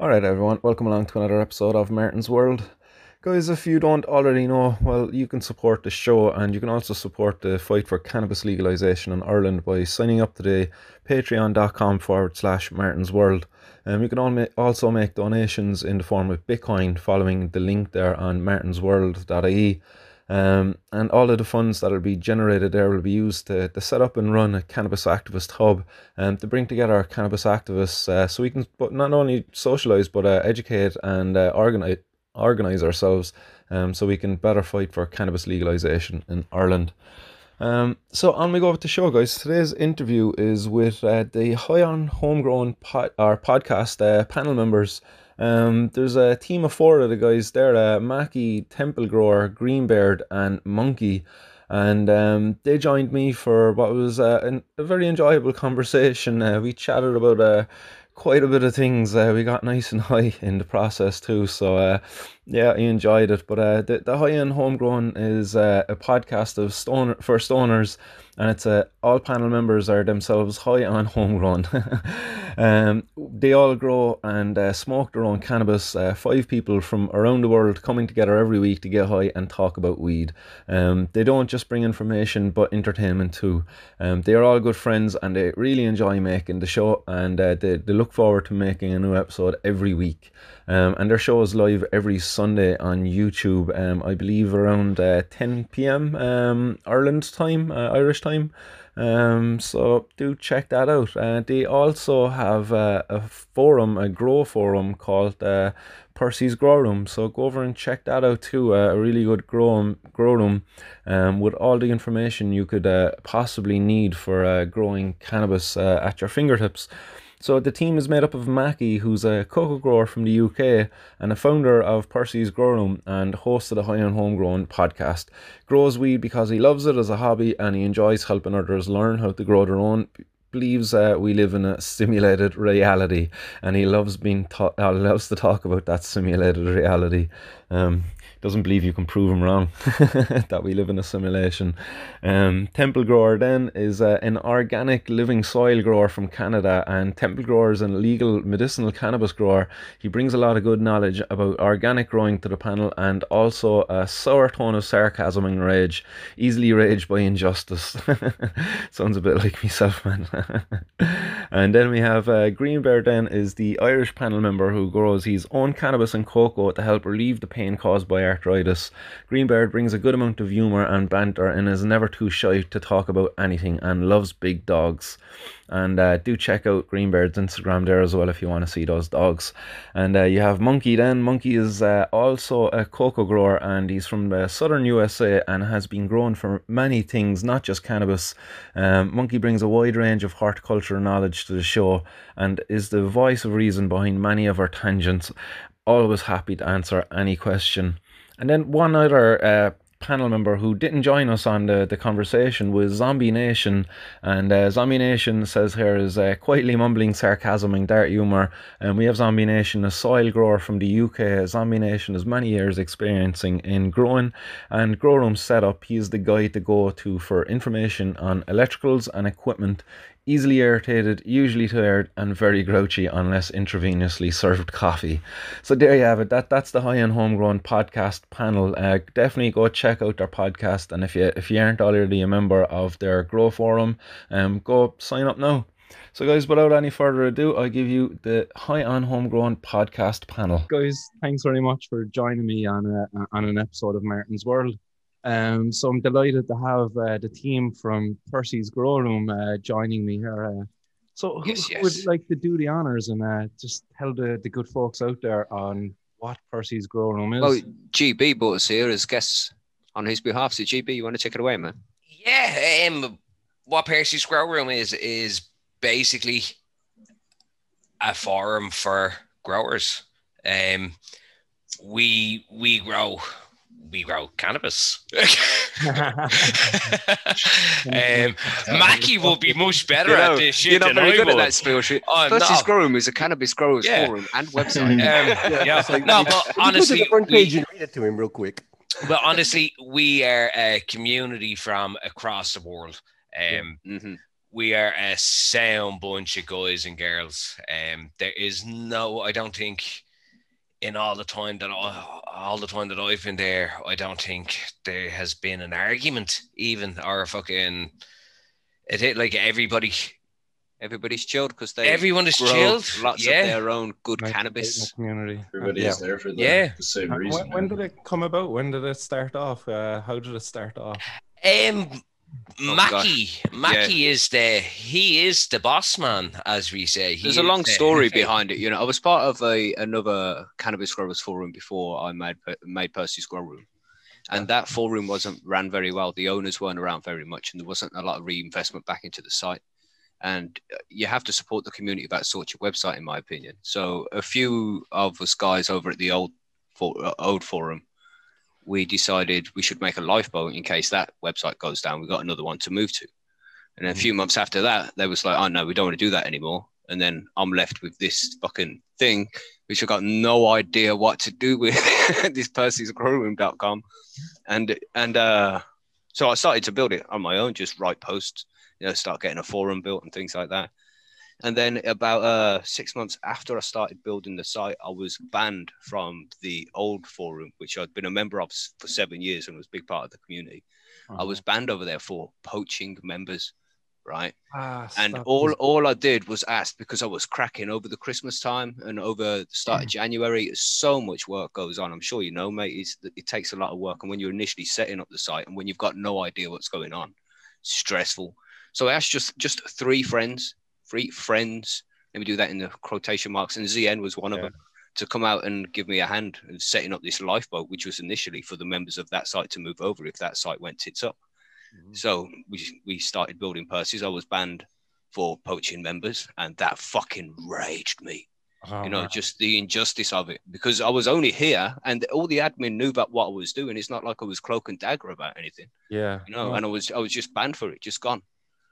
All right, everyone, welcome along to another episode of Martin's World. Guys, if you don't already know, well, you can support the show and you can also support the fight for cannabis legalization in Ireland by signing up today, patreon.com forward slash Martin's World. Um, you can also make donations in the form of Bitcoin following the link there on martinsworld.ie. Um, and all of the funds that will be generated there will be used to, to set up and run a cannabis activist hub and um, to bring together our cannabis activists uh, so we can but not only socialize but uh, educate and uh, organize organize ourselves um, so we can better fight for cannabis legalization in Ireland. Um, so on we go with the show, guys. Today's interview is with uh, the High on Homegrown pod, our podcast uh, panel members. Um, there's a team of four of the guys there uh, Mackie, Temple Grower, Greenbeard, and Monkey. And um, they joined me for what was uh, an, a very enjoyable conversation. Uh, we chatted about uh, quite a bit of things. Uh, we got nice and high in the process too. So uh, yeah, I enjoyed it. But uh, the, the High on Homegrown is uh, a podcast of stoner for stoners and it's a all panel members are themselves high on homegrown. um, they all grow and uh, smoke their own cannabis. Uh, five people from around the world coming together every week to get high and talk about weed. Um, they don't just bring information but entertainment too. Um, they are all good friends and they really enjoy making the show and uh, they, they look forward to making a new episode every week. Um, and their show is live every Sunday on YouTube, um, I believe around uh, 10 p.m. Um, Ireland time, uh, Irish time. Um, so do check that out. Uh, they also have uh, a forum, a grow forum called uh, Percy's Grow Room. So go over and check that out too. Uh, a really good grow, grow room um, with all the information you could uh, possibly need for uh, growing cannabis uh, at your fingertips. So the team is made up of Mackie, who's a cocoa grower from the UK and a founder of Percy's Grow Room and host of the High on Homegrown podcast. Grows weed because he loves it as a hobby and he enjoys helping others learn how to grow their own believes uh, we live in a simulated reality and he loves being ta- uh, loves to talk about that simulated reality um, doesn't believe you can prove him wrong that we live in a simulation. Um, Temple Grower then is uh, an organic living soil grower from Canada, and Temple Grower is a legal medicinal cannabis grower. He brings a lot of good knowledge about organic growing to the panel and also a sour tone of sarcasm and rage, easily raged by injustice. Sounds a bit like myself, man. and then we have uh, Greenbeard, then is the Irish panel member who grows his own cannabis and cocoa to help relieve the pain caused by arthritis. Greenbeard brings a good amount of humour and banter and is never too shy to talk about anything and loves big dogs. And uh, do check out Greenbeard's Instagram there as well if you want to see those dogs. And uh, you have Monkey then. Monkey is uh, also a cocoa grower and he's from the southern USA and has been grown for many things, not just cannabis. Um, Monkey brings a wide range of horticulture knowledge to the show and is the voice of reason behind many of our tangents. Always happy to answer any question. And then one other uh, panel member who didn't join us on the, the conversation was Zombie Nation. And uh, Zombie Nation says here is uh, quietly mumbling sarcasm and dark humour. And we have Zombie Nation, a soil grower from the UK. Zombie Nation has many years experiencing in growing and grow room setup. He is the guy to go to for information on electricals and equipment easily irritated, usually tired, and very grouchy unless intravenously served coffee. So there you have it. That that's the High on Homegrown podcast panel. Uh, definitely go check out their podcast, and if you if you aren't already a member of their Grow Forum, um, go sign up now. So, guys, without any further ado, I give you the High on Homegrown podcast panel. Guys, thanks very much for joining me on a, on an episode of Martin's World. Um, so I'm delighted to have uh, the team from Percy's Grow Room uh, joining me here. Uh, so who, yes, yes. would like to do the honors and uh, just tell the, the good folks out there on what Percy's Grow Room is? Well, GB brought us here as guests on his behalf. So GB, you want to take it away, man? Yeah, um, what Percy's Grow Room is is basically a forum for growers. Um, we we grow we grow cannabis. um, Mackie will be much better you know, at this shit you're not very good at that spiel shit. Oh, First, no. Grow Room is a cannabis growers yeah. forum and website. Um, yeah, yeah. Like, no, but honestly, the front page we, and read it to him real quick. But honestly, we are a community from across the world. Um, mm-hmm. we are a sound bunch of guys and girls. Um, there is no, I don't think, in all the time that I, all the time that I've been there, I don't think there has been an argument, even or a fucking. It hit like everybody. Everybody's chilled because they Everyone is chilled. lots yeah. of their own good Nice cannabis. community. Everybody yeah. is there for the, Yeah. the same reason. When, when did it come about? When did it start off? Uh, how did it start off? Um, Oh, Mackie, Mackie is the he is the boss man, as we say. He There's a long story behind it. You know, I was part of a another cannabis growers forum before I made made Percy's grow room, and that forum wasn't ran very well. The owners weren't around very much, and there wasn't a lot of reinvestment back into the site. And uh, you have to support the community about sort your website, in my opinion. So a few of us guys over at the old for, uh, old forum, we decided we should make a lifeboat in case that website goes down. We got another one to move to. And then a few months after that, they was like, "Oh no, we don't want to do that anymore." And then I'm left with this fucking thing, which I got no idea what to do with. this Percy's growroom.com, and and uh, so I started to build it on my own, just write posts, you know, start getting a forum built and things like that. And then about uh, six months after I started building the site, I was banned from the old forum, which I'd been a member of for seven years and was a big part of the community. I was banned over there for poaching members, right? Ah, and all all I did was ask because I was cracking over the Christmas time and over the start of January. So much work goes on. I'm sure you know, mate. It takes a lot of work, and when you're initially setting up the site and when you've got no idea what's going on, stressful. So I asked just just three friends, three friends. Let me do that in the quotation marks, and ZN was one of them. To come out and give me a hand in setting up this lifeboat, which was initially for the members of that site to move over if that site went tits up. Mm-hmm. So we we started building Percy's. I was banned for poaching members, and that fucking raged me. Oh, you know, man. just the injustice of it because I was only here, and all the admin knew about what I was doing. It's not like I was cloak and dagger about anything, yeah, you know. no, And I was I was just banned for it, just gone.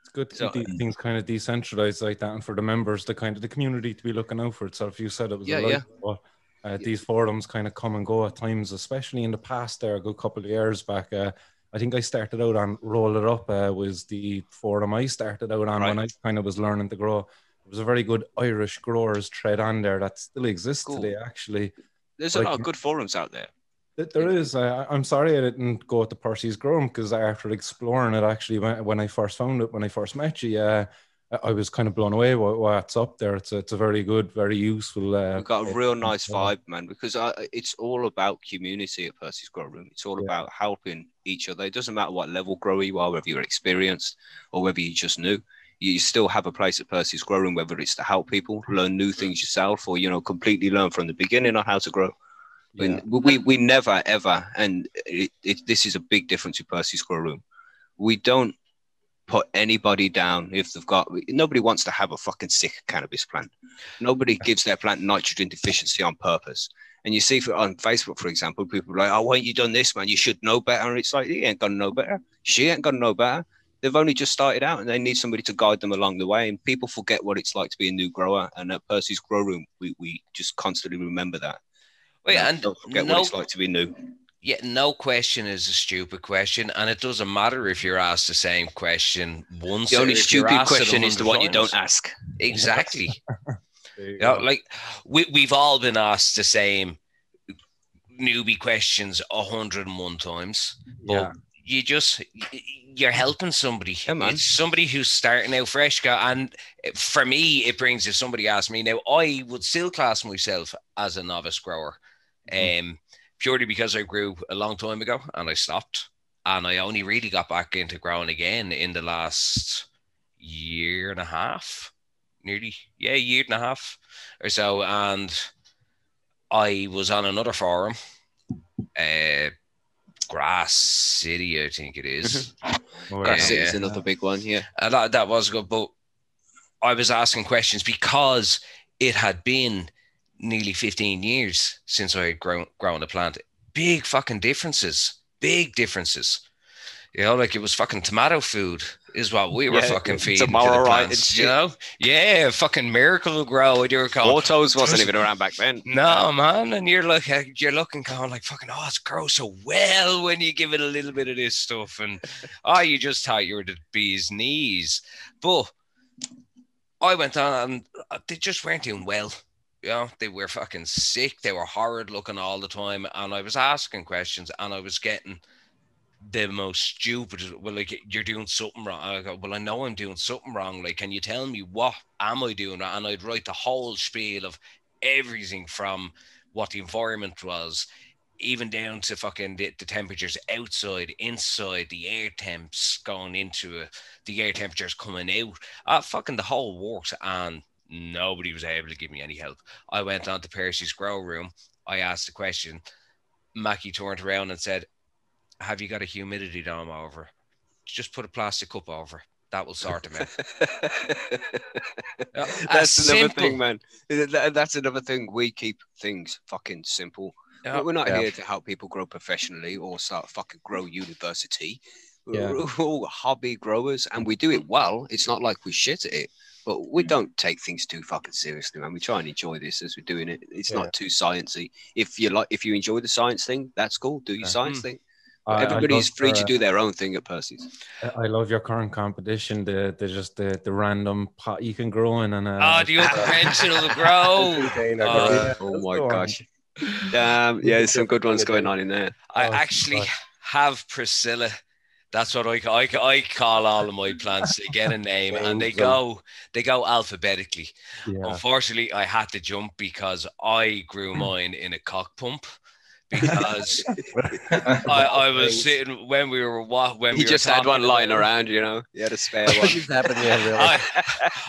It's good to so- keep these things kind of decentralized like that, and for the members, the kind of the community to be looking out for itself. You said it was Yeah, a lot, yeah. but uh, these forums kind of come and go at times, especially in the past. There, a good couple of years back. Uh, I think I started out on Rollitup uh, was the forum I started out on when I kind of was learning to grow. There was a very good Irish growers thread on there that still exists Cool. today. Actually, There's a lot of good forums out there. Th- There is. Uh, I'm sorry I didn't go to Percy's Grown because after exploring it, actually, when, when I first found it, when I first met you, uh, I- I was kind of blown away what, what's up there. It's a, it's a very good, very useful. Uh, We've got a real nice vibe, man, because I, it's all about community at Percy's Grow Room. It's all Yeah. about helping each other. It doesn't matter what level grower you are, whether you're experienced or whether you just new. You still have a place at Percy's Grow Room, whether it's to help people learn new things yourself or, you know, completely learn from the beginning on how to grow. Yeah. We, we never, ever, and it, it, this is a big difference with Percy's Grow Room. We don't put anybody down if they've got, nobody wants to have a fucking sick cannabis plant. Nobody gives their plant nitrogen deficiency on purpose. And you see for, on Facebook, for example, people are like, oh, why ain't you done this, man? You should know better. And it's like, he ain't gonna know better. She ain't gonna know better. They've only just started out and they need somebody to guide them along the way. And people forget what it's like to be a new grower. And at Percy's Grow Room, we, we just constantly remember that. Wait, You and don't forget no, what it's like to be new. yeah, no question is a stupid question, and it doesn't matter if you're asked the same question once. The or only if you're stupid asked it question is the one you don't ask. Exactly. There you You know, like we we've all been asked the same newbie questions a hundred and one times. But yeah. you just you're helping somebody. Yeah, man. It's somebody who's starting out fresh. go- And for me, it brings if somebody asks me now, I would still class myself as a novice grower. Um purely because I grew a long time ago and I stopped. And I only really got back into growing again in the last year and a half. Nearly, yeah, year and a half or so. And I was on another forum, uh, Grasscity, I think it is. Oh, Grass yeah. City's another big one, yeah. And that, that was good, but I was asking questions because it had been nearly 15 years since I had grown, grown a plant. Big fucking differences, big differences. You know, like it was fucking tomato food. is what we were Yeah, fucking feeding tomorrow, to the plants, and you know? Yeah, fucking Miracle-Gro. What you were called? Autos wasn't even around back then. No, man, and you're like you're looking kind of like fucking. Oh, it's grows so well when you give it a little bit of this stuff, and oh, you just thought you were the bee's knees. But I went on, and they just weren't doing well. You know, they were fucking sick. They were horrid looking all the time, and I was asking questions, and I was getting the most stupid. Well, like you're doing something wrong. I go, well, I know I'm doing something wrong. Like, can you tell me what am I doing? And I'd write the whole spiel of everything from what the environment was, even down to fucking the, the temperatures outside, inside, the air temps going into it, the air temperatures coming out. Uh, fucking the whole works, and nobody was able to give me any help. I went on to Percy's grow room. I asked a question. Mackie turned around and said, "Have you got a humidity dome over? Just put a plastic cup over. That will sort them out." Uh, That's as another simple- thing, man. That's another thing. We keep things fucking simple. Yeah. We're not Yeah. here to help people grow professionally or start fucking grow university. Yeah. We're all hobby growers and we do it well. It's not like we shit at it, but we don't take things too fucking seriously, man. We try and enjoy this as we're doing it. It's Yeah. not too sciencey. If you like, if you enjoy the science thing, that's cool. Do your Yeah. science Mm. thing. I- I Everybody's love free your, to do their own thing at Percy's. uh, I love your current competition. The the just the, the random pot you can grow in and uh, Oh, the unconventional grow. Container, Uh, yeah. Oh my gosh. Damn, yeah, there's some good ones going on in there. I Oh, actually have Priscilla. That's what I, I, I call all of my plants. They get a name and they go they go alphabetically. yeah. Unfortunately, I had to jump because I grew hmm. mine in a cock pump because I, I was sitting when we were wa- when He we were just had one talking lying around, you know. He had a spare one. just happened there, really? I,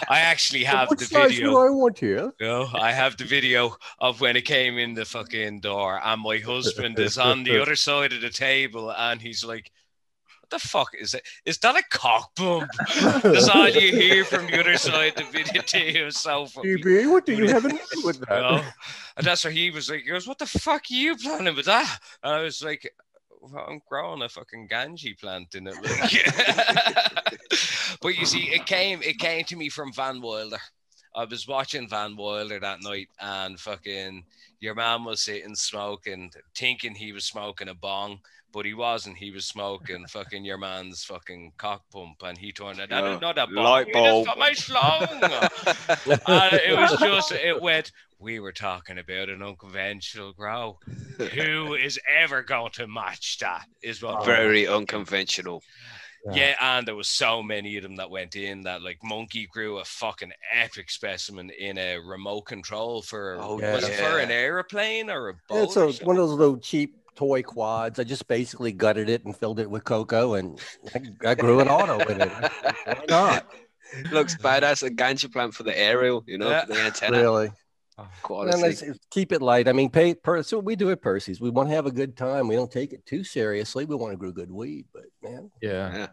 I actually have what the size video. do I want here? No, I have the video of when it came in the fucking door, and my husband is on the other side of the table, and he's like, "What the fuck is it? Is that a cock bump?" That's all you hear from the other side of the video to himself. DB, what do you have in with that? know? And that's where he was like, he goes, What the fuck are you planning with that? And I was like, well, I'm growing a fucking ganji plant in it. Like. but you see, it came it came to me from Van Wilder. I was watching Van Wilder that night and fucking your man was sitting smoking, thinking he was smoking a bong, but he wasn't. He was smoking fucking your man's fucking cock pump and he turned it. Oh, not a bong. light bulb. for my schlong. and it was just it went we were talking about an unconventional grow who is ever going to match that is what Very unconventional. yeah and there was so many of them that went in that like monkey grew a fucking epic specimen in a remote control for Oh, was it for an airplane or a boat Yeah, it's a, something? one of those little cheap toy quads. I just basically gutted it and filled it with cocoa, and I, I grew an auto with it. Why not? Looks badass. A ganja plant for the aerial, you know, Yeah. for the antenna. Really? Quality. And it's- it's- keep it light. I mean, pay per. So we do at Percy's. We want to have a good time. We don't take it too seriously. We want to grow good weed, but man, yeah.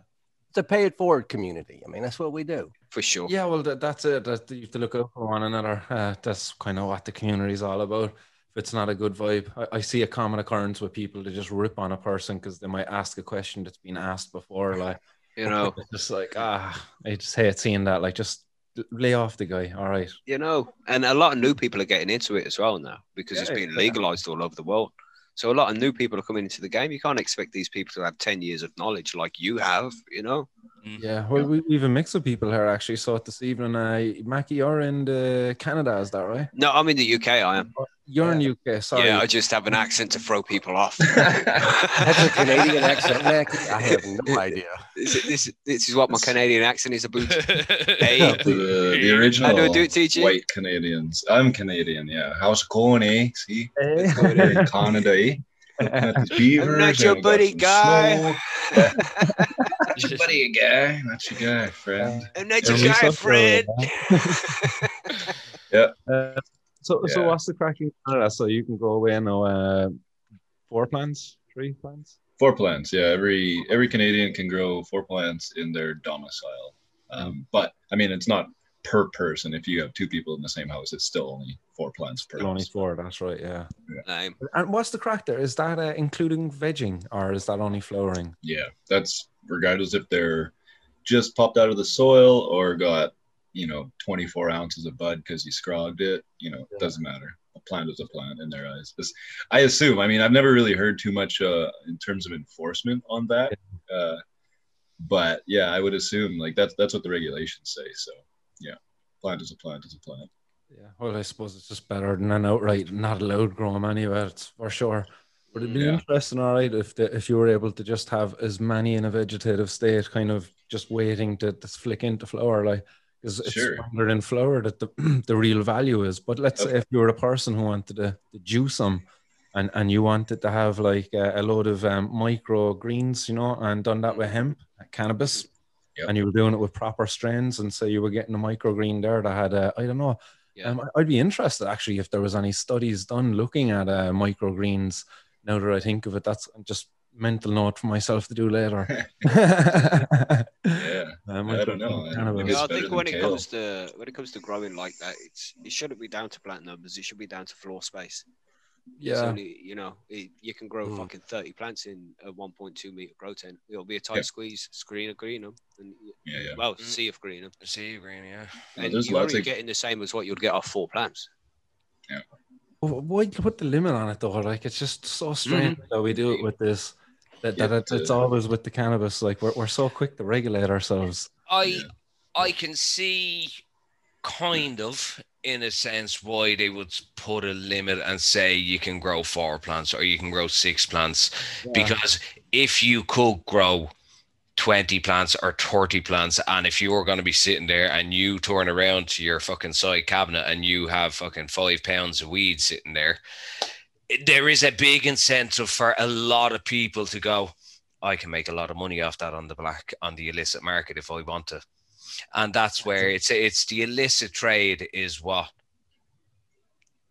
it's a pay it forward community. I mean, that's what we do. for sure. Yeah, well, that, that's it. That you have to look out for one another. Uh, that's kind of what the community is all about. If it's not a good vibe, I, I see a common occurrence with people to just rip on a person because they might ask a question that's been asked before. Like, You know, it's just like ah, I just hate seeing that. Like, just lay off the guy. All right. you know, and a lot of new people are getting into it as well now because it's Yeah, been yeah. legalized all over the world. So a lot of new people are coming into the game. You can't expect these people to have 10 years of knowledge like you have, you know? Yeah, well, we, we have a mix of people here actually. So this evening, uh, Mackie, you're in the Canada, is that right? No, I'm in the UK, I am. You're in UK. Sorry. Yeah, I just have an accent to throw people off. That's a Canadian accent, Mackie. I have no idea. this, this, this is what my Canadian accent is about. Hey, the, the original How do I do it, TG? white Canadians. I'm Canadian, yeah. How's it going, eh? See? Hey. Going Canada, eh? Got beavers, I'm not your buddy guy. Snow. Not your buddy guy, not your guy, friend. I'm not your guy, friend. Fred. Uh, so, so Yeah. what's the crack in Canada? So you can go away now. Uh, four plants, three plants. Four plants, yeah. Every every Canadian can grow four plants in their domicile. Um, but I mean, it's not per person. If you have two people in the same house, it's still only four plants per Still only house. four. That's right. Yeah. Name. And what's the crack there? Is that uh, including vegging or is that only flowering? Yeah, that's regardless if they're just popped out of the soil or got you know 24 ounces of bud because you scrogged it you know it doesn't matter a plant is a plant in their eyes this, i assume i mean i've never really heard too much uh, in terms of enforcement on that uh, but yeah i would assume like that's that's what the regulations say so yeah plant is a plant is a plant Yeah, well, I suppose it's just better than an outright not allowed grow 'em anywhere. It's for sure. But it'd be Yeah. interesting, all right, if the, if you were able to just have as many in a vegetative state, kind of just waiting to, to flick into flower, like because it's Sure. stronger in flower that the the real value is. But let's say if you were a person who wanted to, to juice them, and and you wanted to have like a, a load of um, micro greens, you know, and done that with hemp, cannabis, Yep. and you were doing it with proper strains, and so you were getting a microgreen there that had a, I don't know, Yeah. um, I- I'd be interested actually if there was any studies done looking at uh, microgreens. Now that I think of it, that's just mental note for myself to do later. yeah Um, I don't know. microgreen cannabis. Maybe Yeah, I think when it kale. comes to when it comes to growing like that, it's it shouldn't be down to plant numbers. It should be down to floor space. It's Yeah, only, you know, it, you can grow Mm. fucking thirty plants in a one point two meter grow tent. It'll be a tight Yeah. squeeze, screen of green them, and yeah yeah well, Mm. sea of green them, See, green, yeah. Well, and there's you're lots only of getting the same as what you'd get off four plants. Wh- why you put the limit on it though? Like it's just so strange that we do it with this. That, that Yeah, it, it's to- always with the cannabis. Like we're we're so quick to regulate ourselves. I Yeah. I can see kind of in a sense why they would put a limit and say you can grow four plants or you can grow six plants. Because if you could grow 20 plants or 30 plants and if you were going to be sitting there and you turn around to your fucking side cabinet and you have fucking five pounds of weed sitting there there is a big incentive for a lot of people to go i can make a lot of money off that on the black on the illicit market if i want to and that's where it's it's the illicit trade is what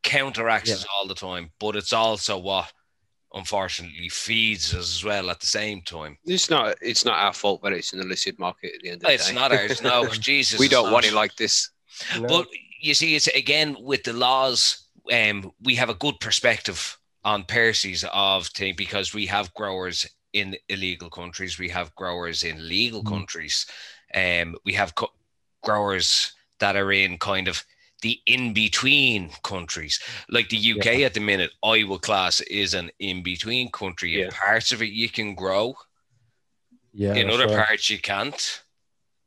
counteracts Yeah. us all the time but it's also what unfortunately feeds us as well at the same time It's not it's not our fault, but it's an illicit market at the end of the it's day. It's not ours no jesus we don't not. want it like this. No. But you see, it's again with the laws. Um, we have a good perspective on Percy's of thing because we have growers in illegal countries, we have growers in legal Mm. countries, um, we have co- growers that are in kind of the in between countries, like the UK at the minute. I will class is an in between country. In Yeah. parts of it you can grow, Yeah, in other sure. parts you can't.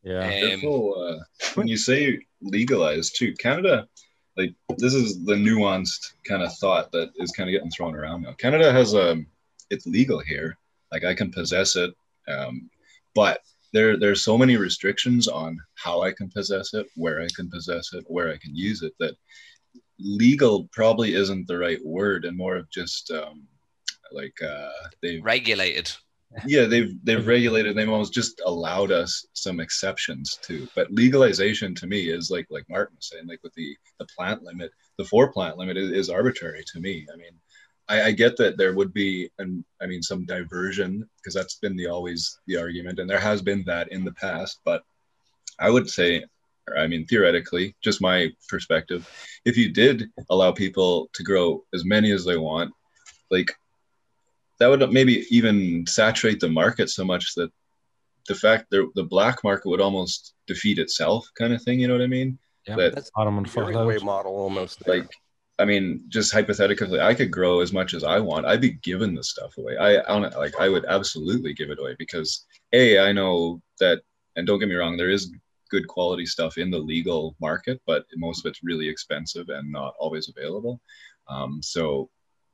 Yeah, Um, Careful, uh, when you say legalized too, Canada, like this is the nuanced kind of thought that is kind of getting thrown around now. Canada has um, it's legal here, like I can possess it, um, but there there's so many restrictions on how I can possess it, where I can possess it, where I can use it that legal probably isn't the right word, and more of just um, like uh, they regulated. yeah they've they've regulated they've almost just allowed us some exceptions to but legalization to me is like like martin was saying like with the the plant limit the four plant limit is, is arbitrary to me i mean I, I get that there would be and i mean some diversion because that's been the always the argument and there has been that in the past but i would say or i mean theoretically just my perspective if you did allow people to grow as many as they want like that would maybe even saturate the market so much that the fact that the black market would almost defeat itself kind of thing you know what i mean Yeah. that That's bottom and a fall way model almost. there. like i mean just hypothetically i could grow as much as i want. I'd be giving the stuff away. I, I don't like i would absolutely give it away because a i know that and don't get me wrong there is good quality stuff in the legal market but most of it's really expensive and not always available. Um, so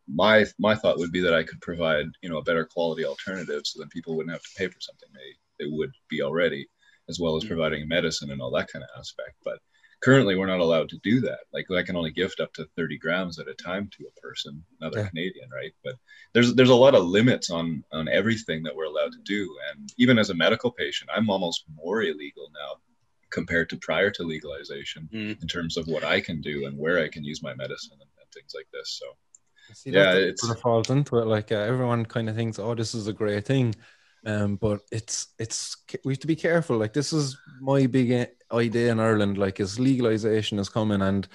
my my thought would be that i could provide you know a better quality alternative so then people wouldn't have to pay for something they they would be already as well as providing medicine and all that kind of aspect. But currently we're not allowed to do that like i can only gift up to 30 grams at a time to a person another Yeah. canadian right but there's there's a lot of limits on on everything that we're allowed to do and even as a medical patient i'm almost more illegal now compared to prior to legalization Mm. in terms of what i can do and where i can use my medicine and, and things like this so See, Yeah, it's- sort of falls into it. Like uh, everyone kind of thinks, "Oh, this is a great thing," um, but it's it's we have to be careful. Like this is my big i- idea in Ireland. Like, is legalization is coming, and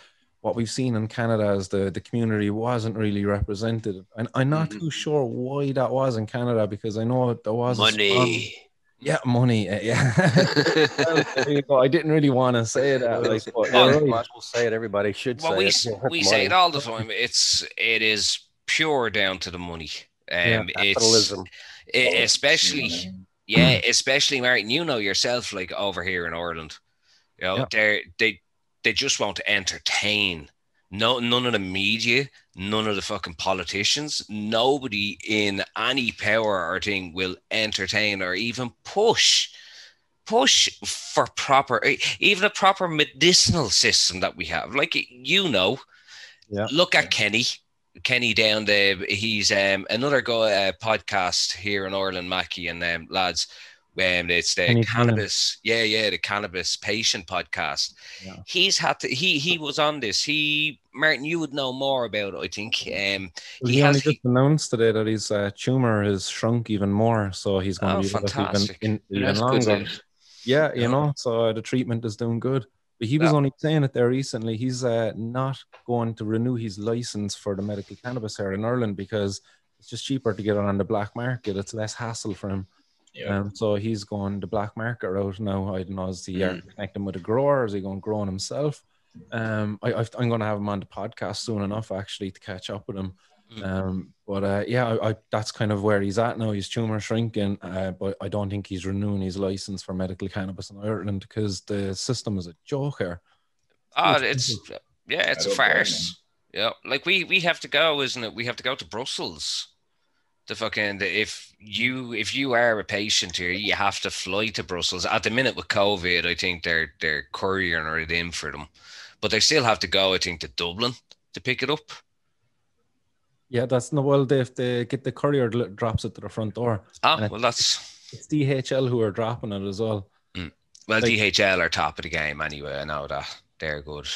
what we've seen in Canada is the the community wasn't really represented, and I'm not Mhm. too sure why that was in Canada because I know there was Money. Yeah, money. uh, yeah. Well, there you go. I didn't really want to say that. Like, but Well, you're right. Might as well say it. Everybody should Well, say we it. Yeah, we money. say it all the time. It's it is pure down to the money. Um, it's Capitalism. especially yeah, especially Martin. You know yourself, like over here in Ireland, you know Yeah. they they they just want to entertain. No, none of the media, none of the fucking politicians, nobody in any power or thing will entertain or even push push for proper even a proper medicinal system that we have like you know Yeah. look at kenny kenny down there he's um another guy uh, podcast here in ireland mackie and um, lads um, it's the cannabis yeah yeah the cannabis patient podcast Yeah. he's had to he he was on this he martin you would know more about it i think um Well, he he, has- just announced today that his uh, tumor has shrunk even more, so he's going Oh, to be fantastic. even, in, even longer. Yeah, you know, so the treatment is doing good. But he was Yeah. only saying it there recently. He's uh, not going to renew his license for the medical cannabis here in Ireland because it's just cheaper to get it on the black market. It's less hassle for him. Yeah. Um, so he's going the black market route now. I don't know, is he Mm. connecting with a grower? Is he going growing himself? Um, I, I've, I'm going to have him on the podcast soon enough, actually, to catch up with him. Mm. Um, but uh, yeah, I, I, that's kind of where he's at now. His tumor shrinking, uh, but I don't think he's renewing his license for medical cannabis in Ireland because the system is a joker. here. Oh, It's it's yeah, it's a farce. Yeah, like we we have to go, isn't it? We have to go to Brussels. The fucking the, if you if you are a patient here, you have to fly to Brussels. At the minute with COVID, I think they're they're couriering it in for them, but they still have to go. I think to Dublin to pick it up. Yeah, that's no well. They, if they get the courier drops it to the front door. Ah, well, that's It's DHL who are dropping it as well. well, Like- DHL are top of the game anyway. I know that they're good.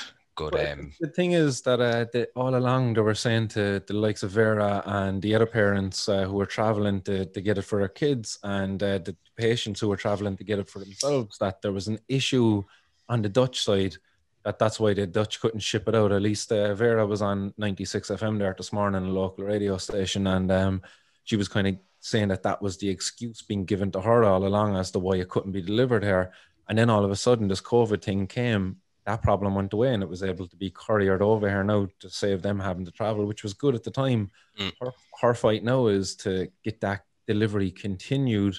Good. Um, the thing is that uh, they, all along they were saying to the likes of Vera and the other parents uh, who were traveling to, to get it for their kids and uh, the patients who were traveling to get it for themselves that there was an issue on the Dutch side that that's why the Dutch couldn't ship it out. At least uh, Vera was on 96 FM there this morning, a local radio station, and um, she was kind of saying that that was the excuse being given to her all along as to why it couldn't be delivered here. And then all of a sudden, this COVID thing came. That problem went away, and it was able to be couriered over here now to save them having to travel, which was good at the time. Mm. Her, her fight now is to get that delivery continued,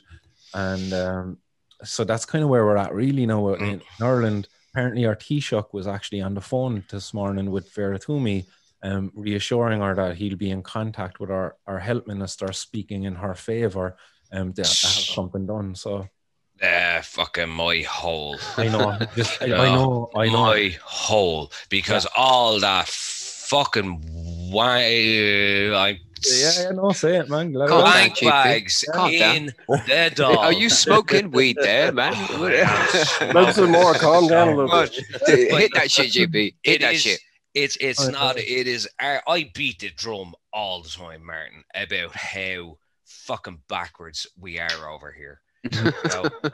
and um, so that's kind of where we're at, really. Now in, in Ireland, apparently our Taoiseach was actually on the phone this morning with Vera Twomey, um, reassuring her that he'll be in contact with our, our health minister, speaking in her favour, um, to, to have something done. So uh, fucking my hole. I know, just, I, Yeah. I know, I know. my hole because all that fucking why I Yeah, yeah, no, say it, man. Let it Calm out. down, wank Chiefy. bags Calm in the dog. Are you smoking weed there, man? Look some more. Calm down a little Come bit. hit that shit, GB. Hit It that is- shit. It's it's Oh, not. It is. I I beat the drum all the time, Martin, about how fucking backwards we are over here. Mm-hmm. You uh, know,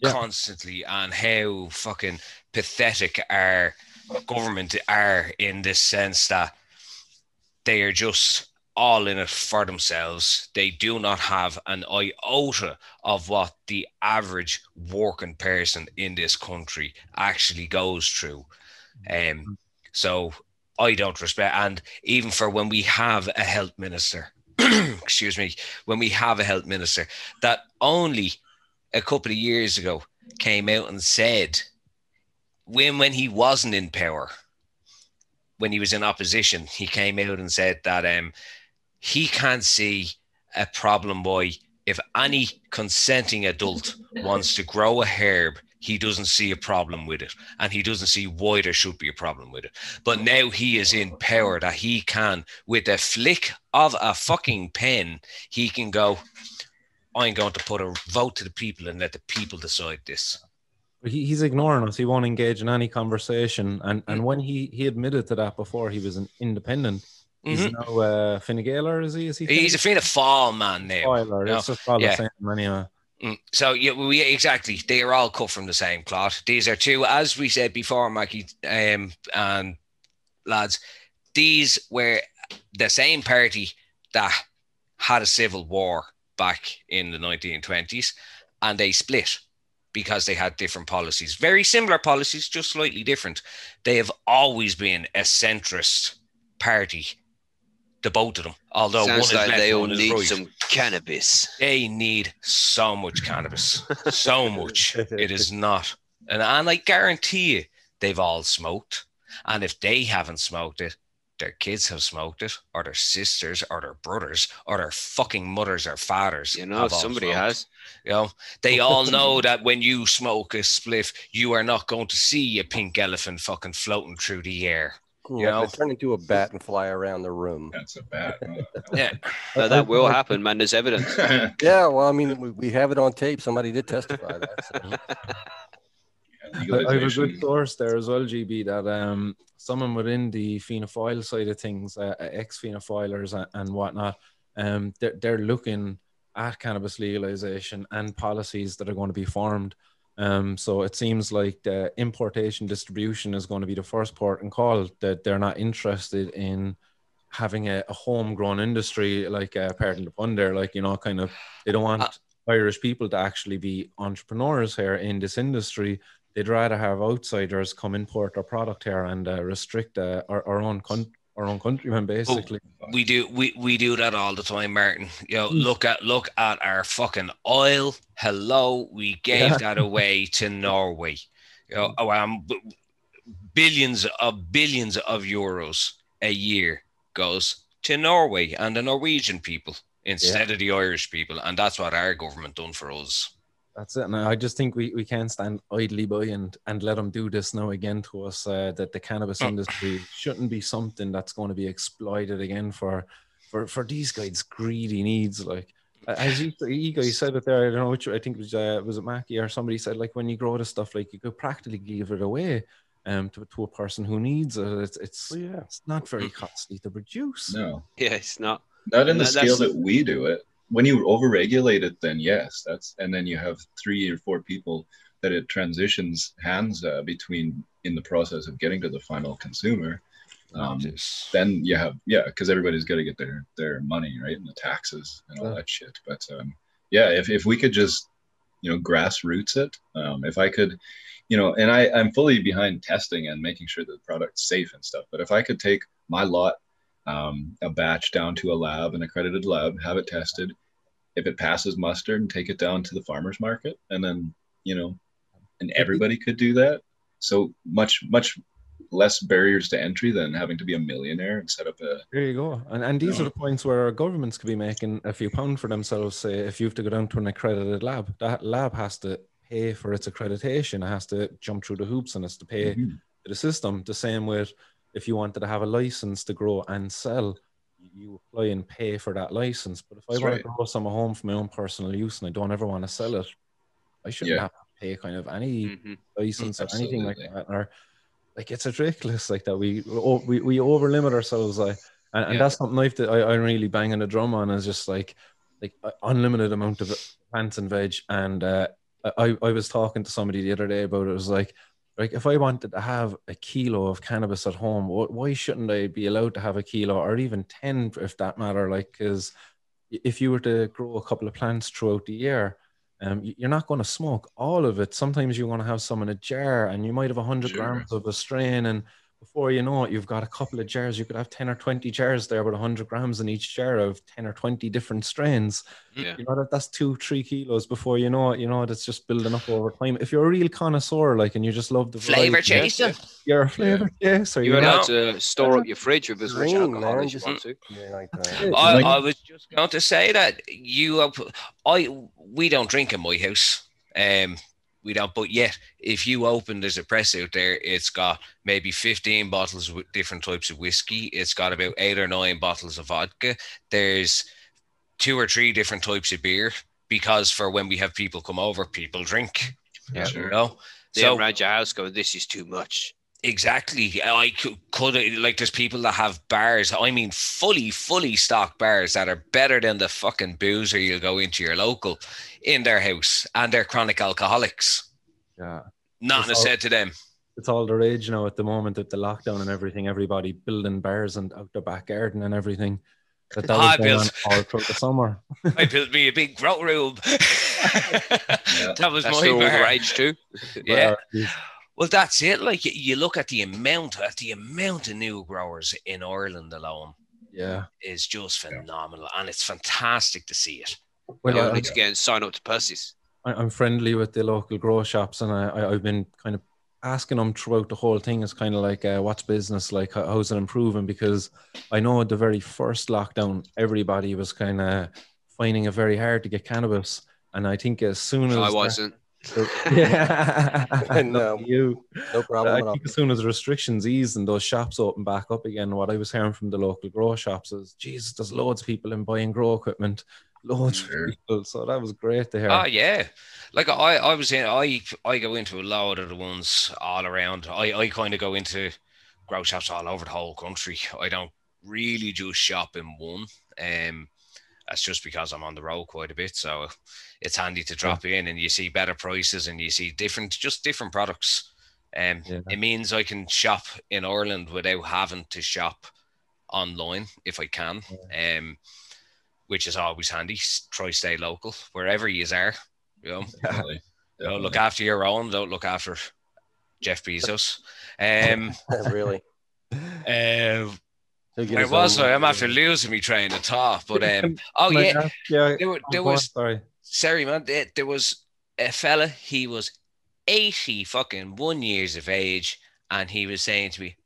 Yeah. constantly on how fucking pathetic our government are in this sense that they are just all in it for themselves. They do not have an iota of what the average working person in this country actually goes through. Um, mm-hmm. so I don't respect, and even for when we have a health minister, excuse me, when we have a health minister that only a couple of years ago came out and said when when he wasn't in power, when he was in opposition, he came out and said that um he can't see a problem why if any consenting adult wants to grow a herb, he doesn't see a problem with it, and he doesn't see why there should be a problem with it. But now he is in power that he can, with a flick of a fucking pen, he can go. I'm going to put a vote to the people and let the people decide this. He, he's ignoring us. He won't engage in any conversation. And and when he he admitted to that before, he was an independent. He's Mhm. now uh, Fine Gaeler, is he? Is he? He's a Fianna Fáil man now. spoiler. no, It's just all yeah. the same anyway. Mm. So yeah, we exactly. They are all cut from the same cloth. These are two, as we said before, Mikey um, and lads. These were the same party that had a civil war back in the 1920s, and they split because they had different policies. Very similar policies, just slightly different. They have always been a centrist party, the both of them. Although Sounds one is like they all need right. some cannabis. They need so much cannabis, so much. It is not, and and I guarantee you, they've all smoked. And if they haven't smoked it, their kids have smoked it, or their sisters, or their brothers, or their fucking mothers or fathers. You know, have somebody smoked. has. You know, they all know that when you smoke a spliff, you are not going to see a pink elephant fucking floating through the air. You You know, know? turn into a bat and fly around the room. That's a bat. Yeah, No, that will happen, man. There's evidence. Yeah, well, I mean, we, we have it on tape. Somebody did testify that. so. I, have a good source there as well, GB, that um someone within the Fianna Fáil side of things, uh, ex Fianna Fáilers and, and whatnot, um they're, they're looking at cannabis legalization and policies that are going to be formed. Um, so it seems like the importation distribution is going to be the first port and call that they're not interested in having a, a homegrown industry like uh, pardon the pun there, like you know, kind of they don't want Uh, Irish people to actually be entrepreneurs here in this industry. They'd rather have outsiders come import their product here and uh, restrict uh, our, our own con- our own countrymen, basically. we do we, we do that all the time, Martin. You know, look at look at our fucking oil. Hello, we gave Yeah. that away to Norway. You know, oh, um, billions of billions of euros a year goes to Norway and the Norwegian people instead of the Irish people, and that's what our government done for us. That's it. And I just think we, we can't stand idly by and, and let them do this now again to us. Uh, that the cannabis Oh. industry shouldn't be something that's going to be exploited again for for, for these guys' greedy needs. Like as you, you guys said it there, I don't know which I think it was uh, was it Mackie or somebody said like when you grow this stuff, like you could practically give it away um to, to a person who needs it. It's it's, Well, yeah. it's not very costly to produce. No, Yeah, it's not. not in the That- scale that we do it. When you overregulate it, then yes, that's and then you have three or four people that it transitions hands uh, between in the process of getting to the final consumer. Um, then you have yeah, because everybody's got to get their their money right and the taxes and all that shit. But um, yeah, if if we could just you know grassroots it, um, if I could, you know, and I I'm fully behind testing and making sure that the product's safe and stuff. But if I could take my lot, um, a batch down to a lab, an accredited lab, have it tested, if it passes muster, and take it down to the farmers market, and then you know, and everybody could do that. So much much less barriers to entry than having to be a millionaire and set up a There you go. And and these Yeah. are the points where our governments could be making a few pound for themselves. Say if you have to go down to an accredited lab, that lab has to pay for its accreditation. It has to jump through the hoops and it's to pay Mhm. to the system. The same with if you wanted to have a license to grow and sell, you apply and pay for that license. But if I That's want right. to grow some at home for my own personal use and I don't ever want to sell it, I shouldn't Yeah. have to pay kind of any Mhm. license or anything like that. Or like it's ridiculous like that. We we, we over limit ourselves. Like, and, and Yeah. that's something I've I, I'm really banging the drum on is just like like a unlimited amount of plants and veg. And uh, I I was talking to somebody the other day about it. It was like like if I wanted to have a kilo of cannabis at home, why shouldn't I be allowed to have a kilo or even ten if that matter? Like because if you were to grow a couple of plants throughout the year, um, you're not going to smoke all of it. Sometimes you want to have some in a jar, and you might have hundred Sure. grams of a strain, and before you know it, you've got a couple of jars. You could have ten or twenty jars there with hundred grams in each jar of ten or twenty different strains. Yeah. You know that that's two, three kilos before you know it. You know it's just building up over time. If you're a real connoisseur, like, and you just love the Flavor variety, chasing. you're a flavor chaser. You're you know? allowed to store up your fridge with as much alcohol as you want to. Yeah, like That's that. it. I, I was just going to say that you, uh, I, we don't drink in my house. Um, we don't. But yet, if you open, there's a press out there. It's got maybe 15 bottles with different types of whiskey. It's got about eight or nine bottles of vodka. There's two or three different types of beer because for when we have people come over, people drink. Yeah. Sure. You know. They So around your house go, this is too much. Exactly. I could, could like there's people that have bars. I mean, fully, fully stocked bars that are better than the fucking boozer you'll go into your local in their house, and they're chronic alcoholics. Yeah. Nothing is It's all- said to them. it's all the rage now at the moment with the lockdown and everything. Everybody building bars and out their back garden and everything. that, that Ah, was going on Bill. all through the summer. I built me a big grow room. that was That's my still the bar. rage too. Yeah. Well, Well, that's it. Like you- you look at the amount, at the amount of new growers in Ireland alone yeah. is just phenomenal, and it's fantastic to see it. Well, you I- need to get and sign up to Percy's. I, I'm friendly with the local grow shops, and I, I, I've been kind of asking them throughout the whole thing. It's kind of like, uh, what's business like? How, how's it improving? Because I know at the very first lockdown, everybody was kind of finding it very hard to get cannabis, and I think as soon as I wasn't. yeah, No. Lucky you. No But problem I at all. think as soon as restrictions ease and those shops open back up again, what I was hearing from the local grow shops is, Jesus, there's loads of people in buying grow equipment, loads Sure. of people. So that was great to hear. Oh yeah, like I, I was in, I, I go into a lot of the ones all around. I, I kind of go into grow shops all over the whole country. I don't really just shop in one. Um, that's just because I'm on the road quite a bit, so it's handy to drop in and you see better prices and you see different, just different products. Um, Yeah. it means I can shop in Ireland without having to shop online if I can. Um, which is always handy. Try stay local wherever you are. You know, you know, look after your own. Don't look after Jeff Bezos. Um, really. uh, He'll get where was own- I? I'm after losing me train of thought. But um, oh Can yeah, yeah. there, there go on, was sorry. sorry man. There, there was a fella. He was eighty fucking one years of age, and he was saying to me,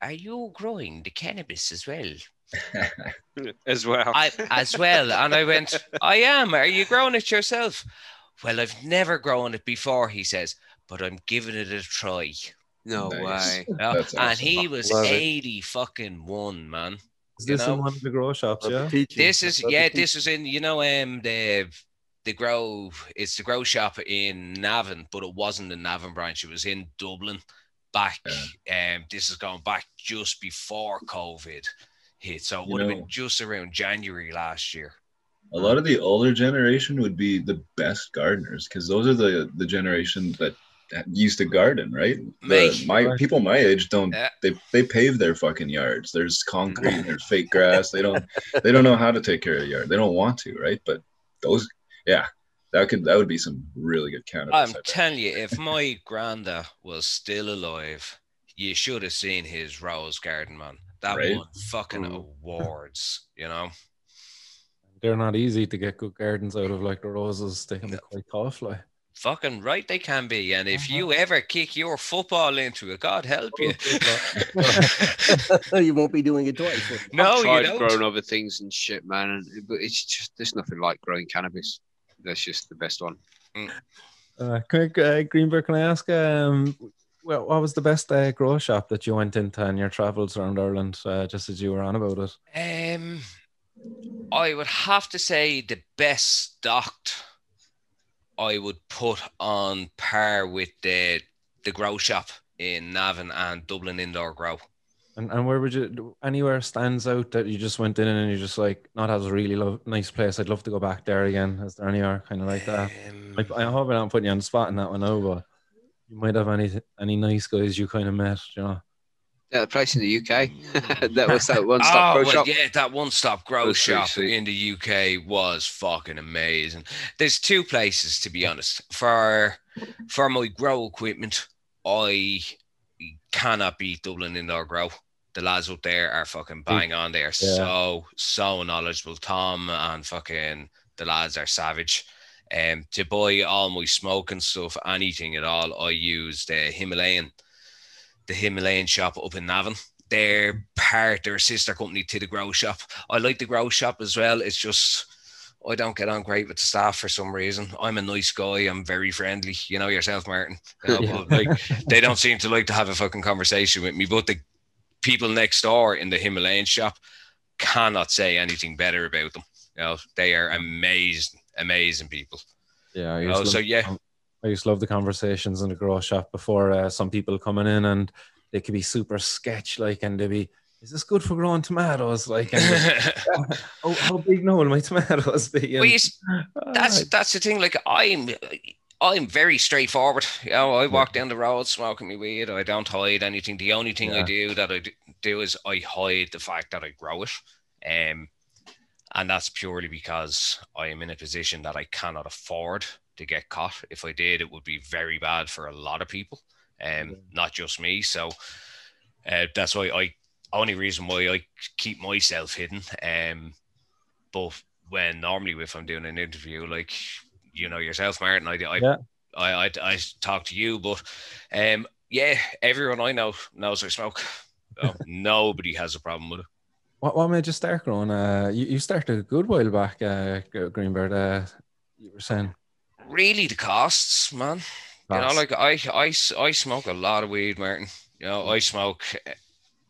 "Are you growing the cannabis as well?" as well. I as well. And I went, I am. Are you growing it yourself? Well, I've never grown it before, he says, but I'm giving it a try. No Nice. way. Yeah. That's And he was Love it. 80 fucking one, man. Is you this know? in one of the grow shops? Yeah. teach. This is Love yeah, teach this was in you know um the the grow it's the grow shop in Navan, but it wasn't the Navan branch, it was in Dublin back um this is going back just before COVID hit. So it You would have been just around January last year. a lot of the older generation would be the best gardeners because those are the the generation that used to garden, right? The- my people my age don't. Yeah. They they pave their fucking yards. There's concrete. and there's fake grass. They don't. They don't know how to take care of a yard. They don't want to, right? But those, yeah, that could that would be some really good cannabis. I I'm bet. telling you, if my granda was still alive, you should have seen his rose garden, man. That Right? won fucking Mm. awards, you know. They're not easy to get good gardens out of, like the roses. They can be No. quite tough. Like. Fucking right, they can be. And if Uh-huh. you ever kick your football into it, God help you. you won't be doing it twice. will you? no, I've you tried don't. growing other things and shit, man. And, but it's just there's nothing like growing cannabis. That's just the best one. Uh, quick, uh, Greenbeard, can I ask, um, well, what was the best uh, grow shop that you went into in your travels around Ireland, uh, just as you were on about it? Um, I would have to say the best stocked. I would put on par with the the grow shop in Navan and Dublin Indoor Grow. And, and where would you, anywhere stands out that you just went in and you're just like, not as a really lo- nice place. I'd love to go back there again. Is there anywhere kind of like that? Um, I, I hope I'm not putting you on the spot in that one now, but you might have any any nice guys you kind of met, you know? Yeah, the place in the UK. that was that one Oh, stop grow well, shop. yeah, that one stop grow shop sweet. in the UK was fucking amazing. There's two places to be honest. For for my grow equipment, I cannot beat Dublin Indoor Grow. The lads up there are fucking bang on. They are Yeah. so so knowledgeable. Tom and fucking the lads are savage. Um, to buy all my smoking stuff, anything at all, I use the Himalayan, the Himalayan shop up in Navan they're part, they're a sister company to the grow shop. I like the grow shop as well. It's just I don't get on great with the staff for some reason. I'm a nice guy. I'm very friendly. You know yourself, Martin. You know, Yeah. like they don't seem to like to have a fucking conversation with me. But the people next door in the Himalayan shop cannot say anything better about them. You know, they are amazing, amazing people. Yeah. You know, so yeah, I used to love the conversations in the grow shop before uh, some people coming in and they could be super sketch like and they'd be, is this good for growing tomatoes? Like, and how, how big now will my tomatoes be? And, you that's ah, that's the thing. Like I'm, I'm very straightforward. You know, I walk down the road smoking my weed. I don't hide anything. The only thing I do that I do is I hide the fact that I grow it. Um, and that's purely because I am in a position that I cannot afford to get caught. If I did, it would be very bad for a lot of people, um, not just me. So uh, that's why I only reason why I keep myself hidden. Um, but when normally if I'm doing an interview, like you know yourself, Martin, I I, Yeah. I, I, I talk to you, but um, yeah, everyone I know knows I smoke. So nobody has a problem with it. What, what made you start growing? Uh, you, you started a good while back, uh, Greenbeard. Uh, you were saying. Really, the costs, man. You know, Costs. I, I smoke a lot of weed, Martin. You know, I smoke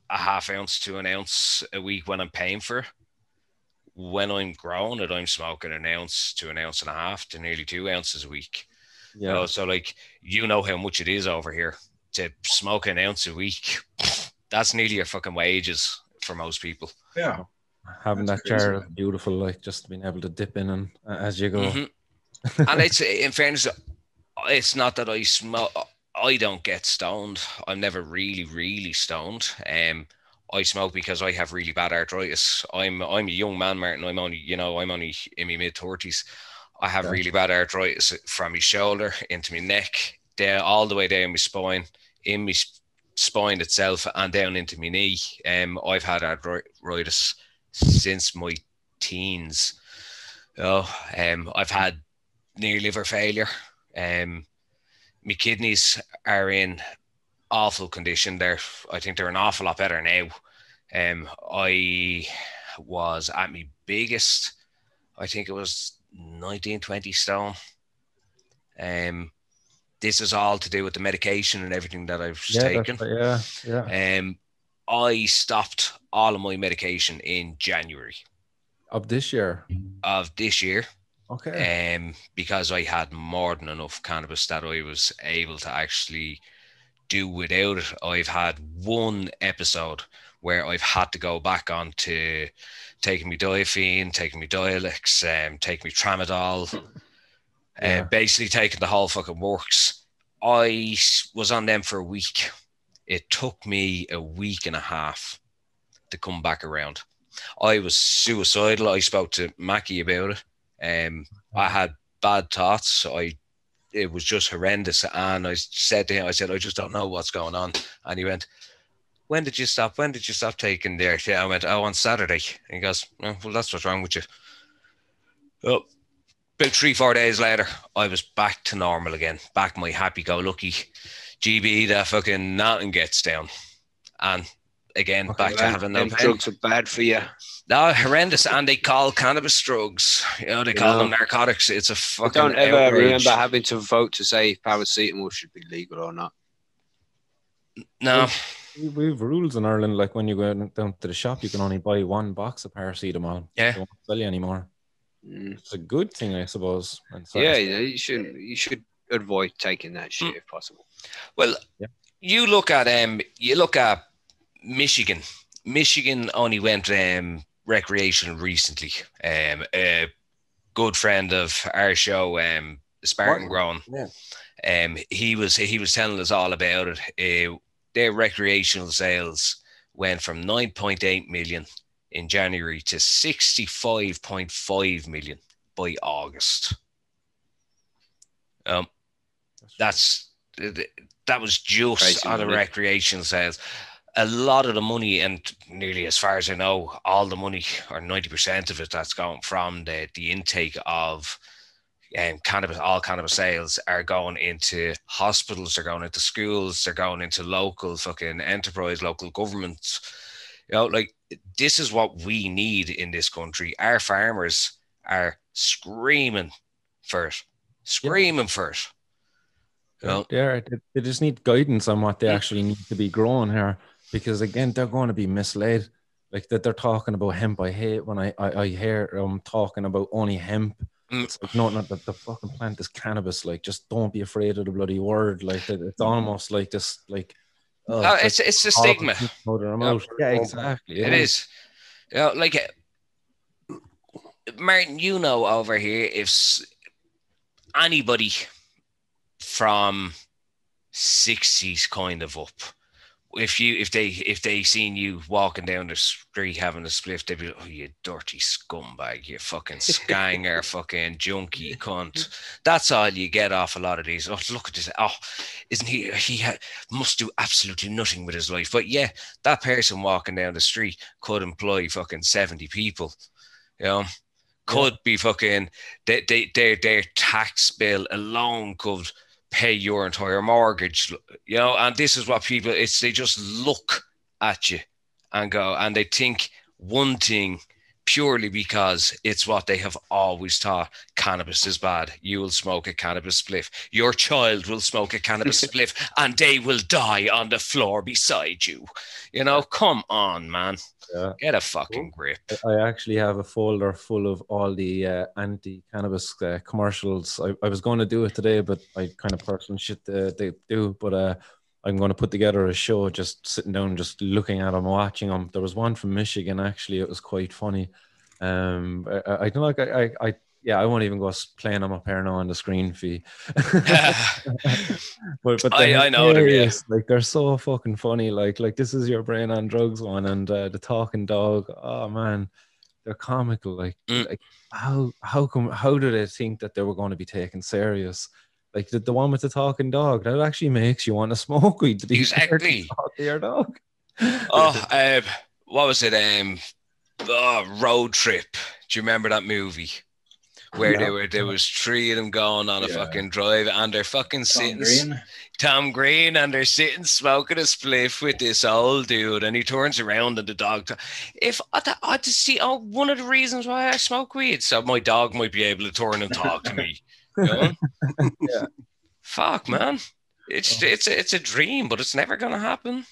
a half ounce to an ounce a week when I'm paying for it. When I'm growing it, I'm smoking an ounce to an ounce and a half to nearly two ounces a week. You know, so like you know how much it is over here to smoke an ounce a week. That's nearly your fucking wages for most people. Yeah. Having That's that jar crazy, beautiful, like just being able to dip in and uh, as you go. Mhm. And it's in fairness, it's not that I smoke. I don't get stoned. I'm never really, really stoned. Um, I smoke because I have really bad arthritis. I'm I'm a young man, Martin. I'm only you know I'm only in my mid thirties. I have really bad arthritis from my shoulder into my neck, down all the way down my spine, in my spine itself, and down into my knee. Um, I've had arthritis since my teens. Oh, um, I've had near liver failure. Um, my kidneys are in awful condition. They're, I think they're an awful lot better now. Um, I was at my biggest, I think it was 19, 20 stone. Um, this is all to do with the medication and everything that I've Yeah, taken. yeah, yeah. Um, I stopped all of my medication in January Of this year. of this year Okay. um, because I had more than enough cannabis that I was able to actually do without it. I've had one episode where I've had to go back on to taking me Difene, taking me Dialex, um, taking me tramadol, Yeah. uh, basically taking the whole fucking works. I was on them for a week. It took me a week and a half to come back around. I was suicidal. I spoke to Mackie about it. Um, I had bad thoughts. I it was just horrendous. And I said to him, I said, I just don't know what's going on. And he went, When did you stop? When did you stop taking there? Yeah, I went, Oh, on Saturday. And he goes, oh, Well, that's what's wrong with you. Oh, about three, four days later, I was back to normal again. Back my happy go lucky GB that fucking nothing gets down. And again, Okay. back to having no Them drugs are bad for you. No, horrendous. And they call cannabis drugs. You know, they call Yeah. them narcotics. It's a fucking don't ever outrage. remember having to vote to say paracetamol should be legal or not. No, We, we have rules in Ireland, like when you go down to the shop, you can only buy one box of paracetamol. Yeah. They won't sell you anymore. Mm. It's a good thing, I suppose. Yeah, states. yeah, you should you should avoid taking that Mm. shit if possible. well, Yeah. you look at um, you look at Michigan. Michigan only went um recreational recently. Um, a good friend of our show, um, Spartan Grown. Yeah. Um, he was he was telling us all about it. Uh, their recreational sales went from 9.8 million in January to 65.5 million by August. Um, that's that was just Crazy on the recreational sales. A lot of the money, and nearly as far as I know, all the money or ninety percent of it that's going from the the intake of um, cannabis, all cannabis sales are going into hospitals, they're going into schools, they're going into local fucking enterprise, local governments. You know, like this is what we need in this country. Our farmers are screaming for it, screaming for it. You know, They are. They, just need guidance on what they actually need to be growing here, because again, they're going to be misled. Like that, they're talking about hemp. I hate when I I, I hear them talking about only hemp. Mm. It's like no, not the, the fucking plant is cannabis. Like, just don't be afraid of the bloody word. Like, it, it's almost like this. Like, oh, Uh, like it's it's a stigma. thing to throw their Yeah. Yeah, exactly. It is. You know, like uh, Martin, you know over here if anybody from 60s kind of up if you if they if they seen you walking down the street having a spliff, they'd be like, "Oh, you dirty scumbag, you fucking scanger, fucking junkie cunt." That's all you get off a lot of these. Oh, look at this! Oh, isn't he? He ha- must do absolutely nothing with his life. But yeah, that person walking down the street could employ fucking seventy people. You know, could be fucking they, they, their their tax bill alone could pay your entire mortgage. You know, and this is what people it's they just look at you and go and they think one thing purely because it's what they have always taught. cannabis is bad. You will smoke a cannabis spliff. Your child will smoke a cannabis spliff and they will die on the floor beside you. You know, come on, man. Yeah. Get a fucking grip. I actually have a folder full of all the uh, anti-cannabis uh, commercials. I, I was going to do it today, but I kind of personal shit uh, they do. But uh, I'm going to put together a show, just sitting down, just looking at them, watching them. There was one from Michigan. Actually, it was quite funny. Um, I, I don't like. I, I, I yeah, I won't even go playing them up here now on the screen fee. but but I- I know them, yeah. Like they're so fucking funny. Like like this is your brain on drugs one and uh, the talking dog. Oh man, they're comical. Like Mm. like how how come how do they think that they were going to be taken serious? Like the, the one with the talking dog that actually makes you want to smoke weed. To be Exactly. talk to your dog. oh, um, what was it? Um, oh, Road Trip. Do you remember that movie? Where they were, there was three of them going on a Yeah. fucking drive, and they're fucking Tom sitting, Green. Tom Green, and they're sitting smoking a spliff with this old dude, and he turns around and the dog. t- If I, th- I just see, oh, one of the reasons why I smoke weed, so my dog might be able to turn and talk to me. You? Yeah. Fuck, man. It's it's it's a dream, but it's never gonna happen.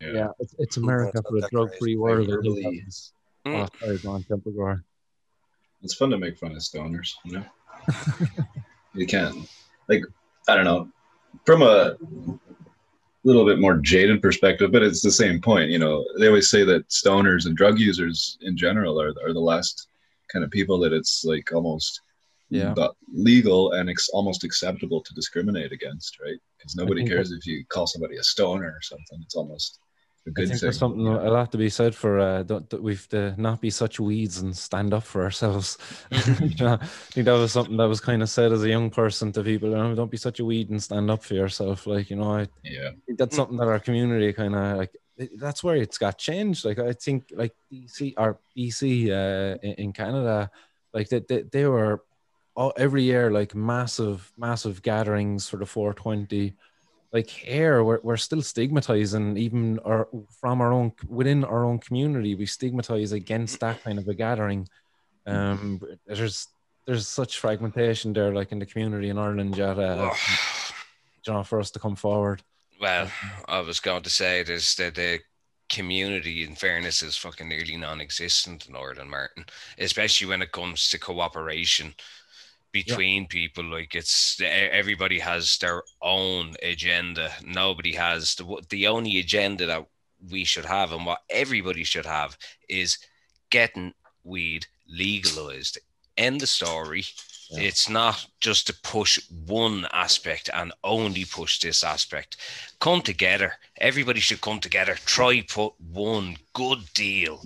Yeah, it's, it's America for a drug free world. Like, I think really- that's- Mm. Oh, sorry, go on, It's fun to make fun of stoners, you know. you can, like, I don't know, from a little bit more jaded perspective, but it's the same point. You know, they always say that stoners and drug users in general are are the last kind of people that it's like almost Yeah. but legal and ex- almost acceptable to discriminate against, right? Because nobody cares if you call somebody a stoner or something. It's almost a good think thing. there's something a lot to be said for uh, don't, that we've to not be such weeds and stand up for ourselves. You know, I think that was something that was kind of said as a young person to people. You know, don't be such a weed and stand up for yourself. Like you know, I Yeah, think that's something that our community kind of like. That's where it's got changed. Like I think, like DC or BC uh, in, in Canada, like they, they, they were all, every year like massive, massive gatherings for the 420 like here we're, we're still stigmatizing even our from our own within our own community we stigmatize against that kind of a gathering. Um there's there's such fragmentation there like in the community in ireland yet uh, you know, for us to come forward. Well, I was going to say there's the, the community, in fairness, is fucking nearly non-existent in Northern Martin, especially when it comes to cooperation between people. Like it's everybody has their own agenda. Nobody has the the only agenda that we should have, and what everybody should have, is getting weed legalized. End the story. Yeah. It's not just to push one aspect and only push this aspect. Come together. Everybody should come together. Try put one good deal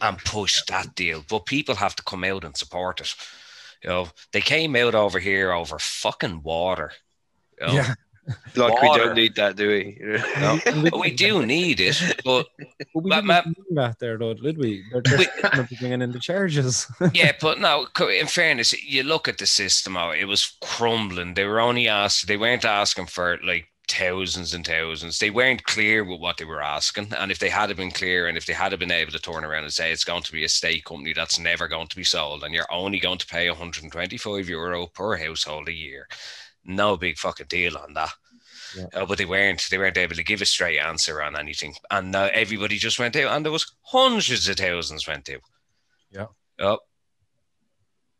and push that deal. But people have to come out and support it. You know, they came out over here over fucking water. You know? Like we don't need that, do we? No. we do need it, but but we Ma- didn't ma- do that there though did we they're, they're We- bringing in the charges yeah, but no. In fairness, you look at the system. Oh, it was crumbling. They were only asked. They weren't asking for like thousands and thousands. They weren't clear with what they were asking. And if they had been clear, and if they had been able to turn around and say it's going to be a state company that's never going to be sold, and you're only going to pay 125 euro per household a year, no big fucking deal on that. Yeah. Uh, but they weren't. They weren't able to give a straight answer on anything, and now everybody just went out, and there was hundreds of thousands went out. Yeah. Oh,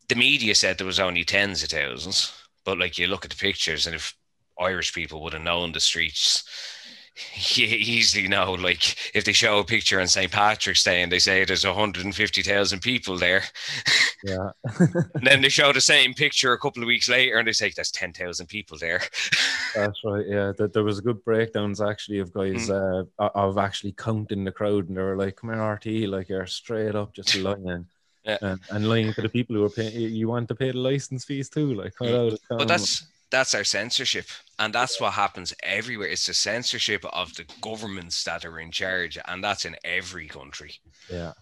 the media said there was only tens of thousands, but like you look at the pictures, and if Irish people would have known the streets, you easily know, like if they show a picture on St. Patrick's Day and they say there's 150,000 people there, Yeah. and then they show the same picture a couple of weeks later and they say there's 10,000 people there. That's right. Yeah, that there was a good breakdowns actually of guys Mm. uh, of actually counting the crowd, and they were like, "Come here, RT, like you're straight up just lying." Yeah. And, and lying to the people who are paying, you want to pay the license fees too, like. But that's that's our censorship, and that's what happens everywhere. It's the censorship of the governments that are in charge, and that's in every country. yeah.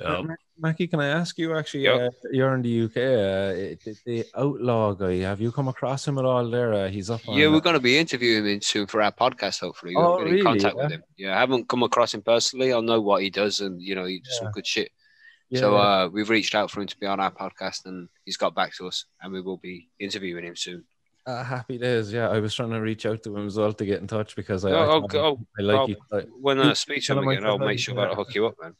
Um, Ma- Mackie, can I ask you actually? Yep. Uh, you're in the UK. Uh, the, the outlaw guy, have you come across him at all? There, uh, he's up. On, Yeah, we're going to be interviewing him soon for our podcast. Hopefully, Oh, we'll get in really? contact Yeah. with him. Yeah, I haven't come across him personally. I know what he does, and you know, he does some good shit. yeah, So uh, we've reached out for him to be on our podcast, and he's got back to us, and we will be interviewing him soon. Uh, happy days. Yeah, I was trying to reach out to him as well to get in touch because I, I, Oh, thought- oh, I like oh, style. When I speak to him I again, I'll make sure yeah. to hook you up, man.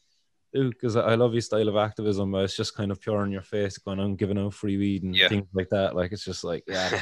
because I love your style of activism. But it's just kind of pure in your face, going on giving out free weed and Yeah. things like that. Like it's just like, yeah,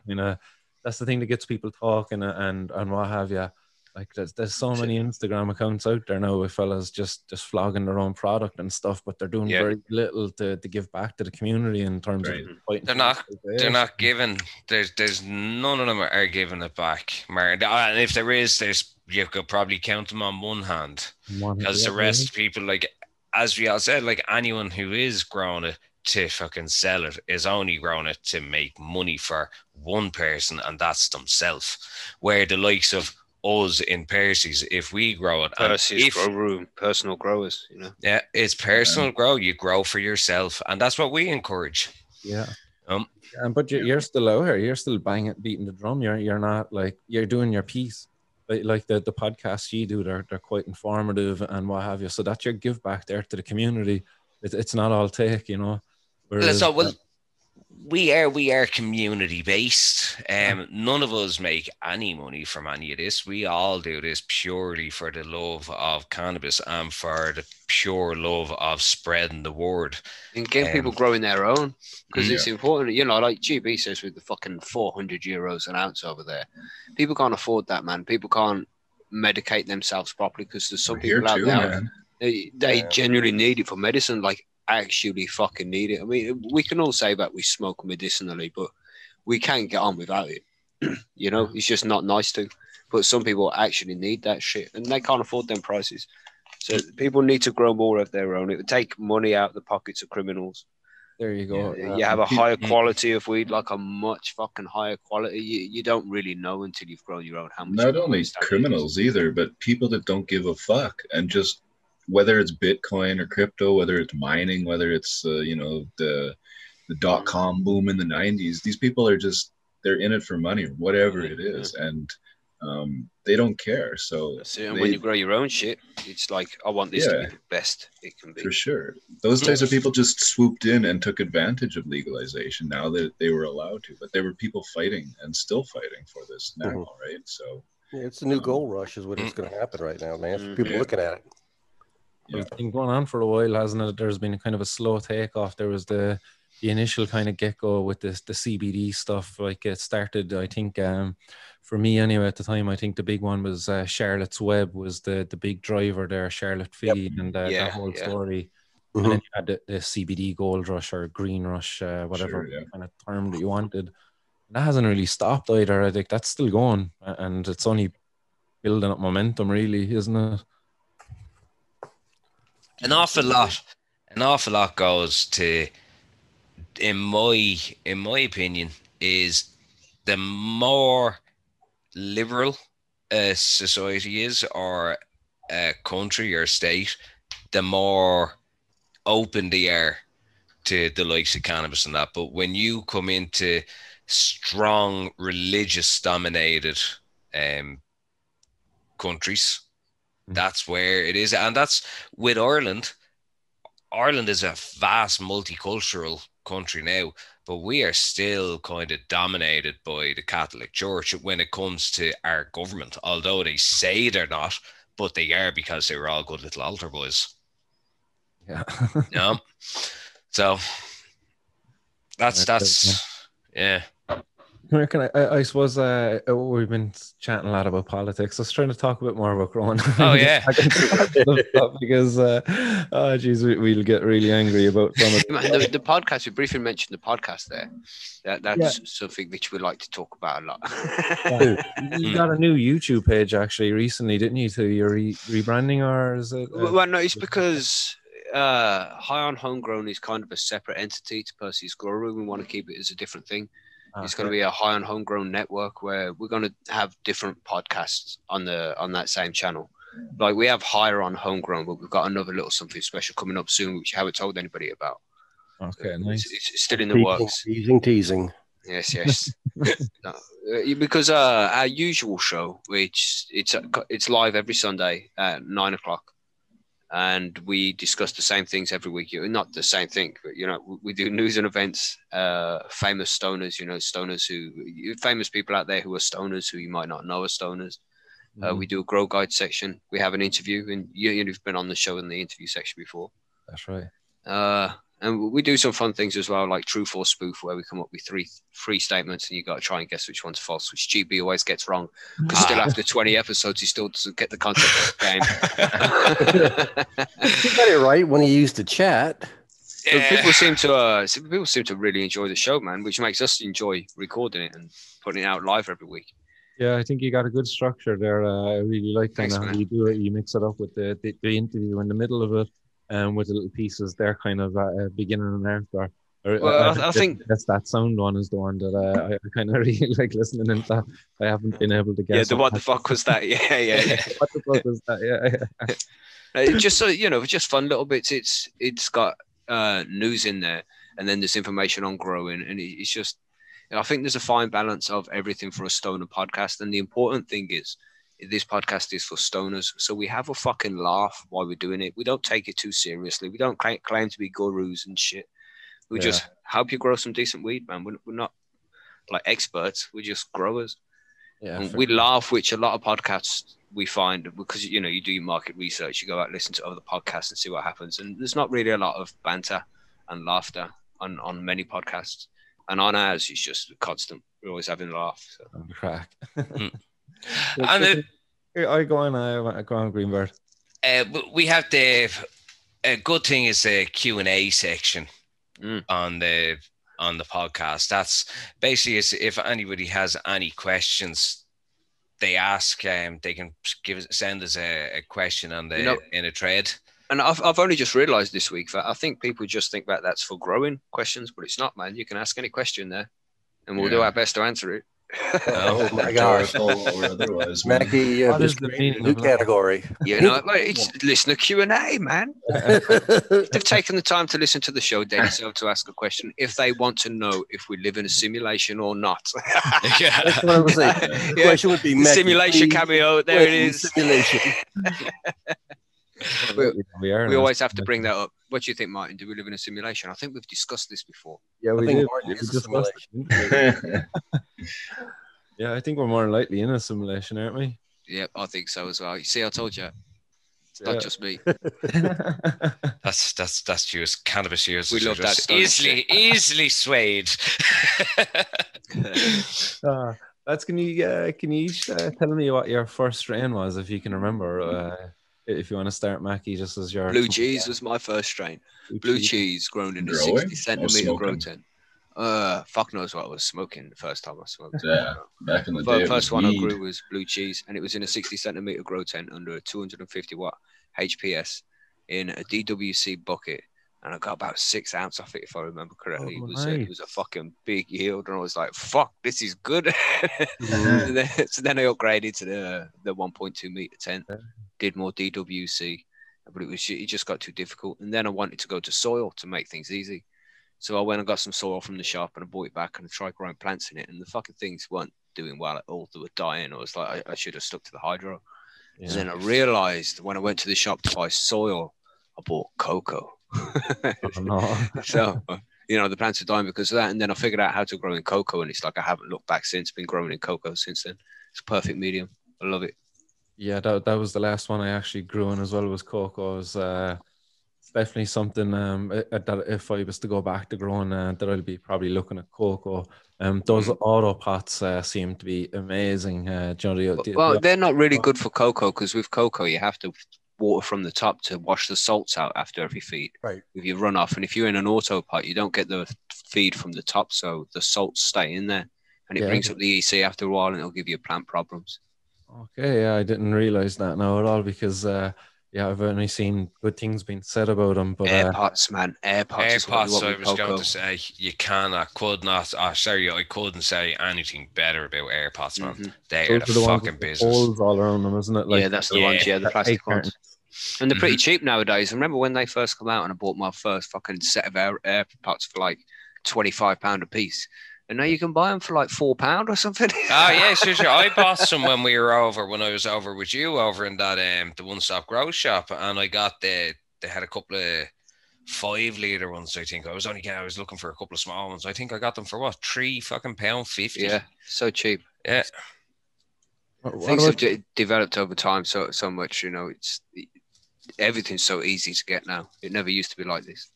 you know, that's the thing that gets people talking and and what have you. Like there's there's so many Instagram accounts out there now with fellas just just flogging their own product and stuff, but they're doing Yeah. very little to, to give back to the community in terms Right. of. They're not- they're not giving. There's there's none of them are giving it back, Martin. And if there is, there's you could probably count them on one hand. Because the yeah, rest of people like as we all said like anyone who is growing it to fucking sell it is only growing it to make money for one person and that's themselves where the likes of us in Percy's if we grow it and Percy's if, grow room, personal growers. You know, yeah it's personal grow you grow for yourself and that's what we encourage Yeah. Um, and but you're, you're still out here. You're still banging, beating the drum. You're you're not like you're doing your piece. Like, like the the podcasts you do, they're they're quite informative and what have you. So that's your give back there to the community. It, it's not all take, you know. Whereas, so well we are we are community based um none of us make any money from any of this we all do this purely for the love of cannabis and for the pure love of spreading the word and getting Um, people growing their own because mm. it's important. You know, like GB says with the fucking four hundred euros an ounce over there, people can't afford that, man. People can't medicate themselves properly because there's some We're people out too, there man. they, they Yeah. genuinely need it for medicine. Like actually fucking need it. I mean, we can all say that we smoke medicinally, but we can't get on without it. you know, it's just not nice to. But some people actually need that shit, and they can't afford them prices. So people need to grow more of their own. It would take money out of the pockets of criminals. there you go. You- Uh, you have a higher quality of weed, like a much fucking higher quality. You, you don't really know until you've grown your own how much. Not you only understand it is. criminals either, but people that don't give a fuck and just whether it's Bitcoin or crypto, whether it's mining, whether it's uh, you know the the dot com boom in the '90s. These people are just they're in it for money, whatever it is, and um, they don't care. So That's. And they- when you grow your own shit, it's like I want this to be the best it can be. For sure. Those types of people just swooped in and took advantage of legalization now that they were allowed to. But there were people fighting and still fighting for this now, Mhm. right? So Yeah, it's a new gold rush, is what is going to happen right now, man. Mm, People yeah. looking at it. It's been going on for a while, hasn't it? There's been kind of a slow takeoff. There was the the initial kind of get go with this the CBD stuff. Like it started, I think, um, for me anyway at the time. I think the big one was uh, Charlotte's Web was the the big driver there. Charlotte Yep. And uh, Yeah, that whole yeah. story. Mhm. And then you had the, the CBD Gold Rush or Green Rush, uh, whatever Sure, yeah. kind of term that you wanted. That hasn't really stopped either. I think that's still going, and it's only building up momentum, really, isn't it? An awful lot an awful lot goes to in my in my opinion is the more liberal a society is or a country or state the more open they are to the likes of cannabis and that but when you come into strong religious dominated um countries. That's where it is and that's with Ireland, Ireland is a vast multicultural country now, but we are still kind of dominated by the Catholic Church when it comes to our government, although they say they're not, but they are because they were all good little altar boys. Yeah. Know? So that's that's yeah. Come here, can I, I, I suppose uh, we've been chatting a lot about politics. I was trying to talk a bit more about growing. Oh, yeah. because, uh, oh, geez, we, we'll get really angry about some of Man, the, the podcast, we briefly mentioned the podcast there. That, that's something which we like to talk about a lot. You got a new YouTube page actually recently, didn't you? So you're re- rebranding, or is it? uh, well, no, it's because uh, High on Homegrown is kind of a separate entity to Percy's Grow Room. We want to keep it as a different thing. It's going to be a High on Homegrown network where we're going to have different podcasts on the on that same channel. Like we have Higher on Homegrown, but we've got another little something special coming up soon, which I haven't told anybody about. Okay, It's, nice. it's, it's still in the Teasing, works. teasing, teasing. Yes, yes. No, uh, because uh, our usual show, which it's it's live every Sunday at nine o'clock, and we discuss the same things every week. Not the same thing, but you know, we- do news and events. Uh, famous stoners, you know, stoners who famous people out there who are stoners who you might not know are stoners. Uh, we do a grow guide section. We have an interview, and you, you've been on the show in the interview section before. That's right. Uh, and we do some fun things as well, like truth or spoof, where we come up with three three statements, and you got to try and guess which one's false, which GB always gets wrong. Because still after twenty episodes, he still doesn't get the concept of the game. You got it right when he used the chat. So people seem to uh, people seem to really enjoy the show, man, which makes us enjoy recording it and putting it out live every week. Yeah, I think you got a good structure there. Uh, I really like kind Thanks, of how man. you do it. You mix it up with the, the, the interview in the middle of it, and with the little pieces there, kind of uh, beginning and end. Or, or Well, I- I think- that's that sound one is the one that uh, I, I kind of really like listening into. I haven't been able to guess. Yeah, the what the fuck was that? Yeah, yeah, yeah. what the fuck was that? Yeah, yeah. Uh, just so you know, just fun little bits. It's it's got uh, news in there, and then there's information on growing, and it, it's just. I think there's a fine balance of everything for a stoner podcast, and the important thing is this podcast is for stoners, so we have a fucking laugh while we're doing it. We don't take it too seriously. We don't claim, claim to be gurus and shit. We Yeah. just help you grow some decent weed, man. We're, we're not like experts. We're just growers. Yeah, And fair. we laugh, which a lot of podcasts we find because you know you do your market research, you go out listen to other podcasts and see what happens, and there's not really a lot of banter and laughter on on many podcasts, and on ours it's just constant. We're always having a laugh. So. On the crack. Hmm. And it- Here, I go on. I go on Greenbeard. Uh, we have the a good thing is the Q and A section Mm. on the on the podcast. That's basically is if anybody has any questions, they ask. Um, they can give send us a, a question on the You know- in a thread. And I've, I've only just realised this week that I think people just think that that's for growing questions, but it's not, man. You can ask any question there, and we'll do our best to answer it. Oh my gosh. Rhetorical or otherwise. man. Mackie, uh, What is just the created meaning a new of category. You know, like, it's listener Q and A, man. They've taken the time to listen to the show. They deserve to ask a question if they want to know if we live in a simulation or not. yeah. That's what I was saying. The Yeah. question would be Mackie, simulation please cameo. There it is. Simulation. We- we are. We always have to bring that up. What do you think, Martin? Do we live in a simulation? I think we've discussed this before. Yeah, I we think did. Martin We is a discussed it. Yeah, I think we're more likely in a simulation, aren't we? Yeah, I think so as well. You see, I told you. It's Yeah. not just me. That's that's that's just cannabis years. We love that just sort of easily easily swayed. Uh, that's can you uh, can you each uh, tell me what your first strain was if you can remember? Uh, if you want to start, Mackie, just as your Blue cheese was my first strain. Blue cheese grown in a sixty centimeter grow smoking? tent. Uh, fuck knows what I was smoking the first time I smoked. Yeah, back in the The day. it first was one I grew was blue cheese, and it was in a 60 centimeter grow tent under a 250 watt HPS in a DWC bucket. And I got about six ounce off it, if I remember correctly. Oh, it was a, it was a fucking big yield, and I was like, "Fuck, this is good." Mhm. And then- so then I upgraded to the the 1.2 meter tent, Yeah. did more DWC, but it was it just got too difficult. And then I wanted to go to soil to make things easy. So I went and got some soil from the shop and I brought it back and I tried growing plants in it. And the fucking things weren't doing well at all. They were dying. I was like, I, I should have stuck to the hydro. Yeah. And then I realized when I went to the shop to buy soil, I bought cocoa. Oh, no. so, uh, you know, the plants are dying because of that. And then I figured out how to grow in cocoa. And it's like I haven't looked back since, been growing in cocoa since then. It's a perfect medium. I love it. Yeah, that, that was the last one I actually grew in as well was cocoa. It was, uh, definitely something um, uh, that if I was to go back to growing, uh, that I'll be probably looking at cocoa. Um, those Mm. auto pots uh, seem to be amazing. Uh, do you know, the- the- Well, the- they're not really good for cocoa because with cocoa you have to water from the top to wash the salts out after every feed. Right. With your runoff, and if you're in an auto pot, you don't get the feed from the top, so the salts stay in there, and it Yeah. brings up the EC after a while, and it'll give you plant problems. Okay, yeah, I didn't realize that now at all because uh, yeah, I've only seen good things being said about them. But Air uh, man, air pots. is what you air pots, want I was going to say, you cannot, could not, oh, sorry, I couldn't say anything better about air pots, man. Mhm. They are those the are the ones fucking with business. holes all around them, isn't it? yeah, that's the ones. yeah, Yeah, the plastic eight carton. ones. And they're Mm-hmm. pretty cheap nowadays. I remember when they first come out, and I bought my first fucking set of air, air pots for like twenty five pound a piece. And now you can buy them for like four pound or something. Oh yeah, sure, sure. I bought some when we were over when I was over with you over in that um the one stop grow shop, and I got the they had a couple of five liter ones. I think I was only I was looking for a couple of small ones. I think I got them for what three fucking pound fifty. yeah, so cheap. yeah. What- what Things have about- de- developed over time so so much. You know, it's everything's so easy to get now. It never used to be like this.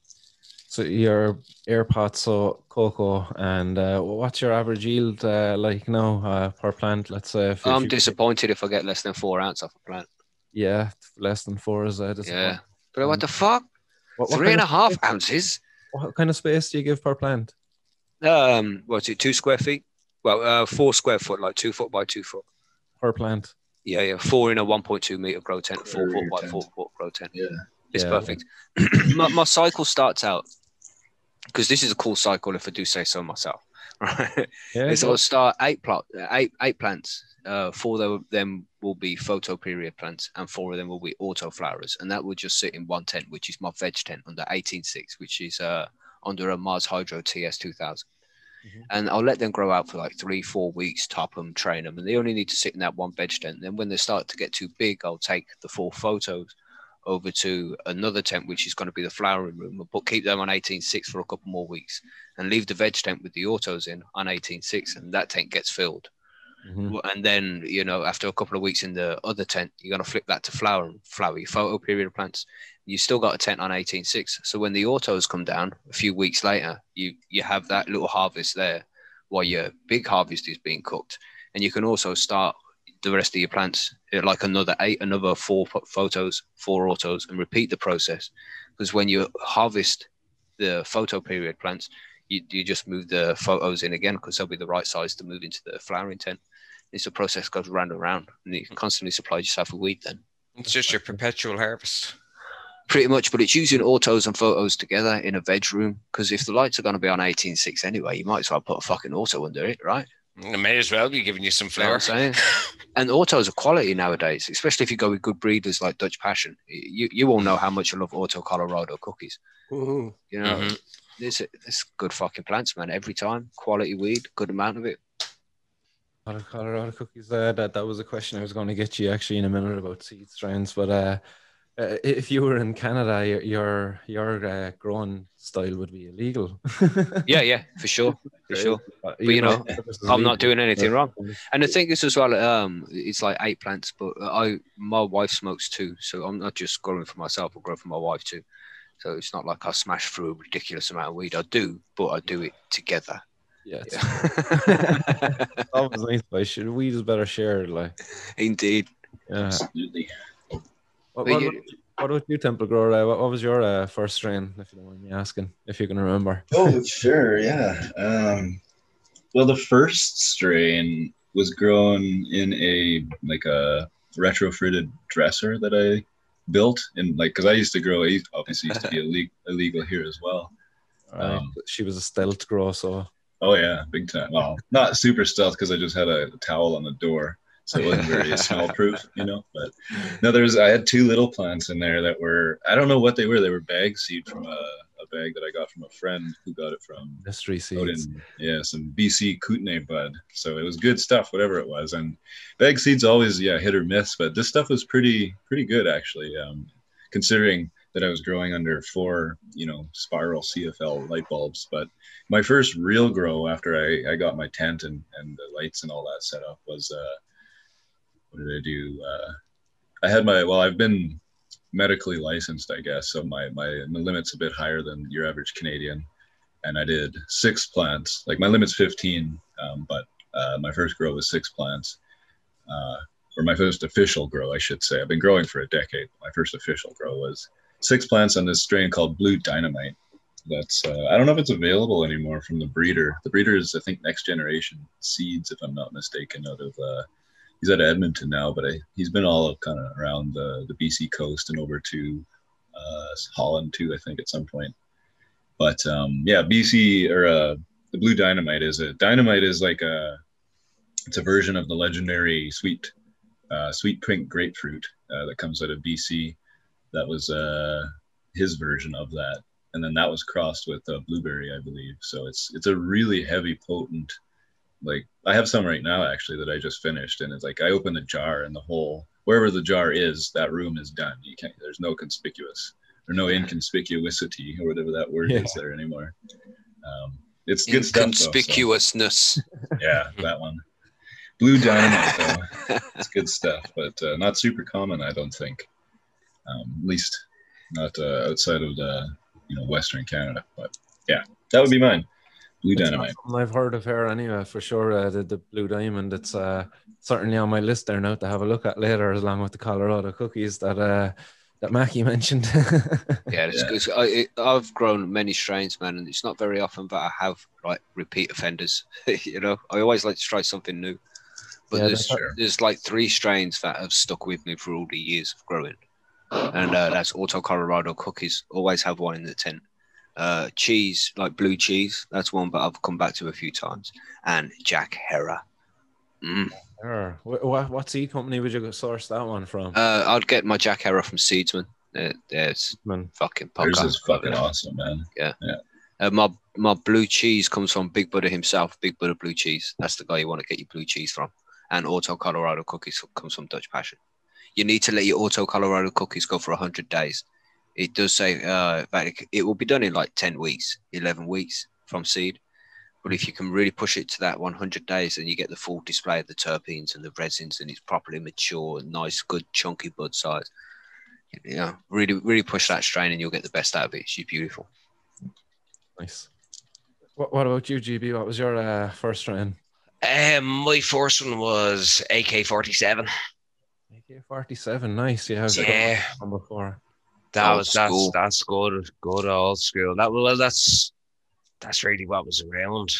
So your air pots, so cocoa, and uh, what's your average yield uh, like now uh, per plant? Let's say if, if I'm you- disappointed if I get less than four ounce off a plant. Yeah, less than four is uh, Yeah, but what the fuck? What, what Three kind and a of half space- ounces? What kind of space do you give per plant? Um, what's it? Two square feet? Well, uh, four square foot, like two foot by two foot. Per plant. Yeah, yeah. Four in a 1.2 meter grow tent, four foot by tent. four foot grow tent. Yeah. It's Yeah. perfect. my, my cycle starts out because this is a cool cycle, if I do say so myself. Right? Yeah, go- I'll start eight plot, eight eight plants. Uh, four of them will be photo period plants, and four of them will be auto flowers, and that will just sit in one tent, which is my veg tent under 18.6, which is uh under a Mars Hydro TS 2000. Mhm. And I'll let them grow out for like three, four weeks, top them, train them, and they only need to sit in that one veg tent. And Then when they start to get too big, I'll take the four photos over to another tent, which is going to be the flowering room, but keep them on 18.6 for a couple more weeks and leave the veg tent with the autos in on 18.6 and that tent gets filled. Mhm. And then, you know, after a couple of weeks in the other tent, you're going to flip that to flower and flower your photo period of plants. You still got a tent on 18.6. So when the autos come down a few weeks later, you, you have that little harvest there while your big harvest is being cooked. And you can also start the rest of your plants uh, like another eight, another four photos, four autos, and repeat the process. Because when you harvest the photo period plants, you, you just move the photos in again because they'll be the right size to move into the flowering tent. It's a process goes round and round, and you can constantly supply yourself with weed then. It's just your perpetual harvest. Pretty much, but it's using autos and photos together in a veg room because if the lights are going to be on 18.6 anyway, you might as well put a fucking auto under it, right? It may as well be giving you some You know what flour. I'm and autos are quality nowadays, especially if you go with good breeders like Dutch Passion. You you all know how much I love Auto Colorado cookies. Mhm. You know, Mhm. this this good fucking plants, man. Every time, quality weed, good amount of it. Colorado, Colorado cookies. Uh, that that was a question I was going to get you actually in a minute about seed strains. But uh, uh, if you were in Canada, your your, your uh, growing style would be illegal. Yeah, yeah, for sure, for sure. But you know, this is I'm not doing anything wrong. And the thing is as well, um, it's like eight plants, but I my wife smokes too, so I'm not just growing for myself. I grow for my wife too. So it's not like I smash through a ridiculous amount of weed. I do, but I do it together. Yeah, it's Yeah. always nice. But should weed is better shared. Like, Indeed. yeah. Absolutely. What, what, you- about- what about you, Temple Grower? Uh, what, what was your uh, first strain, if you don't mind me asking, if you can remember? Oh, sure, yeah. Um, well, the first strain was grown in a like a retrofitted dresser that I built, and like because I used to grow, I obviously used to be illegal, illegal here as well. Uh, Um, she was a stealth grower, so Oh yeah, big time. Well, not super stealth because I just had a, towel on the door, so it wasn't very smell proof, you know. But no, there's I had two little plants in there that were I don't know what they were. They were bag seed from a, a bag that I got from a friend who got it from mystery seeds. yeah some BC Kootenay bud. So it was good stuff, whatever it was. And bag seeds always yeah hit or miss, but this stuff was pretty pretty good actually. Um, considering that I was growing under four you know spiral CFL light bulbs, but my first real grow after I, I got my tent and, and the lights and all that set up was uh, what did I do? Uh, I had my well, I've been medically licensed, I guess. So my my, my limit's a bit higher than your average Canadian, and I did six plants. Like my limit's 15, um, but uh, my first grow was six plants, uh, or my first official grow, I should say. I've been growing for a decade. My first official grow was six plants on this strain called Blue Dynamite. That's uh, I don't know if it's available anymore from the breeder. The breeder is I think Next Generation Seeds, if I'm not mistaken, out of he's at Edmonton now, but I, he's been all kind of around the, the BC coast and over to uh, Holland too, I think, at some point. But um, yeah, BC or uh, the Blue Dynamite is a dynamite is like a it's a version of the legendary sweet uh, sweet pink grapefruit uh, that comes out of BC. That was uh, his version of that, and then that was crossed with uh, blueberry, I believe. So it's it's a really heavy, potent. Like I have some right now actually that I just finished, and it's like I open the jar and the whole wherever the jar is, that room is done. You can't. There's no conspicuous or no inconspicuousity or whatever that word Yeah. is there anymore. Um, it's good stuff. though, so- Inconspicuousness. yeah, that one. Blue Dynamite, though. It's good stuff, but uh, not super common, I don't think. Um, at least not uh, outside of the you know Western Canada. But yeah, that would be mine. Blue It's Dynamite. I've heard of her anyway, for sure. Uh, the, the Blue Diamond, it's uh, certainly on my list there now to have a look at later, along with the Colorado cookies that uh, that Mackie mentioned. Yeah, it's Yeah. good. I, it, I've grown many strains, man, and it's not very often that I have like repeat offenders. you know, I always like to try something new. But Yeah, there's, that's- there's like three strains that have stuck with me for all the years of growing, and uh, that's Auto Colorado cookies. Always have one in the tent. Uh, cheese, like blue cheese, that's one that I've come back to a few times, and Jack Herer. Mm. Sure. Wh- wh- what seed company would you source that one from? Uh, I'd get my Jack Herer from Seedsman. Uh, there's Man, fucking Yours podcast. is fucking awesome, man. Yeah, Uh, my my blue cheese comes from Big Buddha himself, Big Buddha blue cheese. That's the guy you want to get your blue cheese from. And Auto Colorado cookies comes from Dutch Passion. You need to let your Auto Colorado cookies go for hundred days. It does say uh, that it, it will be done in like ten weeks, eleven weeks from seed. But if you can really push it to that 100 days, then you get the full display of the terpenes and the resins, and it's properly mature, nice, good, chunky bud size. You know, really, really push that strain, and you'll get the best out of it. She's beautiful. nice. What, what about you, GB? What was your uh, first round? Um, my first one was AK forty seven. AK 47, nice. Yeah, I've Yeah, got one before. That Old was that's school. that's good, good old school. That well, that's that's really what was around.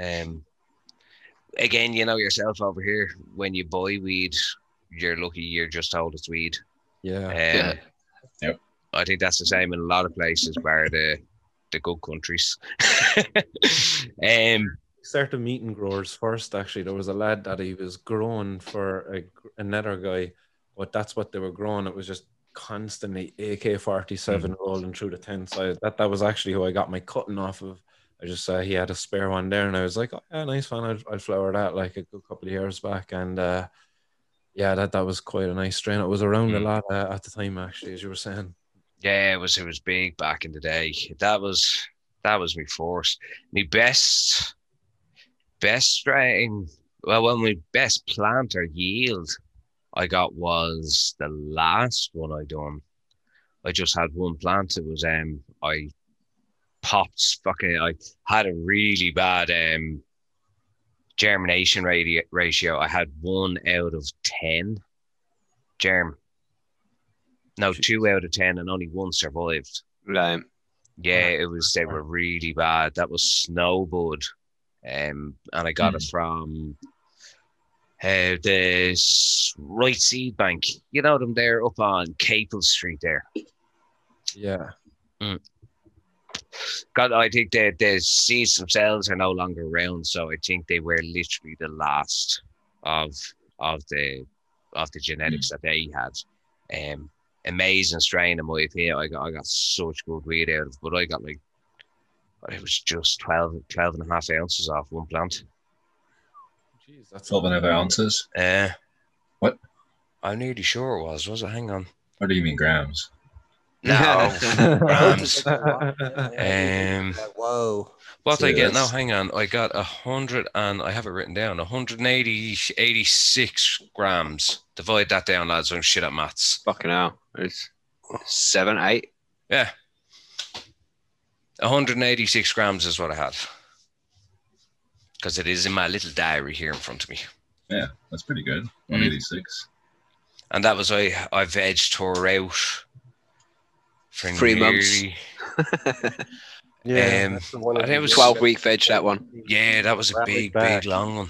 Um, again, you know yourself over here. When you buy weed, you're lucky you're just told it's weed. Yeah. Um, Yeah. Yep. I think that's the same in a lot of places, where the the good countries. um, started meeting growers first. Actually, there was a lad that he was growing for a, another guy, but that's what they were growing. It was just constantly AK forty seven rolling through the tent. So that that was actually who I got my cutting off of. I just uh, he had a spare one there, and I was like, oh yeah, nice one. I'd, I'd flower that like a good couple of years back, and uh, yeah, that that was quite a nice strain. It was around a Mm. lot uh, at the time, actually, as you were saying. yeah, it was it was big back in the day. That was that was my first, my best, best strain. Well, well, my best plant or yield I got was the last one I done. I just had one plant. It was um I popped fucking. I had a really bad um germination radi- ratio. I had one out of ten germ. No, two out of ten, and only one survived. Lame. Yeah, it was. They were really bad. That was Snowbud, um, and I got it from uh, the Right Seed Bank. You know them there up on Capel Street there. Yeah. God, I think the the seeds themselves are no longer around, so I think they were literally the last of of the of the genetics that they had. Um, amazing strain in my opinion. I got I got such good weed out of, it, but I got like it was just 12, 12 and a half ounces off one plant. Jeez, that's 12 and a half ounces. Uh, What? I'm nearly sure it was. Was it? Hang on. What do you mean grams? No. grams. Um, Whoa. What So I get now? Hang on, I got a hundred and I have it written down. 180, 86 grams. Divide that down, lads. I'm shit at maths. Fucking hell. It's seven, eight. Yeah. 186 grams is what I had. Because it is in my little diary here in front of me. Yeah, that's pretty good. Mm. 186. And that was I I veg tore out for Three months. Yeah, Um, that's the one I that think it was did. 12 week veg, that one. Yeah, that was a Wrap big, big long one.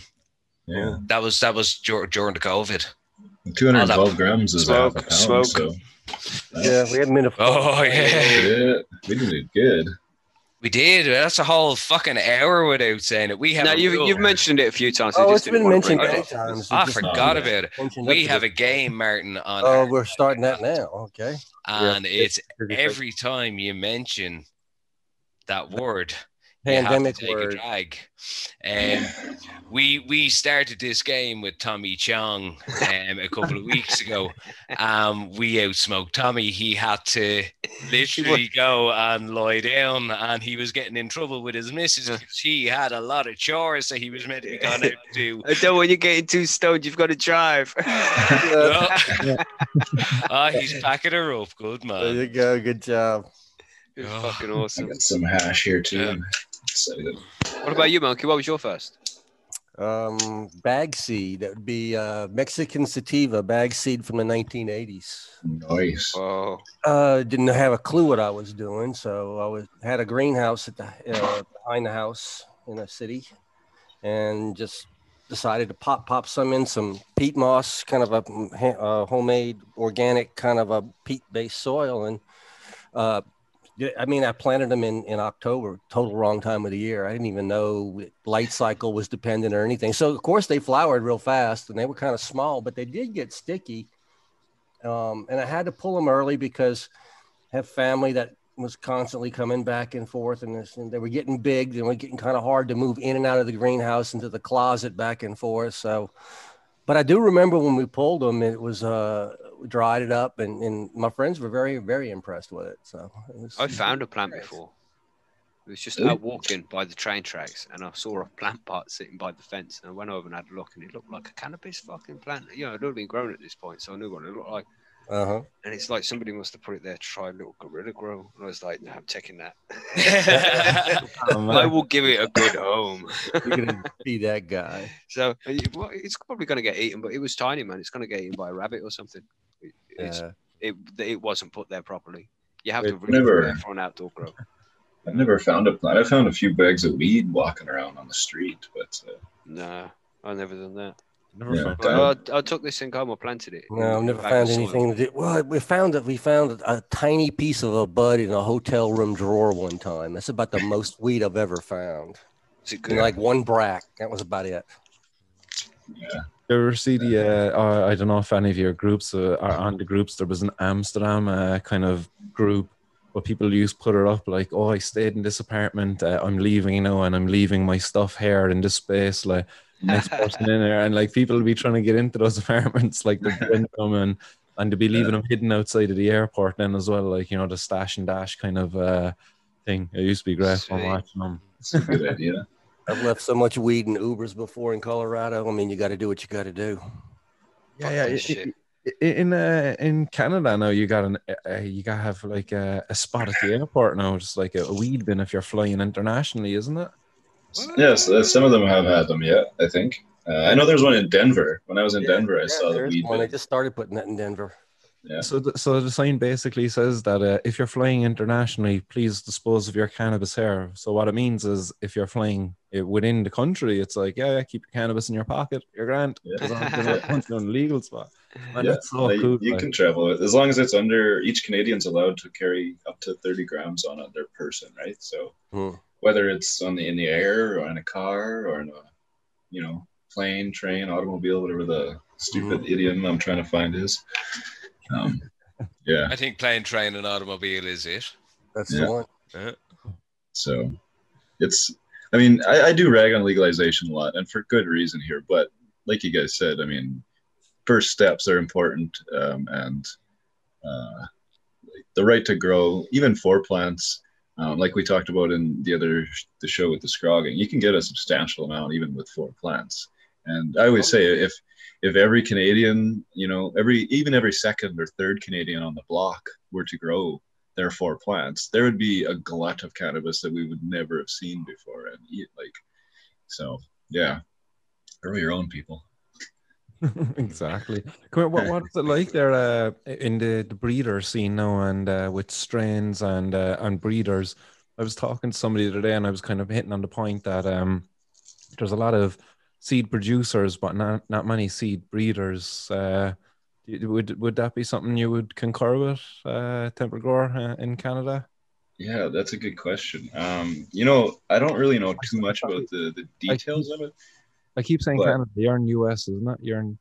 Yeah. That was that was dur- during the COVID. 212 grams is Smoke, half a pound. smoke. So Yeah, we hadn't been a Oh yeah, yeah, we did it good. We did. That's a whole fucking hour without saying it. We have. No, a you've, you've mentioned it a few times. I Oh, just it's didn't been want mentioned bring it many times. I forgot about it. mentioned We have a game, Martin, on. Oh, we're starting that now. Okay. and Yeah. it's every time you mention that word, Pandemic you have to take word. a drag. Um, we we started this game with Tommy Chong um, a couple of weeks ago. Um, we outsmoked Tommy. He had to literally go and lie down, and he was getting in trouble with his missus. 'cause She had a lot of chores that he was meant to be gone out to do. I know when you're getting too stoned, you've got to drive. Ah, he's packing her up. Good man. There you go. Good job. It's Oh. fucking awesome. I got some hash here too. Yeah. I'm. What about you, Monkey? What was your first? Um, bag seed. That would be uh, Mexican sativa bag seed from the 1980s. Nice. Oh, Uh, didn't have a clue what I was doing, so I was had a greenhouse at the uh, behind the house in a city, and just decided to pop pop some in some peat moss, kind of a ha- uh, homemade organic kind of a peat based soil, and uh, yeah, I mean I planted them in in October, total wrong time of the year. I didn't even know light cycle was dependent or anything. So of course they flowered real fast, and they were kind of small, but they did get sticky um, and I had to pull them early because I have family that was constantly coming back and forth, and, this, and they were getting big. They were getting kind of hard to move in and out of the greenhouse into the closet back and forth. So, but I do remember when we pulled them, it was uh, dried it up, and, and my friends were very very impressed with it. So it was, I found a plant before. It was just Really? out walking by the train tracks, and I saw a plant pot sitting by the fence, and I went over and had a look, and it looked like a cannabis fucking plant. You know, it would had been grown at this point, so I knew what it looked like. Uh huh. And it's like somebody must have put it there to try a little gorilla grow. And I was like, no, I'm taking that. Oh, I will give it a good home. You're gonna be that guy. So well, it's probably going to get eaten, but it was tiny, man. It's going to get eaten by a rabbit or something. It, it's, Uh, it, it wasn't put there properly. You have Wait, to really never- prepare for an outdoor grow. I've never found a plant. I found a few bags of weed walking around on the street, but uh, No, I've never done that. Never Yeah. found- I, I took this thing home, I planted it. no, I've never bag found anything. That did, well, we found that we found a tiny piece of a bud in a hotel room drawer one time. That's about the most weed I've ever found. Is it good? like one brack. That was about it. yeah, You ever see the? Uh, uh, I don't know if any of your groups uh, are on the groups. There was an Amsterdam uh, kind of group where people used to put it up like, "Oh, I stayed in this apartment. Uh, I'm leaving you now, and I'm leaving my stuff here in this space." Like next person in there, and like people will be trying to get into those apartments, like they're rent them and and to be leaving them hidden outside of the airport then as well, like you know the stash and dash kind of uh thing. It used to be great fun Sweet. watching them. it's a good idea. I've left so much weed in Ubers before in Colorado. I mean, you got to do what you got to do. Yeah, Fuck yeah. that i- shit. In uh, in Canada now, you got an uh, you got to have like a, a spot at the airport now, just like a, a weed bin if you're flying internationally, isn't it? Yes, uh, some of them have had them yet. I think. Uh, I know there's one in Denver. When I was in Denver, I Yeah, saw the there's weed. one. They just started putting that in Denver. Yeah. So, the, so the sign basically says that uh, if you're flying internationally, please dispose of your cannabis here. So what it means is, if you're flying uh, within the country, it's like, yeah, yeah keep your cannabis in your pocket, you're grand. Yeah. As you're not punching on the legal spot. Man, Yeah, so Like, cool. you like. can travel with as long as it's under each Canadian's allowed to carry up to 30 grams on their person, right? So Hmm. Whether it's on the in the air or in a car or in a you know plane, train, automobile, whatever the stupid idiom I'm trying to find is. Um, yeah, I think plane, train, and automobile is it. That's Yeah. the one. so it's. I mean, I, I do rag on legalization a lot, and for good reason here. But like you guys said, I mean, first steps are important, um, and uh, the right to grow, even for plants, um, like we talked about in the other the show with the scrogging, you can get a substantial amount even with four plants. And I always say if if every Canadian, you know, every even every second or third Canadian on the block were to grow their four plants, there would be a glut of cannabis that we would never have seen before and eat like so yeah. Grow your own people. exactly. Come here, what, what's it like there uh, in the, the breeder scene now and uh, with strains and uh, and breeders? I was talking to somebody today and I was kind of hitting on the point that um, there's a lot of seed producers, but not not many seed breeders. Uh, would would that be something you would concur with, uh, Grower uh, in Canada? Yeah, that's a good question. Um, you know, I don't really know too much about the, the details of it. I keep saying What? Canada. You're in US, isn't it? You're in.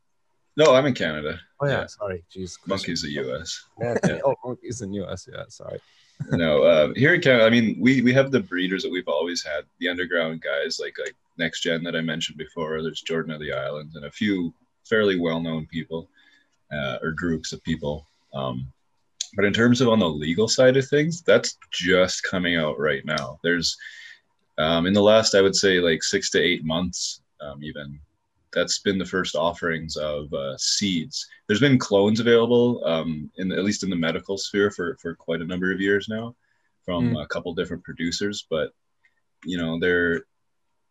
No, I'm in Canada. Oh yeah, Yeah. sorry. Jeez. Monkey's the US. Yeah, Oh, monkeys in US. Yeah, sorry. no, uh, here in Canada, I mean, we we have the breeders that we've always had, the underground guys like like Next Gen that I mentioned before. There's Jordan of the Island and a few fairly well-known people uh, or groups of people. Um, but in terms of on the legal side of things, that's just coming out right now. There's um, in the last, I would say, like six to eight months, um, even that's been the first offerings of uh, seeds. There's been clones available, um, in at least in the medical sphere for for quite a number of years now, from a couple different producers. But you know, they're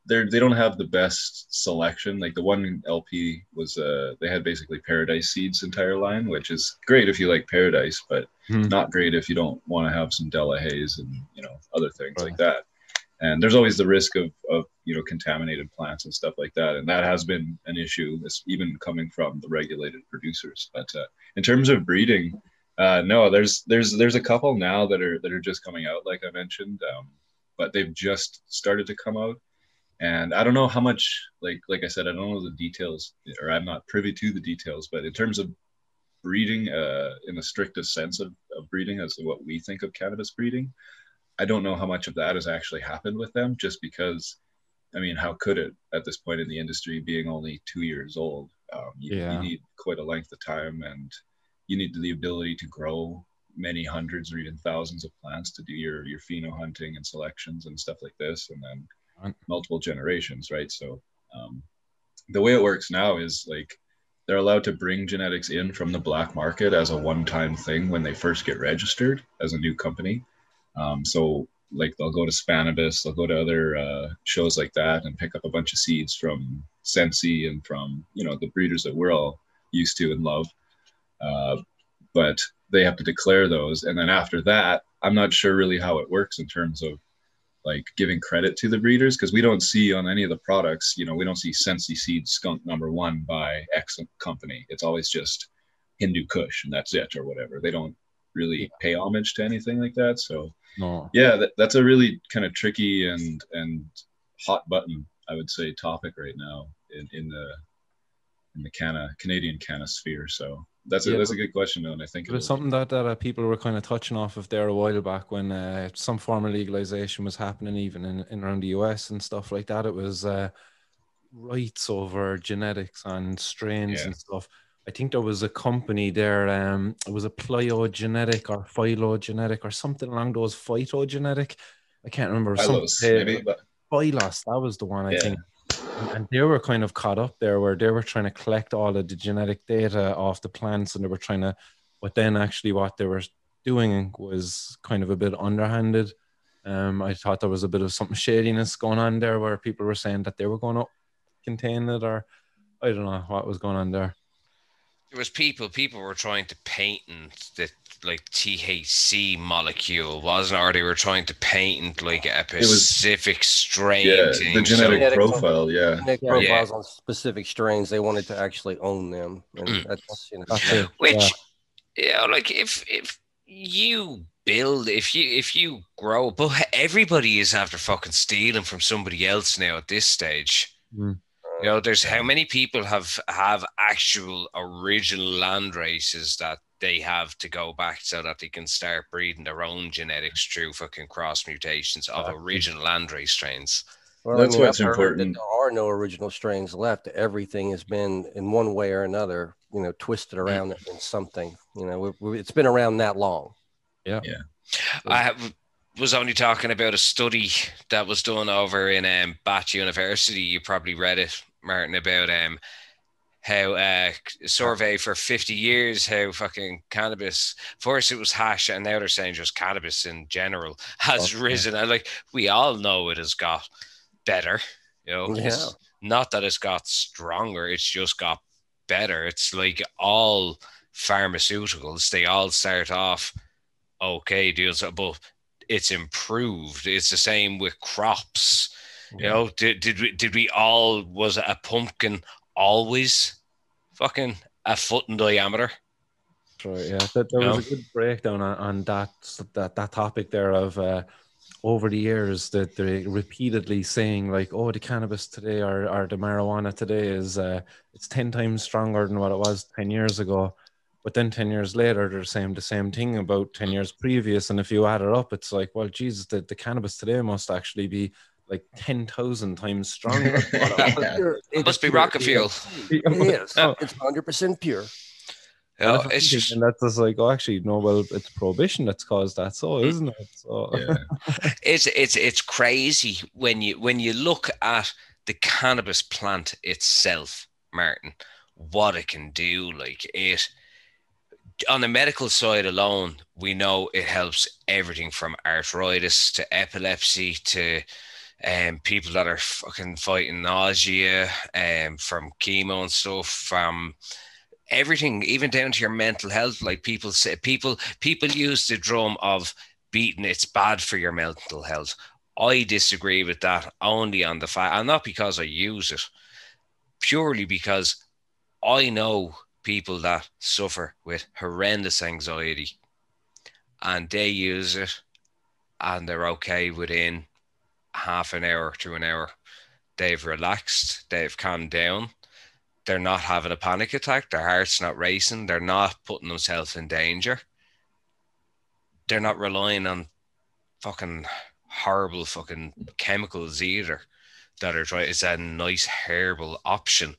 they're they don't have the best selection. Like the one LP was, uh, they had basically Paradise Seeds entire line, which is great if you like Paradise, but Hmm. not great if you don't want to have some Delahaze and you know other things Right. like that. And there's always the risk of, of you know contaminated plants and stuff like that, and that has been an issue, this, even coming from the regulated producers. But uh, in terms of breeding, uh, no, there's there's there's a couple now that are that are just coming out, like I mentioned, um, but they've just started to come out, and I don't know how much, like like I said, I don't know the details, or I'm not privy to the details. But in terms of breeding, uh, in the strictest sense of, of breeding, as what we think of cannabis breeding, I don't know how much of that has actually happened with them, just because. I mean, how could it at this point in the industry, being only two years old? Um, you, Yeah. you need quite a length of time, and you need the ability to grow many hundreds or even thousands of plants to do your your pheno hunting and selections and stuff like this, and then multiple generations, right? So um, the way it works now is like they're allowed to bring genetics in from the black market as a one-time thing when they first get registered as a new company. Um, so like they'll go to Spannabis, they'll go to other uh, shows like that and pick up a bunch of seeds from Sensi and from you know the breeders that we're all used to and love. Uh, but they have to declare those, and then after that, I'm not sure really how it works in terms of like giving credit to the breeders because we don't see on any of the products, you know, we don't see Sensi Seed Skunk number one by X company. It's always just Hindu Kush and that's it or whatever. They don't really pay homage to anything like that. So No. yeah, that, that's a really kind of tricky and and hot button, I would say, topic right now in, in the in the Cana Canadian Cana sphere. So that's a Yeah, that's a good question, though, and I think It was something that, that uh, people were kind of touching off of there a while back when uh, some form of legalization was happening, even in, in around the US and stuff like that. It was uh, rights over genetics and strains Yeah. and stuff. I think there was a company there, um, it was a plyogenetic or phylogenetic or something along those phytogenetic. I can't remember. Phylos, maybe, but Phylos, that was the one I Yeah. think. And they were kind of caught up there where they were trying to collect all of the genetic data off the plants and they were trying to, but then actually what they were doing was kind of a bit underhanded. Um, I thought there was a bit of something shadiness going on there where people were saying that they were going to contain it or I don't know what was going on there. There was people. People were trying to patent the like THC molecule, wasn't it? Or they were trying to patent like a was- specific strain. yeah, thing. the genetic Genetic profile, yeah. Genetic Yeah. profiles on specific strains. They wanted to actually own them, and Mm. that's you know. That's it. which Yeah. you know, like if if you build if you if you grow but everybody is after fucking stealing from somebody else now at this stage Mm. You know there's how many people have have actual original land races that they have to go back so that they can start breeding their own genetics through fucking cross mutations of original land race strains Well, That's I've what's heard important. That there are no original strains left. Everything has been in one way or another, you know, twisted around in something. You know, we we it's been around that long. Yeah. Yeah. I have, was only talking about a study that was done over in um, Bath University. You probably read it, Martin, about um, how uh, survey for 50 years how fucking cannabis first it was hash and now they're saying just cannabis in general has Okay. risen. And like we all know it has got better you know? Yeah. not that it's got stronger it's just got better. It's like all pharmaceuticals they all start off okay deals but it's improved. It's the same with crops you know did, did we did we all was a pumpkin always fucking a foot in diameter Right, yeah. That, there was a good breakdown on, on that, that that topic there of uh, over the years that they're repeatedly saying like, oh, the cannabis today or, or the marijuana today is uh, it's ten times stronger than what it was ten years ago. But then ten years later, they're saying the same thing about ten years previous, and if you add it up, it's like, well, Jesus, the, the cannabis today must actually be like ten thousand times stronger. it. Yeah. It must be pure rocket fuel It is. Oh. It's 100% pure. you know, And it's just thinking that's just like, oh, actually, no, well, it's prohibition that's caused that, so mm. isn't it? So Yeah. it's it's it's crazy when you when you look at the cannabis plant itself, Martin, what it can do. Like it on the medical side alone, we know it helps everything from arthritis to epilepsy to um, people that are fucking fighting nausea, um, from chemo and stuff, from everything, even down to your mental health. Like people say, people people use the drum of beating it's bad for your mental health. I disagree with that only on the fact, and not because I use it, purely because I know people that suffer with horrendous anxiety and they use it and they're okay within half an hour to an hour. They've relaxed, they've calmed down, they're not having a panic attack, their heart's not racing, they're not putting themselves in danger. They're not relying on fucking horrible fucking chemicals either that are trying it's a nice herbal option.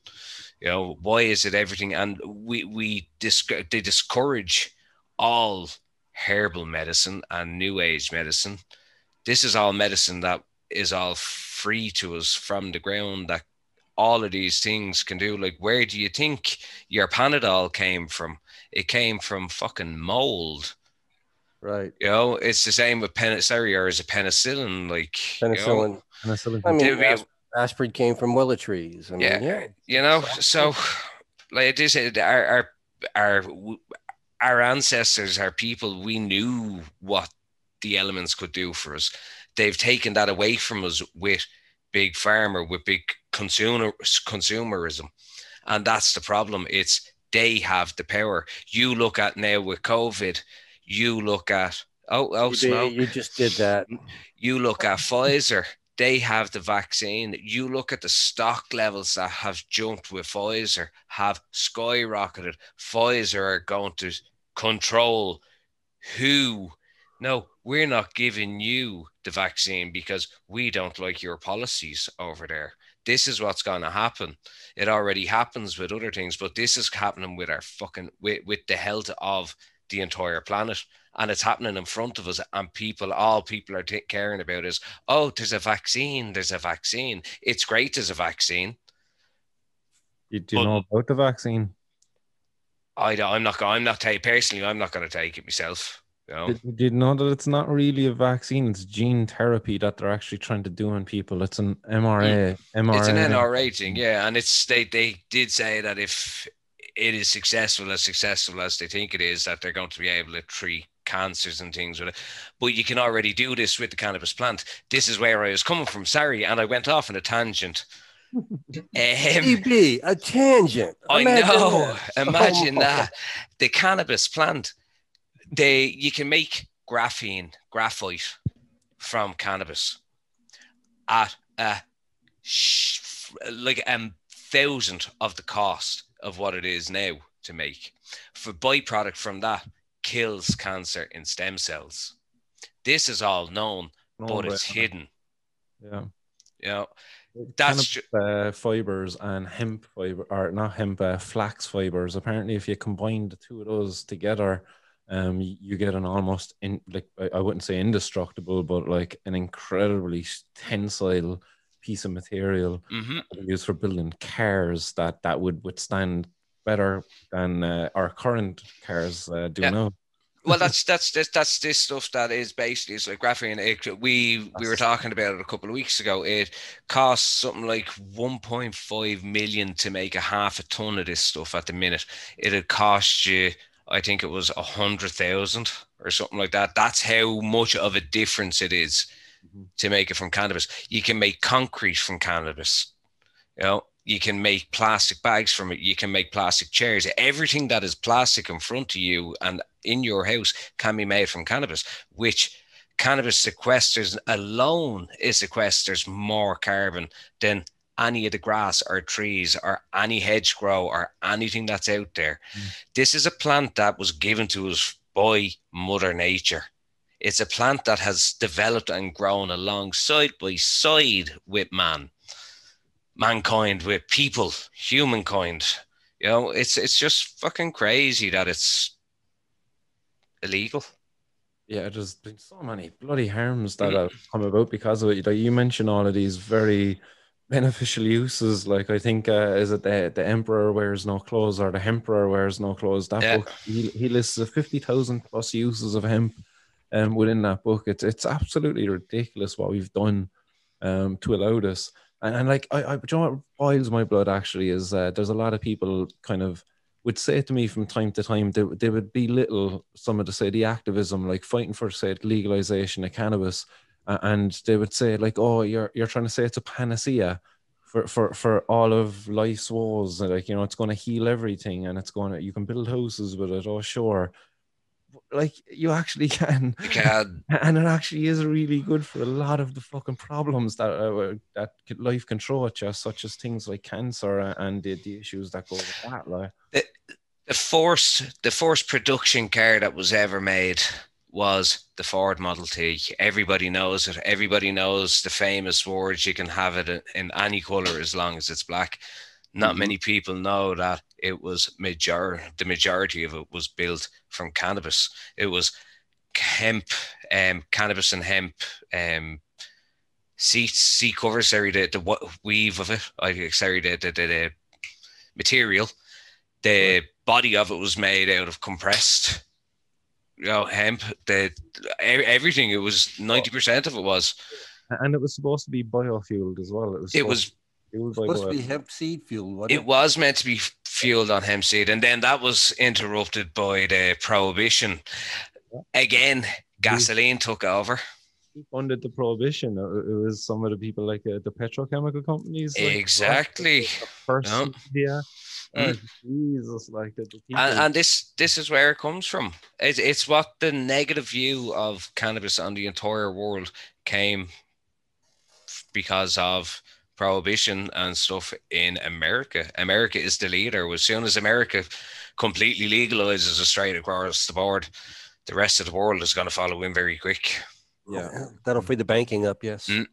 You know why is it everything? And we we dis- they discourage all herbal medicine and new age medicine. This is all medicine that is all free to us from the ground that all of these things can do like where do you think your panadol came from it came from fucking mold Right. you know it's the same with penicillin or is it penicillin like you know? Penicillin. penicillin. I mean, Did as- aspirin came from willow trees. I mean, Yeah. yeah. you know so like this our our our our ancestors our people we knew what the elements could do for us they've taken that away from us with big pharma with big consumer consumerism and that's the problem it's they have the power you look at now with covid you look at oh oh You, smoke did, you just did that. you look at Pfizer, they have the vaccine. You look at the stock levels that have jumped with Pfizer, have skyrocketed. Pfizer are going to control who. No, we're not giving you the vaccine because we don't like your policies over there. This is what's going to happen. It already happens with other things, but this is happening with our fucking with, with the health of the entire planet and it's happening in front of us and people all people are t- caring about is oh there's a vaccine there's a vaccine it's great there's a vaccine Do, do you know about the vaccine? I don't, I'm not I'm not ta- personally I'm not going to take it myself know Did, did you know that it's not really a vaccine? It's gene therapy that they're actually trying to do on people. It's an MRA. mRNA. it's an NRA thing yeah and it's they they did say that if it is successful as successful as they think it is that they're going to be able to treat cancers and things with it but you can already do this with the cannabis plant this is where I was coming from sorry and I went off on a tangent um, TB, a tangent. I Imagine know. that. Imagine Oh, that. The cannabis plant, they you can make graphene, graphite from cannabis at a sh- like a thousand of the cost of what it is now to make. For byproduct from that kills cancer in stem cells. This is all known, No, but it's hidden. Yeah. You know, that's Cannabis, uh, fibers and hemp fiber, or not hemp, uh, flax fibers. Apparently, if you combine the two of those together, um, you get an almost in like I wouldn't say indestructible, but like an incredibly tensile piece of material hmm used for building cars that that would withstand better than uh, our current cars uh, do Yeah. now. Well, that's that's this that's this stuff that is basically it's like graphene. It, we we were talking about it a couple of weeks ago. It costs something like 1.5 million to make a half a ton of this stuff at the minute. It'd cost you, I think it was a hundred thousand or something like that. That's how much of a difference it is Mhm. to make it from cannabis. You can make concrete from cannabis. You know, you can make plastic bags from it. You can make plastic chairs. Everything that is plastic in front of you and in your house can be made from cannabis, which cannabis sequesters alone it sequesters more carbon than any of the grass or trees or any hedgerow or anything that's out there. Mm. This is a plant that was given to us by Mother Nature. It's a plant that has developed and grown alongside by side with man, mankind, with people, humankind. You know, it's it's just fucking crazy that it's illegal. Yeah, there's been so many bloody harms that Mm. have come about because of it. Like you mentioned all of these very beneficial uses. Like I think uh, is it the the emperor wears no clothes or the emperor wears no clothes. That Yeah. book he, he lists fifty thousand plus uses of hemp um, within that book. It's it's absolutely ridiculous what we've done um, to allow this. And, and like I, I, you know what boils my blood actually is uh, there's a lot of people kind of would say to me from time to time they, they would belittle some of the say the activism like fighting for say legalization of cannabis and they would say like oh you're you're trying to say it's a panacea for for for all of life's woes like you know it's going to heal everything and it's going to you can build houses with it oh sure. Like you actually can. You can. And it actually is really good for a lot of the fucking problems that uh, that life can throw at you, such as things like cancer and the, the issues that go with that. Like, the first the first production car that was ever made was the Ford Model T. Everybody knows it. Everybody knows the famous words. You can have it in, in any color as long as it's black. Not Mhm. many people know that it was major. The majority of it was built from cannabis. It was hemp, um, cannabis and hemp, um, seats, seat covers. Sorry, the the weave of it. I sorry, the the, the, the material. The body of it was made out of compressed, you know, hemp. The everything. It was ninety percent of it was. and it was supposed to be biofueled as well. It was. It was fueled by supposed to be hemp seed fuel. Wasn't It was meant to be f- fueled on hemp seed, and then that was interrupted by the prohibition. Again, gasoline took over. Who funded the prohibition. It, it was some of the people like uh, the petrochemical companies. like, Exactly. First, Yeah. Yeah. Oh, Mm. Jesus, like the, the people. And, and this this is where it comes from. It's it's what the negative view of cannabis on the entire world came because of prohibition and stuff in America. America is the leader. As soon as America completely legalizes it straight across the board, the rest of the world is going to follow in very quick. yeah. That'll free the banking up. Yes. Mm.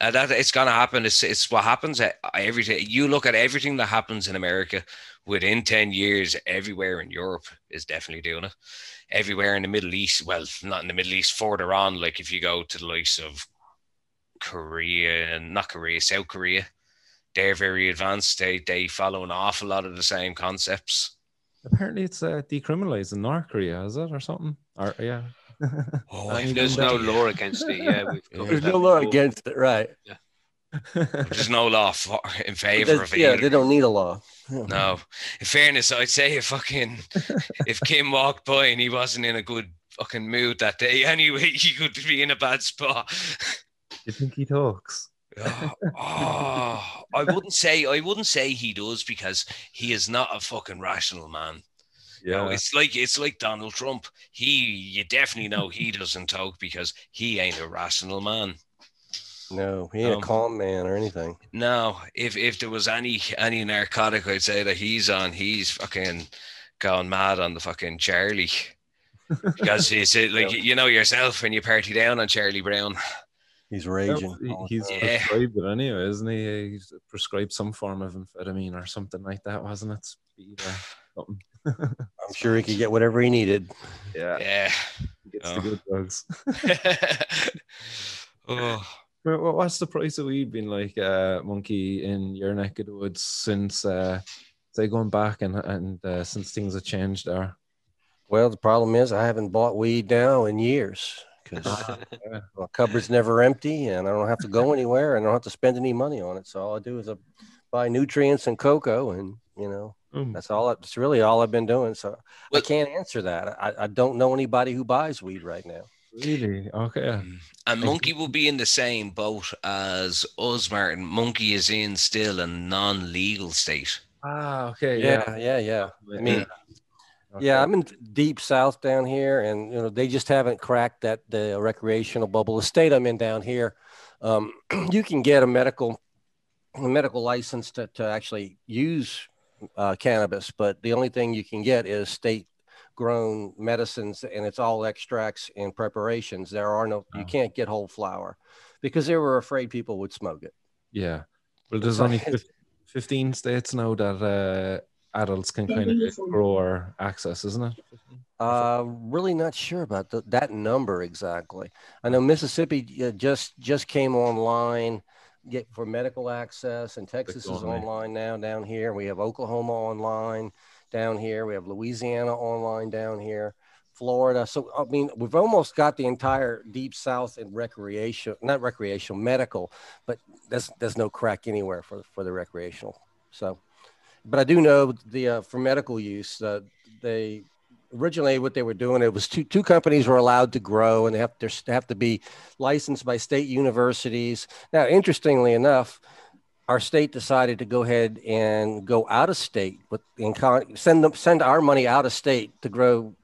And that it's gonna happen. It's it's what happens at everything. You look at everything that happens in America within 10 years, everywhere in Europe is definitely doing it. Everywhere in the Middle East, well, not in the Middle East, further on, like if you go to the likes of Korea not Korea, South Korea, they're very advanced. They they follow an awful lot of the same concepts. Apparently, it's uh, decriminalized in North Korea, is it or something? Or yeah. Oh, I There's no law against it. Yeah, we've There's no law before. against it, right? Yeah. There's no law for, in favor of it. yeah, either. they don't need a law. No, in fairness, I'd say if fucking if Kim walked by and he wasn't in a good fucking mood that day, anyway, he could be in a bad spot. you think he talks? oh, oh, I wouldn't say I wouldn't say he does because he is not a fucking rational man. You know, it's like it's like Donald Trump. He you definitely know he doesn't talk because he ain't a rational man. No, he ain't Um, a calm man or anything. No, if if there was any any narcotic, I'd say that he's on. He's fucking gone mad on the fucking Charlie. Because he's like you know yourself when you party down on Charlie Brown. He's raging. He- he's time. Yeah. prescribed it anyway, isn't he? He's prescribed some form of amphetamine or something like that, wasn't it? Speed or something. I'm sure he could get whatever he needed. Yeah, Yeah. he gets Oh. the good drugs. oh, Wha- wha- What's the price of weed been like, uh, Monkey, in your neck of the woods since, uh, say, going back and and uh, since things have changed there? Well, the problem is I haven't bought weed now in years because yeah. my cupboard's never empty and I don't have to go anywhere and I don't have to spend any money on it. So all I do is I buy nutrients and cocoa and you know Mm. that's all. That's really all I've been doing. So I can't answer that. I, I don't know anybody who buys weed right now. Really? Okay. And Monkey will be in the same boat as us, Martin. Monkey is in still a non-legal state. Ah, okay. Yeah, yeah, yeah. I mean, Okay. Yeah, I'm in deep south down here, and you know they just haven't cracked that the recreational bubble. The state I'm in down here, um, you can get a medical a medical license to, to actually use uh, cannabis, but the only thing you can get is state grown medicines, and it's all extracts and preparations. There are no you Oh. can't get whole flower because they were afraid people would smoke it. Yeah. Well, there's So only 15 states now that uh, adults can kind of grow or access, isn't it? Uh, really not sure about th- that number exactly. I know Mississippi uh, just just came online get for medical access, and Texas is online now down here. We have Oklahoma online down here. We have Louisiana online down here. Florida. So I mean, we've almost got the entire deep south in recreation, not recreational, medical, but there's there's no crack anywhere for for the recreational. So, but I do know the uh, for medical use, uh, they originally what they were doing it was two two companies were allowed to grow and they have to they have to be licensed by state universities. Now, interestingly enough, our state decided to go ahead and go out of state with and con- send them send our money out of state to grow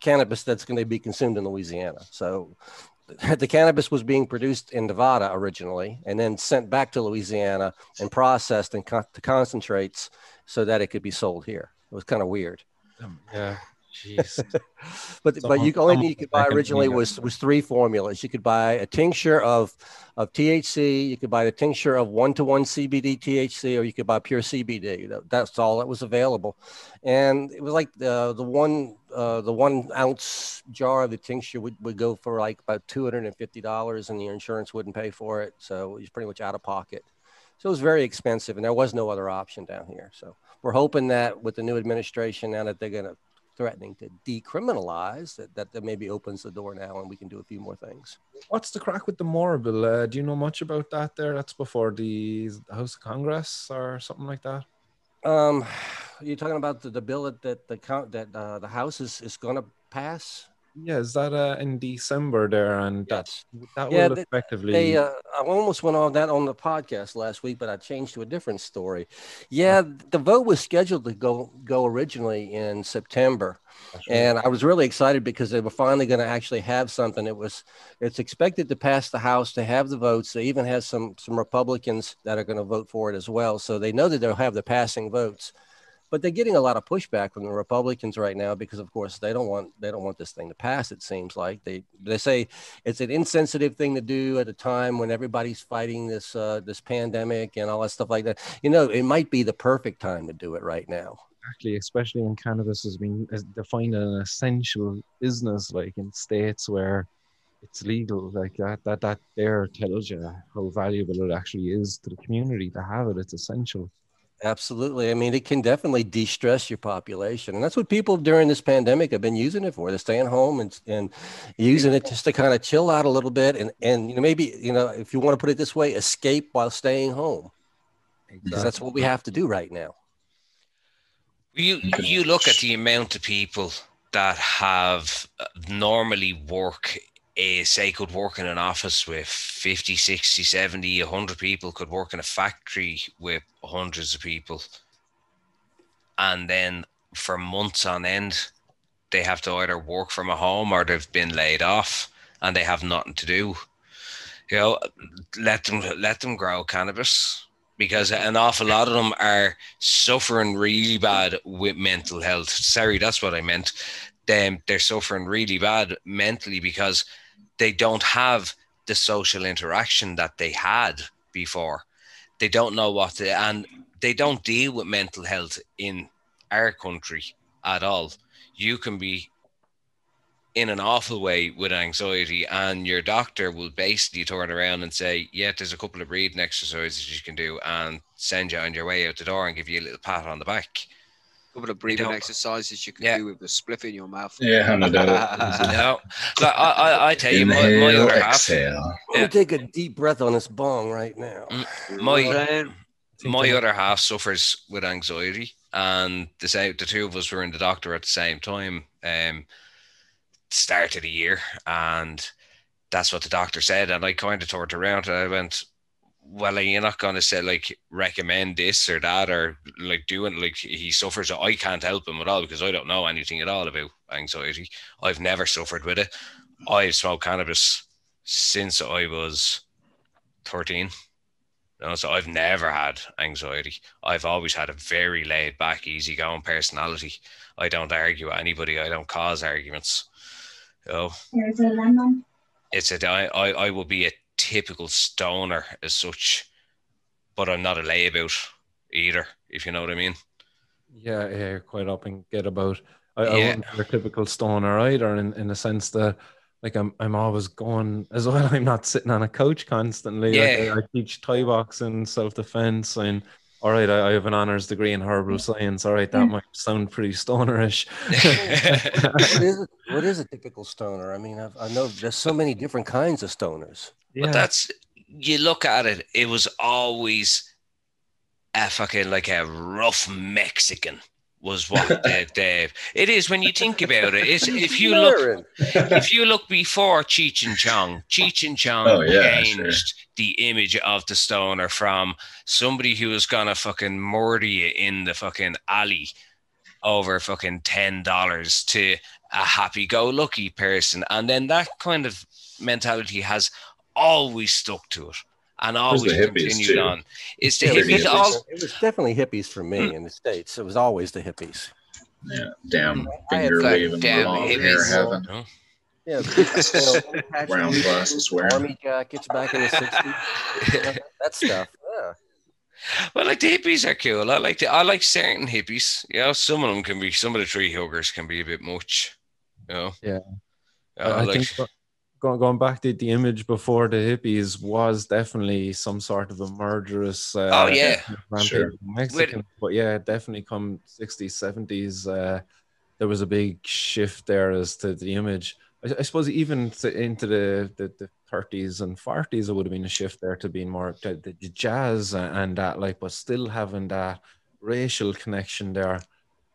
cannabis that's going to be consumed in Louisiana. So the cannabis was being produced in Nevada originally and then sent back to Louisiana and processed and con- to concentrates so that it could be sold here. It was kind of weird. Um, yeah. Jeez. But So but you I'm- only I'm thing you could buy originally was was three formulas. You could buy a tincture of of THC, you could buy a tincture of one to one CBD THC, or you could buy pure CBD. That- That's all that was available, and it was like the the one uh, the one ounce jar of the tincture would, would go for like about two hundred and fifty dollars, and the insurance wouldn't pay for it, so it was pretty much out of pocket. So it was very expensive, and there was no other option down here. So we're hoping that with the new administration, now that they're going to threatening to decriminalize that, that that maybe opens the door now and we can do a few more things What's the crack with the MORE bill? Uh, do you know much about that there? That's before the House of Congress or something like that? um you're talking about the, the bill that, that the count that uh, the house is, is going to pass Yeah, is that uh, in December there? And yes that Yeah, will they- effectively. they uh, i almost went on that on the podcast last week but i changed to a different story yeah the vote was scheduled to go go originally in september and I was really excited because they were finally going to actually have something. It was, it's expected to pass the House to have the votes. They even has some some Republicans that are going to vote for it as well. So they know that they'll have the passing votes, but they're getting a lot of pushback from the Republicans right now because, of course, they don't want they don't want this thing to pass. It seems like they they say it's an insensitive thing to do at a time when everybody's fighting this uh, this pandemic and all that stuff like that. You know, it might be the perfect time to do it right now. exactly, especially when cannabis has been defined an essential business, like in states where it's legal, like that. That that there tells you how valuable it actually is to the community to have it. It's essential. Absolutely. I mean, it can definitely de-stress your population. And that's what people during this pandemic have been using it for. They're staying home and, and using it just to kind of chill out a little bit. And, and, you know, maybe, you know, if you want to put it this way, escape while staying home. Because that's what we have to do right now. You you look at the amount of people that have uh, normally work uh, say could work in an office with 50 60 70 100 people could work in a factory with hundreds of people and then for months on end they have to either work from a home or they've been laid off and they have nothing to do you know let them let them grow cannabis because an awful lot of them are suffering really bad with mental health. Sorry, that's what I meant. Them they're suffering really bad mentally because they don't have the social interaction that they had before. They don't know what to, and they don't deal with mental health in our country at all. You can be in an awful way with anxiety, and your doctor will basically turn around and say, "Yeah, there's a couple of breathing exercises you can do," and send you on your way out the door and give you a little pat on the back. Couple of breathing exercises you can Yeah. do with a spliff in your mouth. Yeah, no doubt. no, like, I, I, I tell you, my, my other half, exhale. Yeah. gonna take a deep breath on this bong right now. Mm. my my other half suffers with anxiety, and the same, the two of us were in the doctor at the same time, um, start of the year, and that's what the doctor said, and I kind of turned around and I went, "Well, you're not going to say like recommend this or that or like doing like he suffers. I can't help him at all because I don't know anything at all about anxiety. I've never suffered with it. I've smoked cannabis since I was 13. You know, so I've never had anxiety. I've always had a very laid back, easygoing personality. I don't argue with anybody. I don't cause arguments. You know, There's a lemon. it's a I, I, I will be a typical stoner as such, but I'm not a layabout either, if you know what I mean. Yeah, yeah, you're quite up and get about. I, I Yeah. wouldn't be a typical stoner either, in, in the sense that like I'm I'm always going as well. I'm not sitting on a couch constantly. Like, Yeah. I, I teach Thai boxing, self defense, and all right, I, I have an honors degree in herbal science. All right, that Mm. might sound pretty stonerish. What is it? What is a typical stoner? I mean, I've, I know there's so many different kinds of stoners. But that's you look at it, it was always a fucking like a rough Mexican was what the, the it is when you think about it. It's if you look if you look before Cheech and Chong, Cheech and Chong Oh, yeah, changed the image of the stoner from somebody who was gonna fucking murder you in the fucking alley over fucking ten dollars to a happy-go-lucky person, and then that kind of mentality has always stuck to it and always hippies, continued too. on. It's the Yeah, it, hippies. All, it was definitely hippies for me hmm. in the states. It was always the hippies. Yeah, damn hmm. finger waving, damn long hair hippies. having, no? Yeah, you know, brown glasses wearing. army jackets back in the '60s. You that stuff. Yeah. Well, like the hippies are cool. I like the, I like certain hippies. You know, some of them can be some of the tree huggers can be a bit much. You know. Yeah. Uh, I like, think going, going back to the image before the hippies was definitely some sort of a murderous. Uh, Oh, yeah. Sure. Mexican, but yeah, definitely come 60s, 70s. Uh, there was a big shift there as to the image. I, I suppose even to, into the, the, the 30s and 40s, there would have been a shift there to being more to, the jazz and, and that, like, but still having that racial connection there.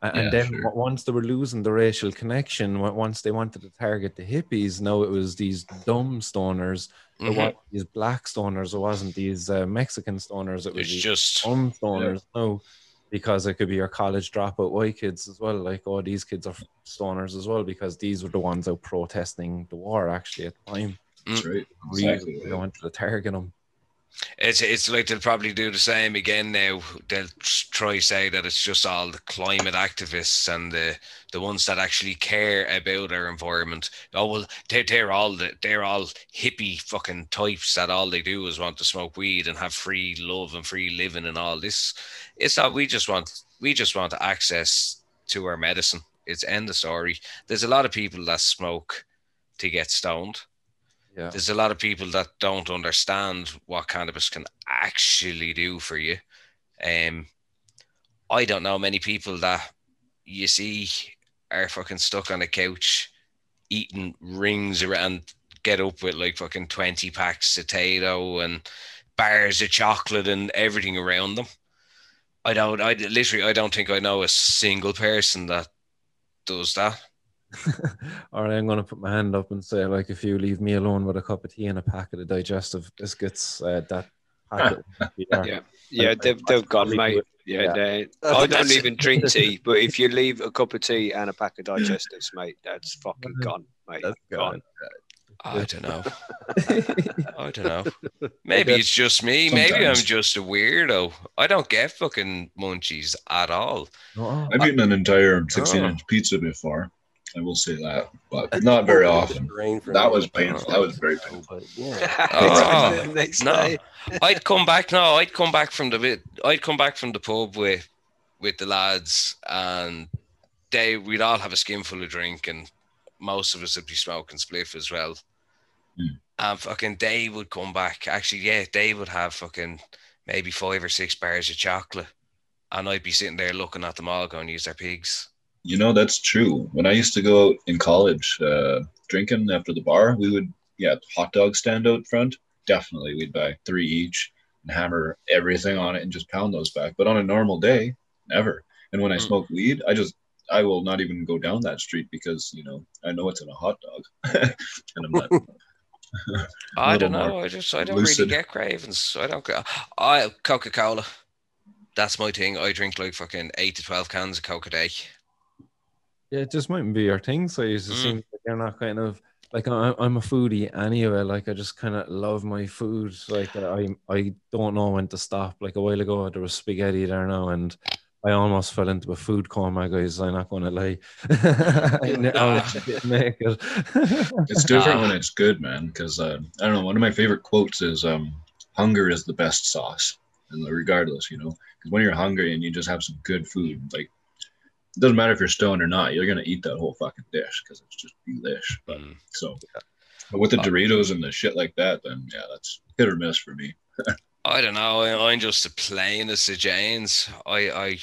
A- And Yeah, then sure. once they were losing the racial connection, once they wanted to target the hippies, now it was these dumb stoners. It mhm. wasn't these black stoners. It wasn't these uh, Mexican stoners. It was these just dumb stoners. No, because it could be your college dropout white kids as well. Like, oh, these kids are stoners as well because these were the ones out protesting the war actually at the time. That's right. Exactly. they wanted to target them. It's it's like they'll probably do the same again now. They'll try say that it's just all the climate activists and the the ones that actually care about our environment. Oh well, they're, they're all the, they're all hippie fucking types that all they do is want to smoke weed and have free love and free living and all this. It's not. We just want we just want access to our medicine. It's end of story. There's a lot of people that smoke to get stoned Yeah. there's a lot of people that don't understand what cannabis can actually do for you. Um, I don't know many people that you see are fucking stuck on a couch eating rings around, get up with like fucking 20 packs of Tayto and bars of chocolate and everything around them. I don't, I literally, I don't think I know a single person that does that. All right, I'm going to put my hand up and say, like, if you leave me alone with a cup of tea and a packet of digestive biscuits, uh, that packet. would. Yeah. Yeah, they've, they've gone, mate. Yeah, Yeah. they That's- I don't even drink tea, but if you leave a cup of tea and a pack of digestives, mate, that's fucking gone, mate. That's gone. I don't know. I don't know. Maybe it's just me. Maybe I'm just a weirdo. I don't get fucking munchies at all. I've eaten an entire 16 Oh. inch pizza before. I will say that, but not very often. That was painful. That was very painful. But yeah. Oh, Next no. day. I'd come back. No, I'd come back from the bit. I'd come back from the pub with with the lads, and they we'd all have a skinful of drink, and most of us would be smoking spliff as well. Hmm. And fucking they would come back. Actually, yeah, they would have fucking maybe five or six bars of chocolate. And I'd be sitting there looking at them all going, use their pigs. You know, that's true. When I used to go out in college uh, drinking after the bar, we would, yeah, hot dog stand out front. Definitely, we'd buy three each and hammer everything on it and just pound those back. But on a normal day, never. And when I Mm. smoke weed, I just, I will not even go down that street because, you know, I know it's in a hot dog. and I'm not. I don't know. I just I don't lucid. really get cravings. I don't get. I Coca Cola. That's my thing. I drink like fucking eight to twelve cans of Coke a day. Yeah, it just mightn't be your thing. So you just Mm. seem like you're not kind of like I- I'm a foodie anyway. Like I just kind of love my food. Like I I don't know when to stop. Like a while ago there was spaghetti there now, and I almost fell into a food coma, guys. I'm not going to lie. I kn- I didn't make it. It's different when it's good, man. Because uh, I don't know. One of my favorite quotes is, um, "Hunger is the best sauce." And regardless, you know, because when you're hungry and you just have some good food, like it doesn't matter if you're stoned or not, you're gonna eat that whole fucking dish because it's just delish. But Mm. so, but with the Uh, Doritos and the shit like that, then yeah, that's hit or miss for me. I don't know. I, I'm just the plainest of Janes. I I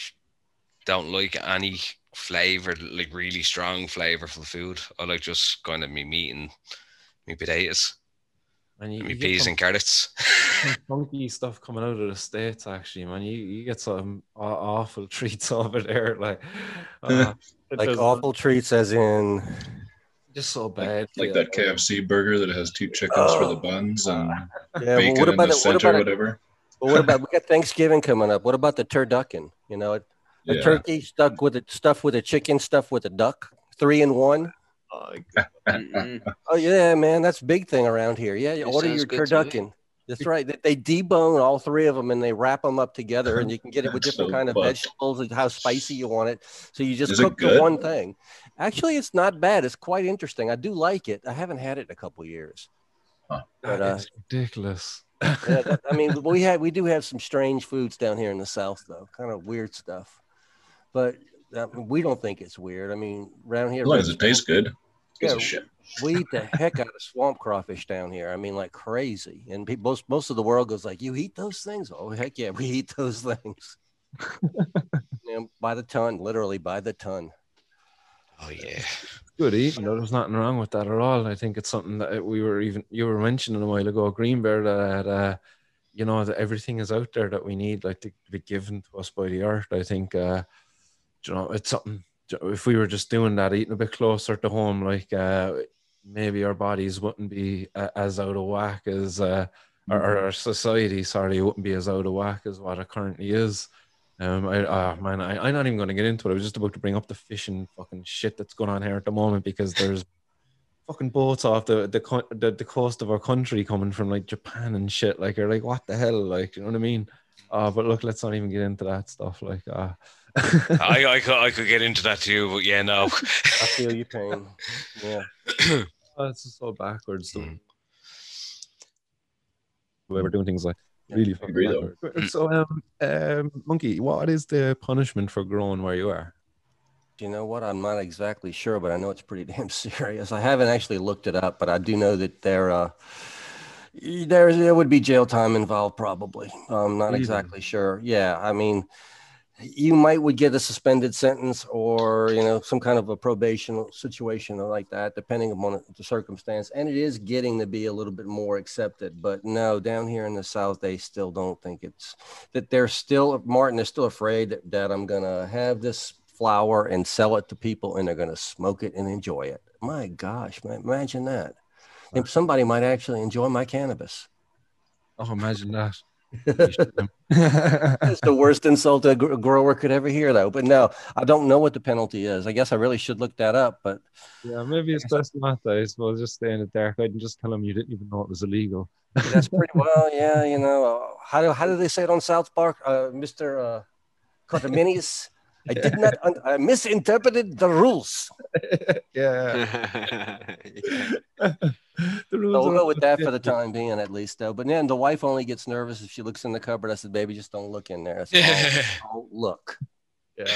don't like any flavor, like really strong flavorful food. I like just kind of me meat and me potatoes, And you, me you get peas some- and carrots. some funky stuff coming out of the states. Actually, man, you, you get some aw- awful treats over there. Like, uh, Like just- awful treats, as in just so bad. Like yeah. that KFC burger that has two chickens for the Oh. buns and yeah. Well, bacon what in about the it? What center, about whatever. But what about we got Thanksgiving coming up? What about the turducken? You know, a Yeah. turkey stuck with a stuff with a chicken, stuff with a duck, three in one. Oh. Oh yeah, man, that's big thing around here. Yeah, you It order sounds your good turducken. That's right. They, they debone all three of them and they wrap them up together, and you can get it with That's different so kind of fun. vegetables and how spicy you want it. So you just Is cook the one thing. Actually, it's not bad. It's quite interesting. I do like it. I haven't had it in a couple years. Huh. But, that uh, is ridiculous. yeah, I mean, we have we do have some strange foods down here in the south, though, kind of weird stuff. But uh, we don't think it's weird. I mean, around here, As long as it tastes good. Gives a Yeah. shit. we eat the heck out of swamp crawfish down here. I mean, like crazy. And people, most most of the world goes like, "You eat those things?" Oh heck yeah, we eat those things. you know, by the ton, literally by the ton. Oh yeah. Good eating. though. There's nothing wrong with that at all. I think it's something that we were even you were mentioning a while ago, Greenbeard, that uh, you know that everything is out there that we need, like to be given to us by the earth. I think uh, you know it's something. If we were just doing that, eating a bit closer to home, like uh, maybe our bodies wouldn't be uh, as out of whack as uh, our, our- our society. Sorry, wouldn't be as out of whack as what it currently is. Um, I, oh man, I, I'm not even going to get into it. I was just about to bring up the fishing fucking shit that's going on here at the moment because there's fucking boats off the the, the the coast of our country coming from like Japan and shit. Like, you're like, what the hell? Like, you know what I mean? Uh, but look, let's not even get into that stuff. Like, uh, I, I could I could get into that too, but yeah, no. I feel your pain. Yeah. oh, it's just so backwards. The Mm. way we're doing things like Yeah, really I fucking agree, though. So, um, um, monkey, what is the punishment for growing where you are? Do you know what? I'm not exactly sure, but I know it's pretty damn serious. I haven't actually looked it up, but I do know that there, uh, there, there would be jail time involved, probably. I'm not Really? exactly sure. Yeah, I mean, you might would get a suspended sentence or you know some kind of a probation situation or like that, depending upon the circumstance. And it is getting to be a little bit more accepted. But no, down here in the South, they still don't think it's that they're still Martin is still afraid that, that I'm gonna have this flower and sell it to people and they're gonna smoke it and enjoy it. My gosh, man, imagine that. And somebody might actually enjoy my cannabis. Oh, imagine that. It's the worst insult a gr- grower could ever hear, though. But no, I don't know what the penalty is. I guess I really should look that up. But yeah, maybe it's best not to. I suppose just stay in the dark. I can just tell him you didn't even know it was illegal. that's pretty well, yeah. You know, uh, how do how do they say it on South Park, uh, Mister uh, Cotominis? I did not. Un- I misinterpreted the rules. yeah. the rules So we'll go with that for the time being, at least, though. But then the wife only gets nervous if she looks in the cupboard. I said, "Baby, just don't look in there." I said, "Oh, don't look." Yeah.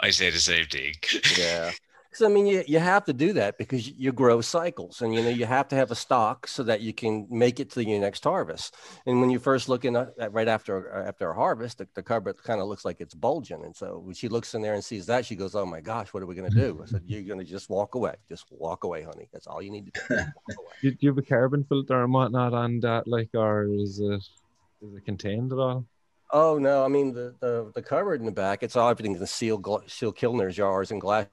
I say the same thing. Yeah. Because I mean, you, you have to do that because you grow cycles, and you know you have to have a stock so that you can make it to your next harvest. And when you first look in uh, at, right after uh, after a harvest, the, the cupboard kind of looks like it's bulging. And so when she looks in there and sees that, she goes, "Oh my gosh, what are we going to do?" I said, "You're going to just walk away. Just walk away, honey. That's all you need to do. Do, you have a carbon filter and whatnot on that, like, or is it is it contained at all? Oh no, I mean the the, the cupboard in the back. It's all everything's in the seal seal Kilner's jars and glass.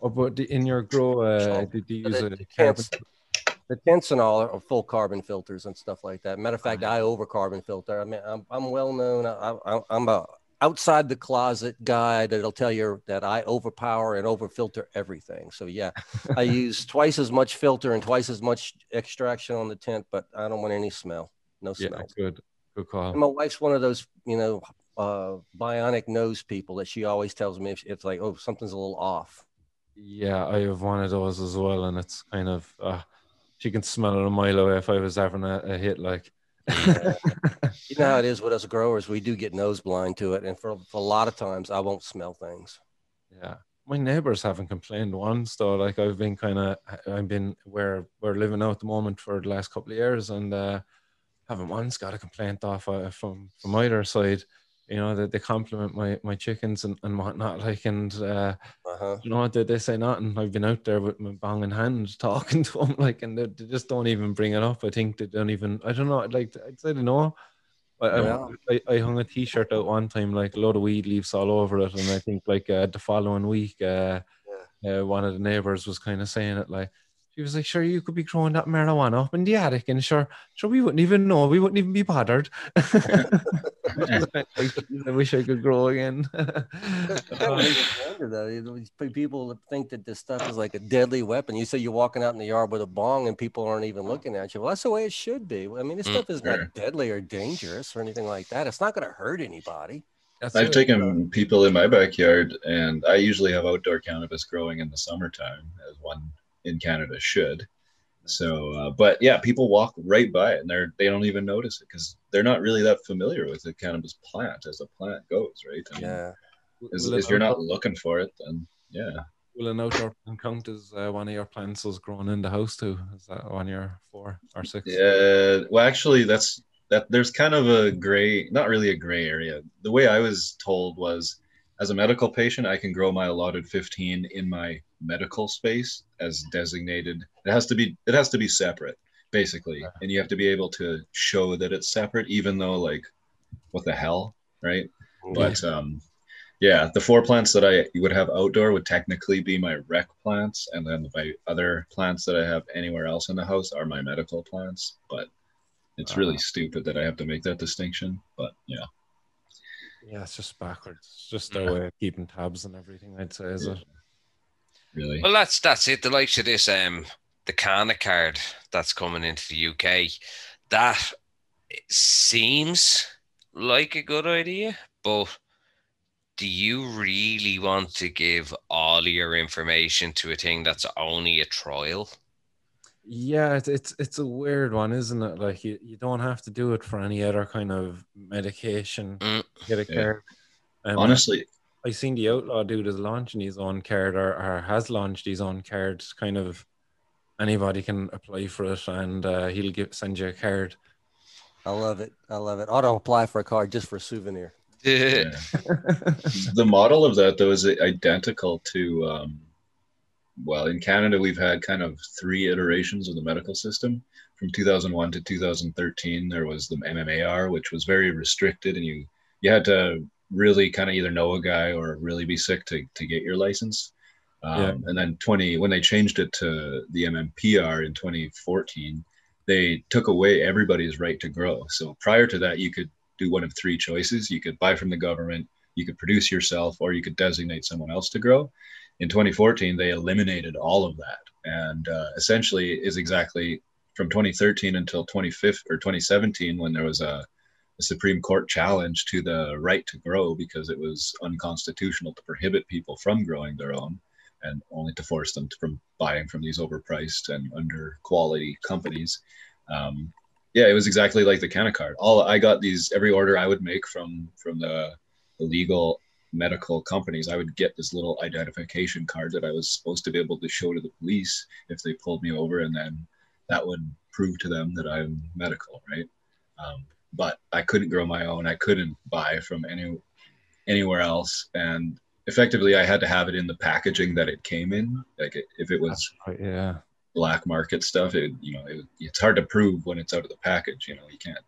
Or but in your grow, uh, did you use it- a the carbon? tents, the tents and all are full carbon filters and stuff like that. Matter of fact, I over carbon filter. I mean, I'm, I'm well known. I, I, I'm a outside the closet guy that'll tell you that I overpower and over filter everything. So yeah, I use twice as much filter and twice as much extraction on the tent, but I don't want any smell. No smell. Yeah, good, good call. And my wife's one of those, you know, uh, bionic nose people that she always tells me if it's like, oh, something's a little off. Yeah, I have one of those as well, and it's kind of uh, she can smell it a mile away if I was having a, a hit. Like, You know how it is with us growers, we do get nose blind to it. And for, for a lot of times, I won't smell things. yeah, my neighbors haven't complained once though. Like, I've been kind of, I've been where we're living out at the moment for the last couple of years, and uh, haven't once got a complaint off uh, from from either side. You know, that they compliment my my chickens and, and whatnot. Like, and uh, Uh-huh. you know they, they say nothing i've been out there with my bong in hand talking to them like and they, they just don't even bring it up i think they don't even i don't know like i'd say they know I, I- Yeah. I, I hung a t-shirt out one time like a lot of weed leaves all over it and i think like uh, the following week uh, uh, one of the neighbors was kind of saying it like she was like sure you could be growing that marijuana up in the attic and sure sure we wouldn't even know we wouldn't even be bothered i wish i could grow again That makes me wonder, though. You know, these pe- People think that this stuff is like a deadly weapon. You say you're walking out in the yard with a bong and people aren't even looking at you. Well, that's the way it should be. I mean, this Mm, stuff is sure. not deadly or dangerous or anything like that. It's not going to hurt anybody. That's I've it. taken people in my backyard, and I usually have outdoor cannabis growing in the summertime, as one in Canada should. So, uh, but yeah, people walk right by it, and they're they don't even notice it because they're not really that familiar with the cannabis plant as a plant goes, right? I mean, Yeah. As, if you're not looking for it, then yeah. Will an outdoor plant count as uh, one of your plants was grown in the house too? Is that one of your four or six? Yeah. Well, actually, that's that. There's kind of a gray, not really a gray area. The way I was told was, as a medical patient, I can grow my allotted 15 in my medical space as designated. It has to be. It has to be separate, basically, and you have to be able to show that it's separate, even though, like, what the hell, right? But um, yeah, the four plants that I would have outdoor would technically be my rec plants, and then my other plants that I have anywhere else in the house are my medical plants. But it's really Ah. stupid that I have to make that distinction. But yeah, Yeah, it's just backwards. It's just their way of keeping tabs and everything. I'd say is it. Really. Well, that's that's it. The likes of this, um, the Canna card that's coming into the UK, that seems like a good idea, but do you really want to give all your information to a thing that's only a trial? Yeah, it's, it's it's a weird one, isn't it? Like you, you don't have to do it for any other kind of medication. Mm. Get a Yeah. card. Um, Honestly, I seen the outlaw dude is launching his own card or, or has launched his own card. Kind of anybody can apply for it, and uh, he'll give send you a card. I love it. I love it. Auto apply for a card just for a souvenir. yeah. the model of that though is identical to. Um, well, in Canada, we've had kind of three iterations of the medical system. From 2001 to 2013, there was the MMAR, which was very restricted, and you you had to really kind of either know a guy or really be sick to, to get your license. Um, Yeah. And then 20 when they changed it to the MMPR in 2014, they took away everybody's right to grow. So prior to that, you could do one of three choices: you could buy from the government, you could produce yourself, or you could designate someone else to grow. In 2014, they eliminated all of that, and uh, essentially is exactly from 2013 until 25th or 2017 when there was a the Supreme Court challenge to the right to grow because it was unconstitutional to prohibit people from growing their own and only to force them to, from buying from these overpriced and under quality companies. Um, yeah, it was exactly like the Canna card. All I got these every order I would make from from the, the legal medical companies, I would get this little identification card that I was supposed to be able to show to the police if they pulled me over, and then that would prove to them that I'm medical, right? Um, but I couldn't grow my own. I couldn't buy from any anywhere else, and effectively, I had to have it in the packaging that it came in. Like it, if it was Right, yeah. black market stuff, it you know it, it's hard to prove when it's out of the package. You know, you can't.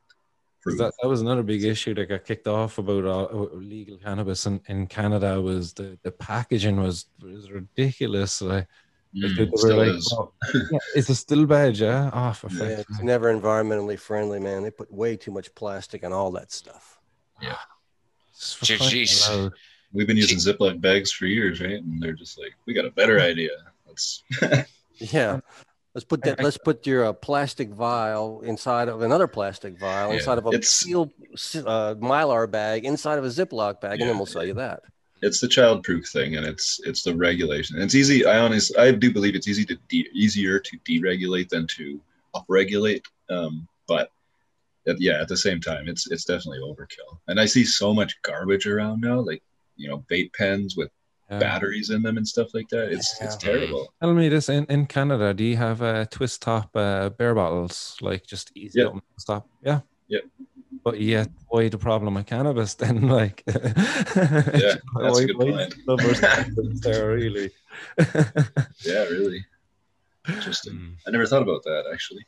prove. That, that was another big issue that got kicked off about uh, legal cannabis in, in Canada was the, the packaging was, was ridiculous. Like, Mm, like they were still like, is. "Oh, yeah, is it still bad? Yeah. Oh, for Yeah, it's sake. never environmentally friendly, man. They put way too much plastic on all that stuff. Yeah. for Jeez. We've been using Ziploc bags for years, right? And they're just like, we got a better idea. Let's Yeah. Let's put that. Let's put your uh, plastic vial inside of another plastic vial Yeah, inside of a it's- seal uh, mylar bag inside of a Ziploc bag, and then we'll sell you that. It's the child-proof thing, and it's it's the regulation. And it's easy. I honestly, I do believe it's easy to de- easier to deregulate than to upregulate. Um, but at, yeah, at the same time, it's it's definitely overkill. And I see so much garbage around now, like you know, vape pens with Yeah. batteries in them and stuff like that. It's it's terrible. Tell me this in, in Canada, do you have uh, twist top uh, beer bottles? Like just easy Yeah. stop? Yeah. Yeah. But yet, why the problem with cannabis then? Like, yeah, that's a good point. there, really. Yeah, really. Interesting. Mm. I never thought about that actually.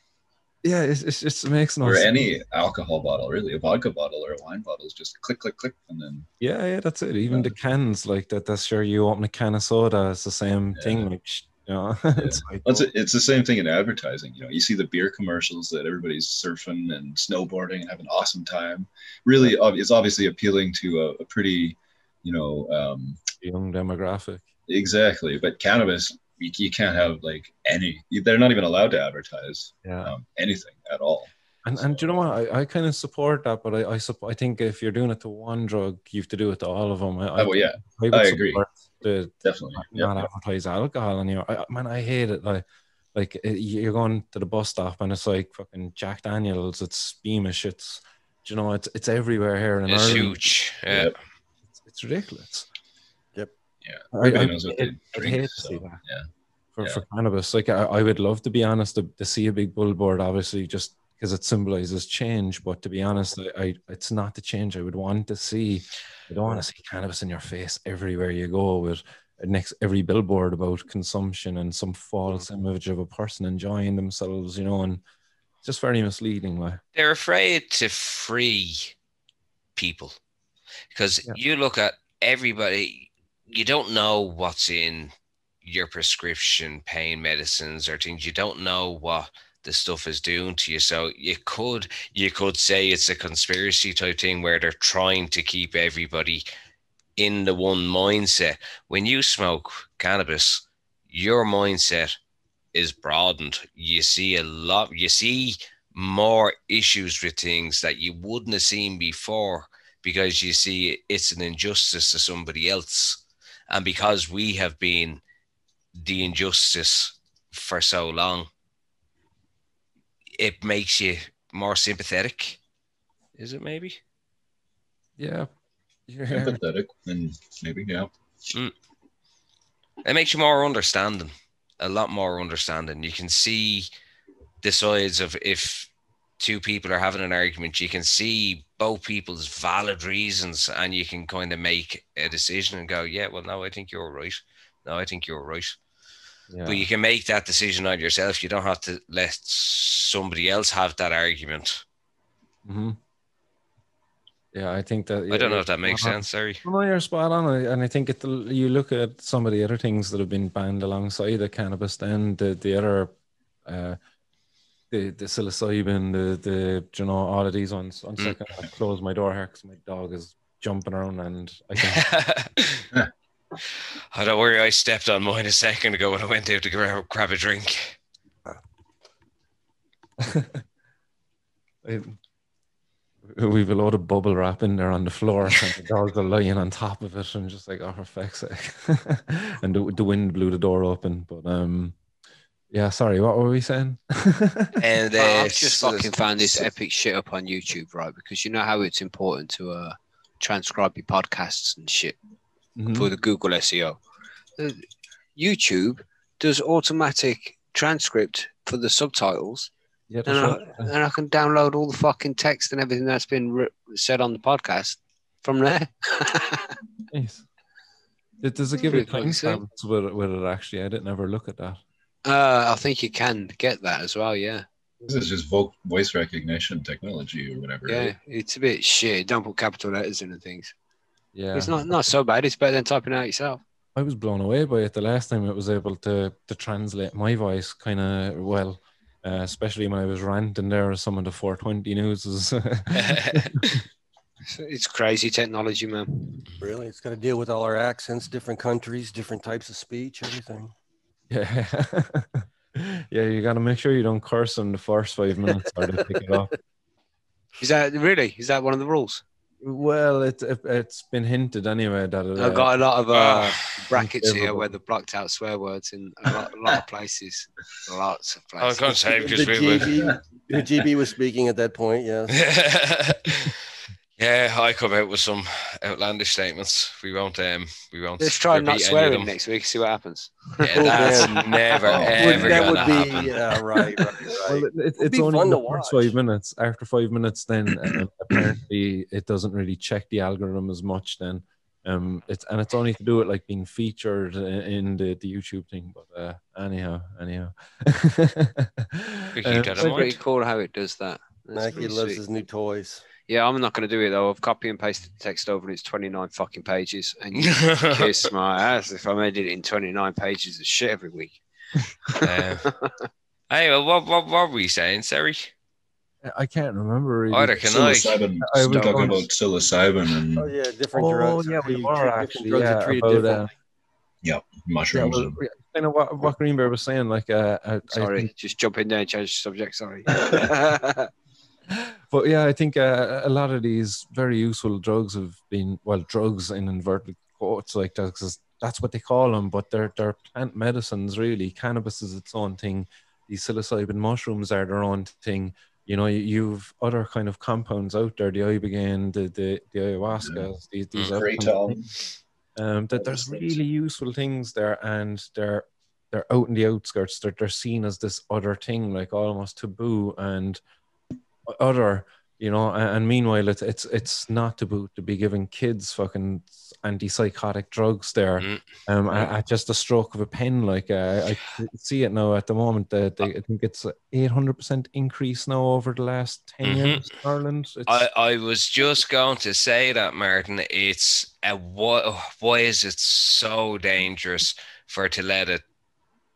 yeah, it's, it's just it makes no or sense. any alcohol bottle, really, a vodka bottle or a wine bottle is just click, click, click, and then Yeah, yeah, that's it. Even Yeah. the cans, like that, that's sure you open a can of soda, it's the same Yeah. thing. Like, you know, it's like, Well, It's, it's the same thing in advertising. You know, you see the beer commercials that everybody's surfing and snowboarding and having an awesome time. Really, it's obviously appealing to a, a pretty, you know, um, young demographic. exactly. But cannabis, you, you can't have like any. They're not even allowed to advertise Yeah. um, anything at all. And, and you know what? I, I kind of support that, but I I, supp- I think if you're doing it to one drug, you have to do it to all of them. I, I, Oh, well, yeah, would I agree. support The, definitely. not Yeah, advertise alcohol and you know, I, man, I hate it. Like, like you're going to the bus stop and it's like fucking Jack Daniels, it's Beamish, it's you know, it's it's everywhere here in It's Ireland. huge. Yeah. Yep. It's, it's ridiculous. Yep. Yeah. I, I, I, they I'd drink. hate to see that. yeah. for, Yeah. for cannabis. Like I, I would love to be honest to, to see a big billboard, obviously, just because it symbolizes change. But to be honest, I, I it's not the change I would want to see. I don't want to see cannabis in your face everywhere you go with next every billboard about consumption and some false mm. image of a person enjoying themselves, you know, and just very misleading. Like They're afraid to free people because Yeah. you look at everybody, you don't know what's in your prescription pain medicines or things. You don't know what the stuff is doing to you. So you could you could say it's a conspiracy type thing where they're trying to keep everybody in the one mindset. When you smoke cannabis, your mindset is broadened. You see a lot. You see more issues with things that you wouldn't have seen before because you see it's an injustice to somebody else. And because we have been the injustice for so long, it makes you more sympathetic. Is it maybe? yeah, yeah, Empathetic and maybe yeah. Mm. It makes you more understanding, a lot more understanding. You can see the sides of if two people are having an argument, you can see both people's valid reasons and you can kind of make a decision and go, yeah, well, no, I think you're right. No, I think you're right. Yeah. But you can make that decision on yourself. You don't have to let somebody else have that argument. hmm Yeah, I think that. I don't know if that makes sense. Sorry. No, you're spot on, and I think it, you look at some of the other things that have been banned alongside the cannabis. Then the the other, uh, the the psilocybin, the the you know all of these ones. One Mm. second, I close my door here because my dog is jumping around, and I can. I don't worry. I stepped on mine a second ago when I went out to grab, grab a drink. I- We've a load of bubble wrap in there on the floor, and the dogs are lying on top of it, and just like, oh, for fuck's sake! and the, the wind blew the door open. But um, yeah, sorry, what were we saying? And Well, uh, I've just so- fucking found this epic shit up on YouTube, right? Because you know how it's important to uh, transcribe your podcasts and shit. Mhm. for the Google SEO. Uh, YouTube does automatic transcript for the subtitles, Yeah, and that's I, and I can download all the fucking text and everything that's been ri said on the podcast from there. Nice. Does- Does it give you Pretty cool, timestamps with it, with it actually? I didn't ever look at that. uh, I think you can get that as well. Yeah, This is just voice recognition technology or whatever. yeah. right? It's a bit shit. Don't put capital letters in and things. Yeah. It's not not so bad. It's better than typing out yourself. I was blown away by it the last time it was able to to translate my voice kind of well, uh, especially when I was ranting there with some of the 420 news. It's, it's crazy technology, man. Really, it's got to deal with all our accents, different countries, different types of speech, everything. yeah, yeah. You got to make sure you don't curse in the first five minutes or they pick it up. Is that really? Is that one of the rules? Well, it, it it's been hinted anyway that it, I've uh, got a lot of uh, brackets here where they've blocked out swear words in a lot, a lot of places. Lots of places. I was places. going to say because the, we were. GB, the GB was speaking at that point, yes. yeah, I come out with some outlandish statements. We won't. Um, we won't. Let's try not repeat any of swearing next week. See what happens. Yeah, that's never ever that gonna would be, happen. yeah, right, right, right. Well, it, it, it's only fun the to first watch. five minutes. After five minutes, then um, apparently it doesn't really check the algorithm as much. Then, um, it's and it's only to do it like being featured in, in the, the YouTube thing. But uh, anyhow, anyhow, Um, It's pretty cool how it does that. That's Nike loves sweet. his new toys. Yeah, I'm not going to do it though. I've copy and pasted the text over, and it's 29 fucking pages. And you kiss my ass if I'm editing 29 pages of shit every week. Uh, hey, well, what, what, what were we saying, Sari? I can't remember really. Either can I. Psilocybin. I was talking going- about psilocybin and Oh yeah, different Oh, drugs. yeah, we Treat- were different actually, drugs are yeah, treated about, uh, differently. yeah, mushrooms. well, and- kind of what, what Greenbeard was saying. Like, uh, I, I Sorry, think just jump in there and change the subject. Sorry. but yeah, I think uh, a lot of these very useful drugs have been well, drugs in inverted quotes like that because that's what they call them. But they're they're plant medicines really. Cannabis is its own thing. These psilocybin mushrooms are their own thing. You know, you, you've other kind of compounds out there, the ibogaine, the the, the ayahuasca, these these Mm. other kind of Kratom. um, that there's really useful things there, and they're they're out in the outskirts. They're they're seen as this other thing, like almost taboo and other. You know, and, meanwhile, it's it's it's not taboo to be giving kids fucking antipsychotic drugs there, Mm. um, at, at just a stroke of a pen. Like uh, I see it now at the moment. That they, I think it's eight hundred percent increase now over the last 10 Mhm. years in Ireland. It's, I, I was just going to say that, Martin. It's a, why, why is it so dangerous for to let a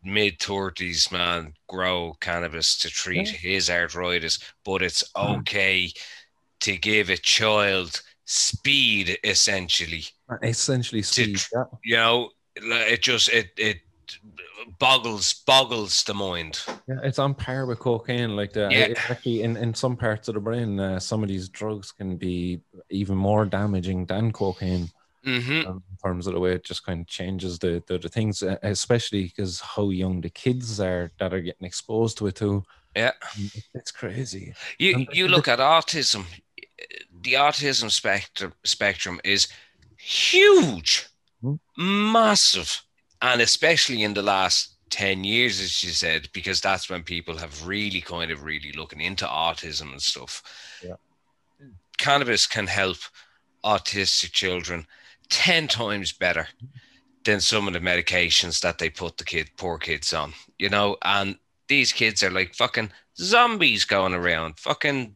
mid thirties man grow cannabis to treat his arthritis, but it's okay to give a child speed essentially. essentially speed. yeah. You know, it just it it boggles boggles the mind. Yeah, it's on par with cocaine. Like the, Yeah. it's actually in, in some parts of the brain, uh, some of these drugs can be even more damaging than cocaine hmm um, terms of the way it just kind of changes the the, the things, especially because how young the kids are that are getting exposed to it too. Yeah. It's crazy. You And you look at autism. The autism spectrum spectrum is huge, Hmm. massive, and especially in the last ten years, as you said, because that's when people have really kind of really looking into autism and stuff. Yeah. Cannabis can help autistic children ten times better than some of the medications that they put the kid poor kids on. You know, and these kids are like fucking zombies going around, fucking,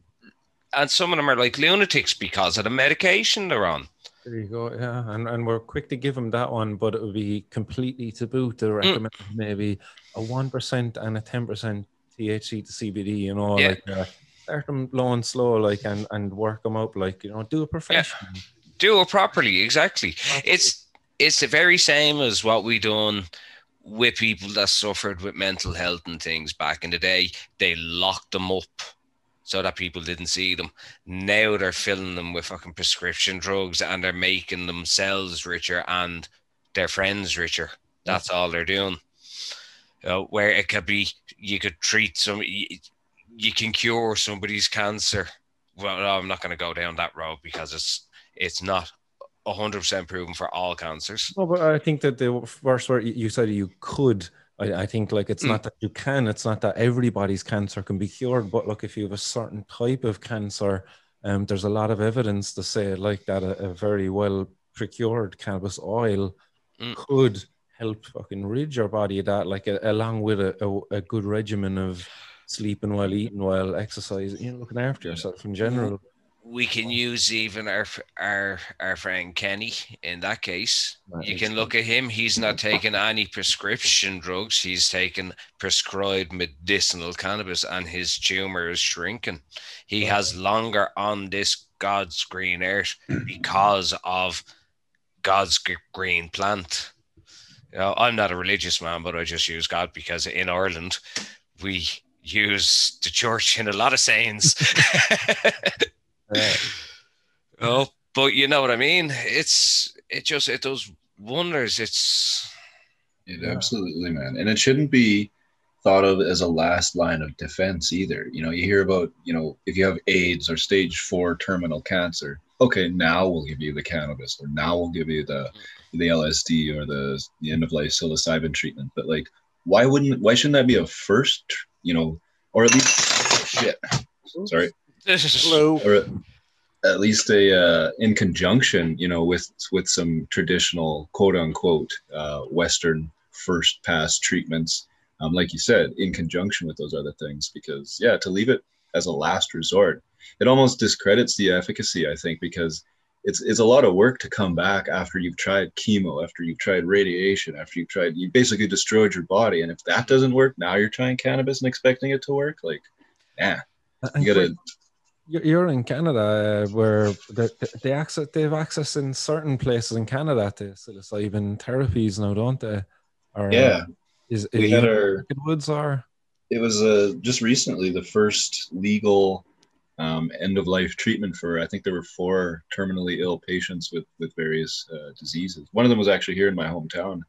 and some of them are like lunatics because of the medication they're on. There you go. Yeah, and, and we're quick to give them that one, but it would be completely taboo to recommend maybe a one percent and a ten percent THC to CBD. You know, Yeah. like uh, start them low and slow, like and and work them up, like you know, do it professionally. Do it properly, exactly. It's it's the very same as what we done with people that suffered with mental health and things back in the day. They locked them up so that people didn't see them. Now they're filling them with fucking prescription drugs and they're making themselves richer and their friends richer. That's all they're doing. Know, where it could be, you could treat some, you, you can cure somebody's cancer. Well, no, I'm not going to go down that road because it's it's not hundred percent proven for all cancers. No, but I think that the first word you said you could. I, I think like it's Mm. not that you can. It's not that everybody's cancer can be cured. But look, if you have a certain type of cancer, um, there's a lot of evidence to say like that a, a very well procured cannabis oil Mm. could help fucking rid your body of that, like a, along with a, a, a good regimen of sleeping well, eating well, exercise, you know, looking after yourself in general. We can use even our our our friend Kenny in that case. Right, You can look at him. He's not taking any prescription drugs. He's taking prescribed medicinal cannabis, and his tumor is shrinking. He has longer on this God's green earth because of God's green plant. You know, I'm not a religious man, but I just use God because in Ireland we use the church in a lot of sayings. Uh, oh, but you know what I mean. It's it just it does wonders. It's It absolutely, man. And it shouldn't be thought of as a last line of defense either. You know, you hear about, you know, if you have AIDS or stage four terminal cancer, okay, now we'll give you the cannabis, or now we'll give you the the LSD or the, the end of life psilocybin treatment. But like, why wouldn't why shouldn't that be a first, you know, or at least shit. Sorry Hello. or at- at least a uh, in conjunction, you know, with with some traditional quote unquote uh, Western first pass treatments, um, like you said, in conjunction with those other things, because yeah, to leave it as a last resort, it almost discredits the efficacy. I think because it's it's a lot of work to come back after you've tried chemo, after you've tried radiation, after you've tried you basically destroyed your body, and if that doesn't work, now you're trying cannabis and expecting it to work, like, yeah, you gotta. You're in Canada, uh, where they, they access they have access in certain places in Canada to psilocybin therapies now, don't they? Or, uh, Yeah, is, we had it our Woods or it was uh, just recently the first legal um, end of life treatment for I think there were four terminally ill patients with with various uh, diseases. One of them was actually here in my hometown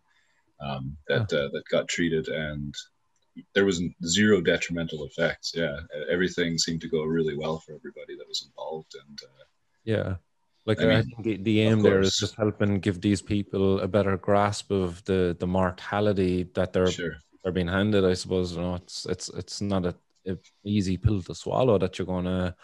um, that uh, that got treated, and there was zero detrimental effects. Yeah, everything seemed to go really well for everybody that was involved, and uh, yeah, like I I, mean, think the, aim there is just helping give these people a better grasp of the the mortality that they're sure, they're being handed. I suppose you know it's it's it's not a, a easy pill to swallow that you're going to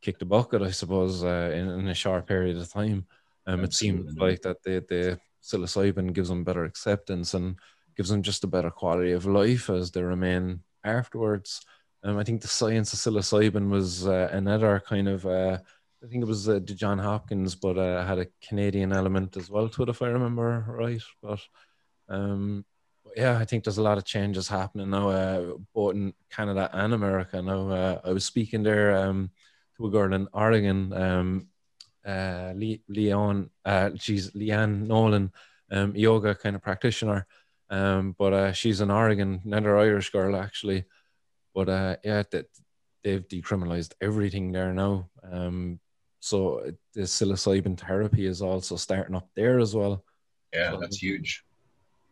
kick the bucket. I suppose uh, in, in a short period of time. Um, it seems like that the the psilocybin gives them better acceptance and gives them just a better quality of life as they remain afterwards. Um, I think the science of psilocybin was uh, another kind of. Uh, I think it was uh, the John Hopkins, but uh, had a Canadian element as well to it, if I remember right. But um, but yeah, I think there's a lot of changes happening now, uh, both in Canada and America. Now, uh, I was speaking there um, to a girl in Oregon, um, uh, Le- Leon, uh, she's Leanne Nolan, um, yoga kind of practitioner. Um, but uh, she's an Oregon, another Irish girl actually. But uh, yeah, that they've decriminalized everything there now. Um, so the psilocybin therapy is also starting up there as well. yeah, that's huge.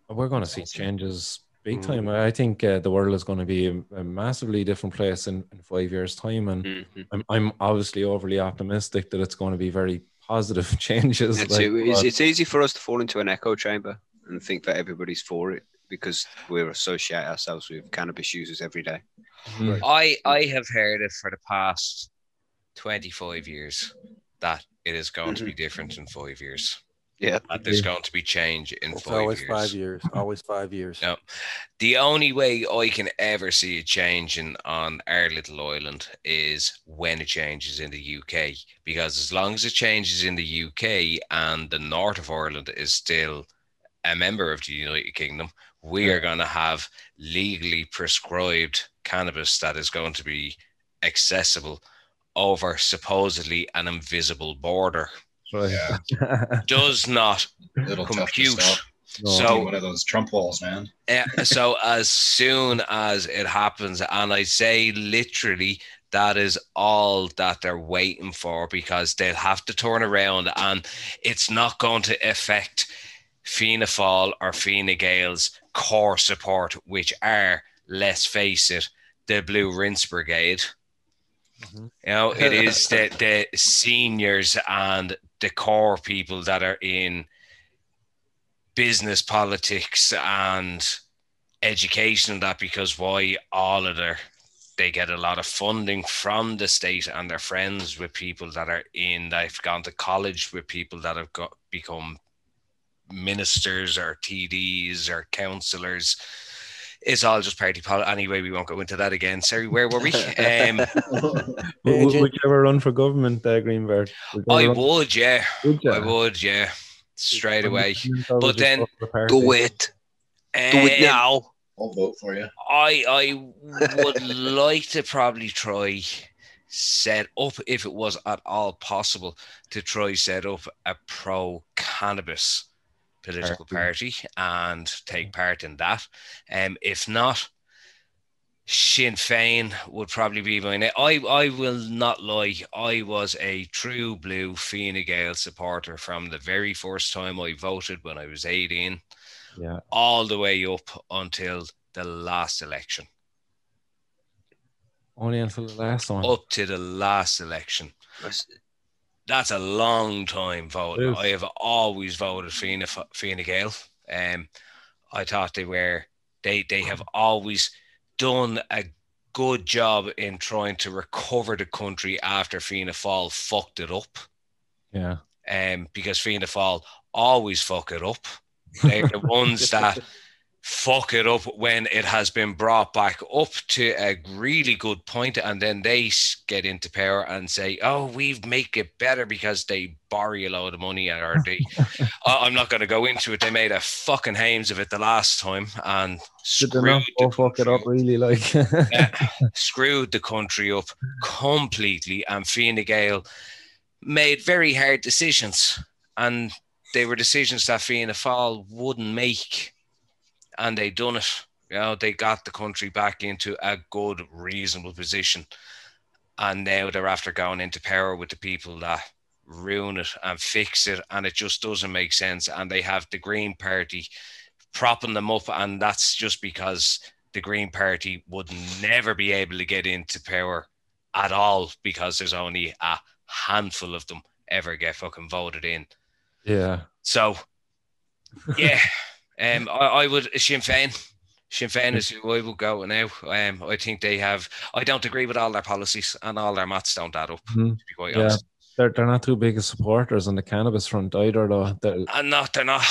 We're going to see changes big Mm. time. I think uh, the world is going to be a, a massively different place in, in five years' time, and Mhm. I'm I'm obviously overly optimistic that it's going to be very positive changes. It's, like, it's, it's easy for us to fall into an echo chamber and think that everybody's for it because we associate ourselves with cannabis users every day. Mhm. I I have heard it for the past twenty five years that it is going to be different in five years. Yeah. That there's Yeah. going to be change in It's five always years. five years. Always five years. Yeah. The only way I can ever see it changing on our little island is when it changes in the UK. Because as long as it changes in the UK and the north of Ireland is still a member of the United Kingdom, we are going to have legally prescribed cannabis that is going to be accessible over supposedly an invisible border. Right. Yeah, Does not little tough to compute. stop. No. So- one of those Trump walls, man. Uh, so as soon as it happens, and I say literally, that is all that they're waiting for because they'll have to turn around, and it's not going to affect Fianna Fáil or Fine Gael's core support, which are, let's face it, the Blue Rinse Brigade. Mhm. You know, it is the, the seniors and the core people that are in business, politics, and education and that because why all of their they get a lot of funding from the state and they're friends with people that are in they've gone to college with people that have got become ministers or TDs or councillors. It's all just party politics. Anyway, we won't go into that again. Sorry, where were we? Um, Would, would you ever run for government, uh, Greenbeard? Would I run- would, yeah, Would you? I would, yeah, straight away. But then- vote for the party? Do it. Do it Um, now. I'll vote for you. I I would like to probably try set up if it was at all possible to try set up a pro cannabis political party and take part in that. Um, if not, Sinn Fein would probably be my name. I I will not lie. I was a true blue Fine Gael supporter from the very first time I voted when I was 18 Yeah. all the way up until the last election. Only until the last one. Up to the last election. That's a long time voting. Yes. I have always voted Fianna, Fianna Gael. Um, I thought they were they they have always done a good job in trying to recover the country after Fianna Fáil fucked it up. Yeah. um, because Fianna Fáil always fuck it up. They're the ones that fuck it up when it has been brought back up to a really good point, and then they get into power and say, "Oh, we've make it better because they borrow a load of money." Or they, I- I'm not going to go into it. They made a fucking hames of it the last time and screwed the fuck it up really like? yeah, screwed the country up completely, and Fine Gael made very hard decisions, and they were decisions that Fianna Fáil wouldn't make, and they done it. You know, they got the country back into a good, reasonable position, and now they're after going into power with the people that ruin it and fix it, and it just doesn't make sense. And they have the Green Party propping them up, and that's just because the Green Party would never be able to get into power at all because there's only a handful of them ever get fucking voted in. yeah. So, yeah, um, I, I would Sinn Féin. Sinn Féin is who I would go now. Um, I think they have. I don't agree with all their policies, and all their maths don't add up. Mhm. To be quite Yeah. honest, They're, they're not too big as supporters on the cannabis front either, though. They're, and not they're not.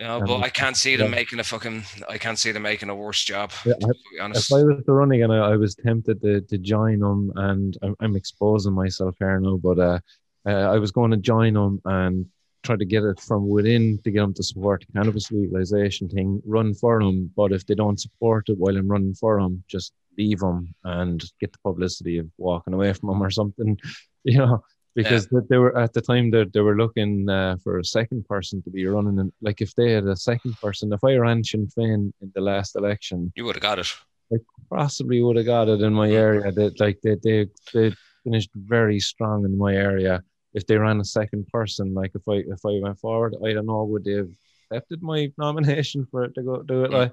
You know, but Um, I can't see them yeah. making a fucking. I can't see them making a worse job. Yeah, honest. if I was the running and I, I was tempted to, to join them, and I'm, I'm exposing myself here now, but uh, uh, I was going to join them and try to get it from within to get them to support the cannabis legalization thing, run for them. But if they don't support it while I'm running for them, just leave them and get the publicity of walking away from them or something, you know. Because they, they were at the time they, they were looking uh, for a second person to be running, and like if they had a second person, if I ran Sinn Féin in the last election, You would have got it. I possibly would have got it in my area. That like they, they they finished very strong in my area. If they ran a second person, like if I if I went forward, I don't know would they have accepted my nomination for it to go do it like.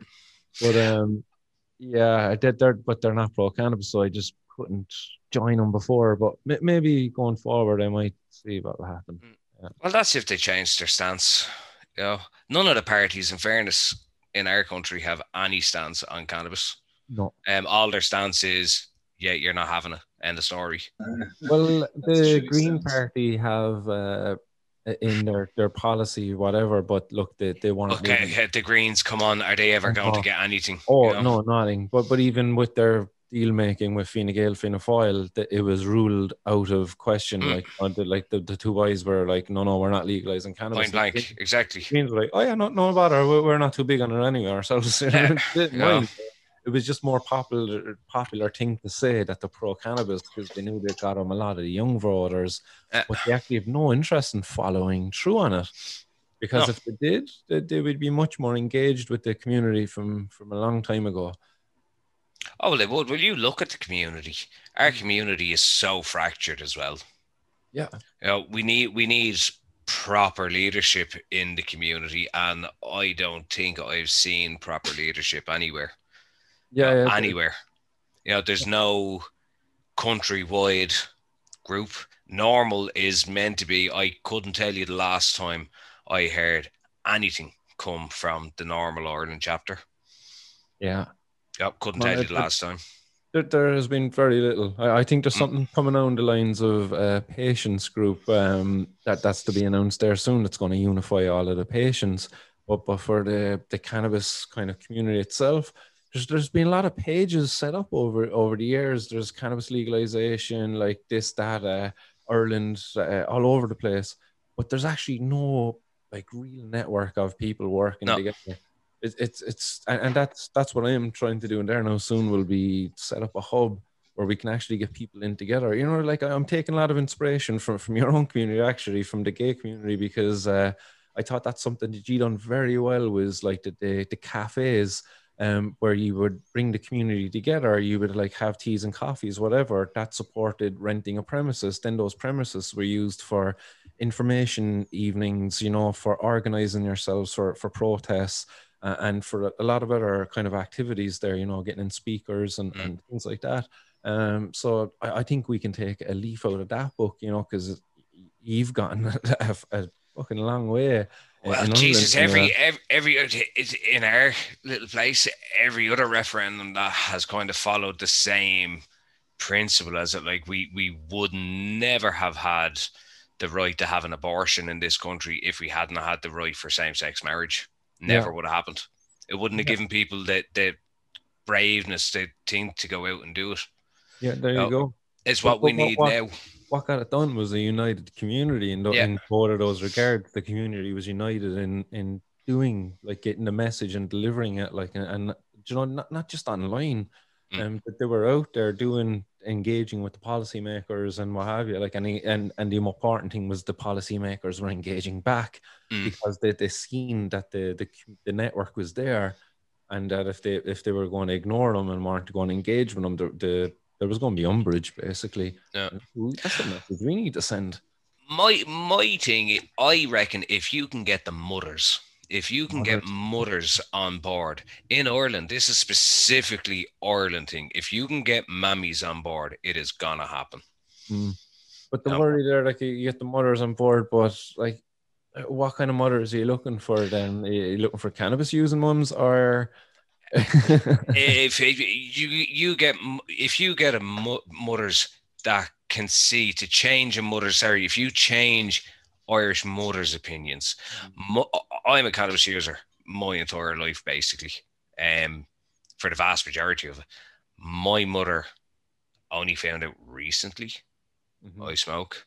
But um, yeah, I did. They're but they're not pro cannabis, so I just couldn't join them before. But m- maybe going forward, I might see what will happen. Well, that's if they change their stance. You know, none of the parties, in fairness, in our country have any stance on cannabis. No, Um, all their stance is, yeah, you're not having it. End of story. Well, the Green sense. Party have uh, in their their policy whatever, but look, they they want to. Okay, the Greens, come on, are they ever going to Oh. get anything? Oh You know? no, nothing. But but even with their deal making with Fine Gael, Fianna Fáil, that it was ruled out of question. Mm. Like the, like the, the two boys were like, no, no, we're not legalizing cannabis. Point blank, exactly. Greens were like, oh yeah, no, no bother. We're, we're not too big on it anyway ourselves. Yeah, Didn't yeah. mind. It was just more popular popular thing to say that the pro cannabis because they knew they got them a lot of the young voters, Uh, but they actually have no interest in following through on it. Because No. if they did, they, they would be much more engaged with the community from from a long time ago. Oh, well, they would. Will you look at the community? Our community is so fractured as well. Yeah. You know, we need we need proper leadership in the community, and I don't think I've seen proper leadership anywhere. Yeah, yeah. anywhere. You know, there's no countrywide group. normal is meant to be. I couldn't tell you the last time I heard anything come from the normal Ireland chapter. Yeah. Yep, couldn't Well, tell you the last time. There, there has been very little. I, I think there's Mm. something coming on the lines of a patients group um, that that's to be announced there soon. That's going to unify all of the patients. But but for the the cannabis kind of community itself, there's there's been a lot of pages set up over over the years. There's cannabis legalization, like this, that, uh, Ireland, uh, all over the place. But there's actually no like real network of people working No. together it, it's it's and, that's that's what I am trying to do. And there now soon will be set up a hub where we can actually get people in together. You know, like I'm taking a lot of inspiration from from your own community, actually, from the gay community, because uh, I thought that's something that you done very well was like the the, the cafes. Um, where you would bring the community together, you would like have teas and coffees, whatever. That supported renting a premises. Then those premises were used for information evenings, you know, for organizing yourselves for for protests uh, and for a- lot of other kind of activities there, you know, getting in speakers and, Mm. and things like that. Um, so I, I think we can take a leaf out of that book, you know, because you've gotten a, a fucking long way. Well, Jesus, Ireland, you know. every, every uh, every in our little place, every other referendum that has kind of followed the same principle as it. Like we we would never have had the right to have an abortion in this country if we hadn't had the right for same sex marriage. Never would have happened. It wouldn't have Yeah. given people the the braveness to think to go out and do it. Yeah, there you Oh, go. It's But- what we what- need what- now. What got it done was a united community, and Yeah. in both of those regards, the community was united in in doing like getting the message and delivering it, like and, and you know not, not just online, Mm. um, but they were out there doing engaging with the policymakers and what have you. Like and and and the important thing was the policymakers were engaging back Mm. because they they seen that the the the network was there, and that if they if they were going to ignore them and weren't going to engage with them, the, the there was going to be umbrage basically. Yeah. That's the message we need to send. my my thing i reckon if you can get the mothers if you can get Mothers. mothers on board in ireland this is specifically ireland thing if you can get mammies on board it is gonna happen hmm. But the Yeah. worry there, like you get the mothers on board, but like, what kind of mothers are you looking for? Then are you looking for cannabis using mums or? if, if you you get if you get a mo- mothers that can see to change a mother sorry if you change irish mothers opinions mo- i'm a cannabis user my entire life basically um for the vast majority of it my mother only found out recently Mhm. I smoke,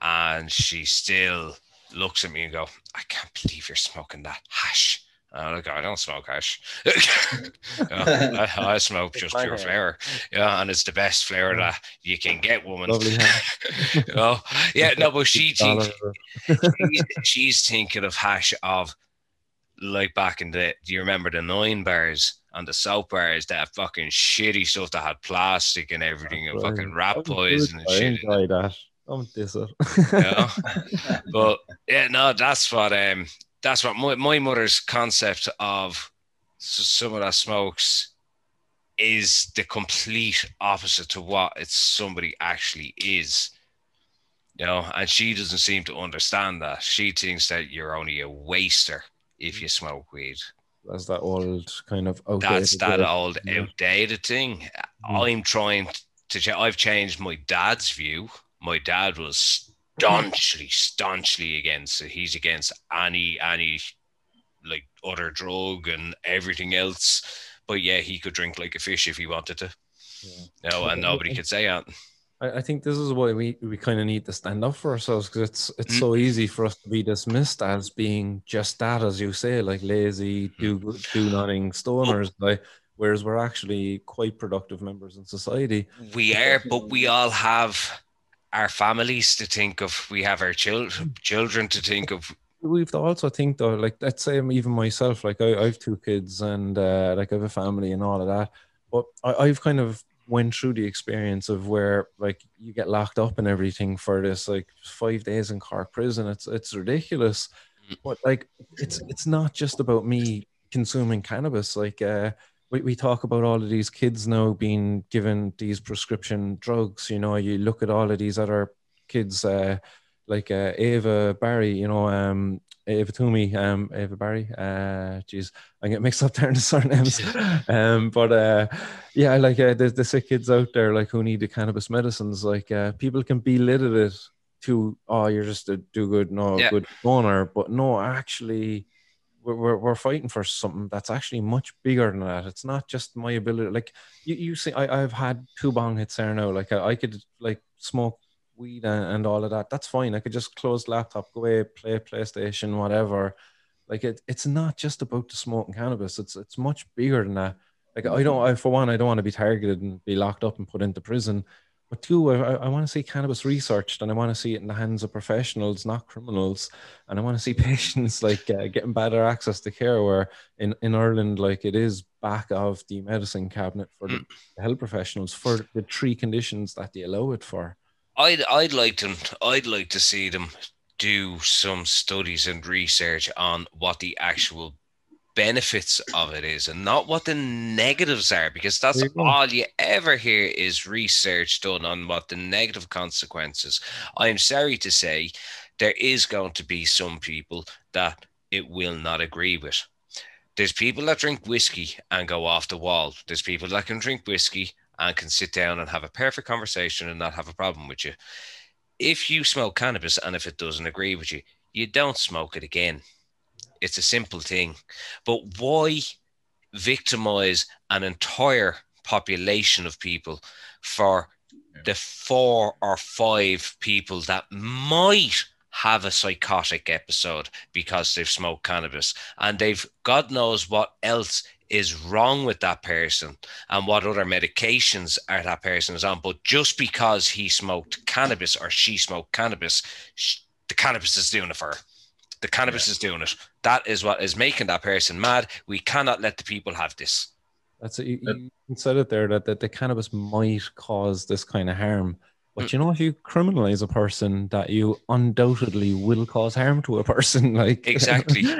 and she still looks at me and go, "I can't believe you're smoking that hash." And I'm like, I don't smoke hash. Yeah, I, I smoke just pure hash. flower. Yeah, and it's the best flower that you can get, woman. Lovely hash. You know? Yeah, no, but she thinks Dollar- she's, she's thinking of hash of like back in the do you remember the nine bars and the soap bars that fucking shitty stuff that had plastic and everything and Right. fucking rat poison good. and I shit. enjoy that. Don't diss it. Yeah. But yeah, no, that's what um that's what my, my mother's concept of s- someone that smokes is the complete opposite to what it's somebody actually is. You know, and she doesn't seem to understand that. She thinks that you're only a waster if you smoke weed. That's that old kind of outdated. That's that way. old outdated thing. Mm. I'm trying to. Ch- I've changed my dad's view. My dad was staunchly, staunchly against it. He's against any any like other drug and everything else. But yeah, he could drink like a fish if he wanted to. Yeah. No, and nobody could say that. I, think this is why we, we kind of need to stand up for ourselves because it's it's Mm. so easy for us to be dismissed as being just that, as you say, like lazy, do do nothing stoners. Like, whereas we're actually quite productive members in society. We are, but we all have our families to think of. We have our children, children to think of. We've also think though, like let's say even myself, like I, I have two kids and uh, like I have a family and all of that. But I, I've kind of went through the experience of where like you get locked up and everything for this like five days in Cork prison. It's it's ridiculous. Mm. But like it's it's not just about me consuming cannabis. Like uh we, we talk about all of these kids now being given these prescription drugs. You know, you look at all of these other kids uh, like uh, Ava Barry, you know, um, Ava Twomey, um, Ava Barry. Uh, geez, I get mixed up there in the surnames. um, but uh, yeah, like uh, the, the sick kids out there, like who need the cannabis medicines, like uh, people can belittle it to, oh, you're just a do good, no Yeah. good donor, but no, actually. We're, we're, fighting for something that's actually much bigger than that. It's not just my ability. Like you, you see, I, I've had two bong hits there now. Like I, I could like smoke weed and, and all of that. That's fine. I could just close laptop, go away, play PlayStation, whatever. Like it, it's not just about the smoking cannabis. It's it's much bigger than that. Like I don't, I, for one, I don't want to be targeted and be locked up and put into prison. But two, I, I- want to see cannabis researched and I want to see it in the hands of professionals, not criminals. And I want to see patients like uh, getting better access to care. Where in, in Ireland, like it is back of the medicine cabinet for the health professionals for the three conditions that they allow it for. I'd I'd like them. I'd like to see them do some studies and research on what the actual benefits of it is, and not what the negatives are, because that's all you ever hear is research done on what the negative consequences. I'm sorry to say, there is going to be some people that it will not agree with. There's people that drink whiskey and go off the wall. There's people that can drink whiskey and can sit down and have a perfect conversation and not have a problem with you. If you smoke cannabis and if it doesn't agree with you, you don't smoke it again. It's a simple thing. But why victimize an entire population of people for the four or five people that might have a psychotic episode because they've smoked cannabis and they've God knows what else is wrong with that person and what other medications are that person is on. But just because he smoked cannabis or she smoked cannabis, the cannabis is doing it for her. The cannabis is doing it. That is what is making that person mad. We cannot let the people have this. That's it. You, you said it there that, that the cannabis might cause this kind of harm. But mm. you know, if you criminalize a person, that you undoubtedly will cause harm to a person. Like Exactly.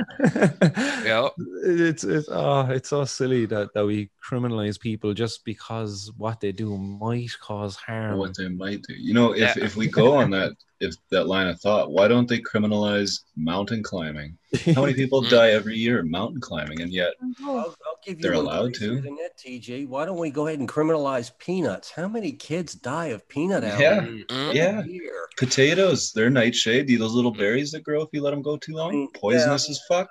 Yeah. It's it's oh, it's so silly that, that we criminalize people just because what they do might cause harm. what they might do. You know, if, Yeah. if we go on that if that line of thought, why don't they criminalize mountain climbing? How many people Mm. die every year mountain climbing, and yet I'll, I'll give you They're allowed to. that, TJ. Why don't we go ahead and criminalize peanuts? How many kids die of peanut allergy Yeah. Mm. Yeah. year? potatoes, they're nightshade. These those Mm. little berries that grow if you let them go too long, Mm, poisonous yeah. as fuck.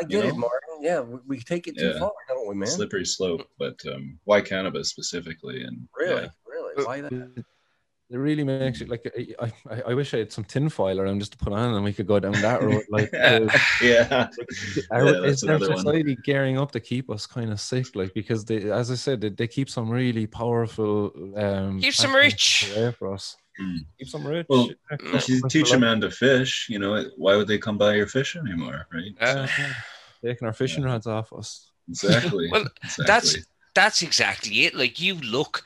I get You it. Martin. Yeah, we, we take it too Yeah. far, don't we, man? Slippery slope, but um, why cannabis specifically? And Really, yeah. really. Why that? It really makes it like I, I, I wish I had some tinfoil around just to put on and we could go down that road. Like uh, yeah, Our, Yeah, is that's our another one. society gearing up to keep us kind of sick? Like because they, as I said, they, they keep some really powerful. Um, Keeps them patterns rich. away for us. Mm. Keep some rich. Well, Yeah, If you teach a man to fish, you know, why would they come by your fish anymore, right? Uh, Yeah, taking our fishing rods off us. Exactly. Well, exactly. that's that's exactly it. Like you look,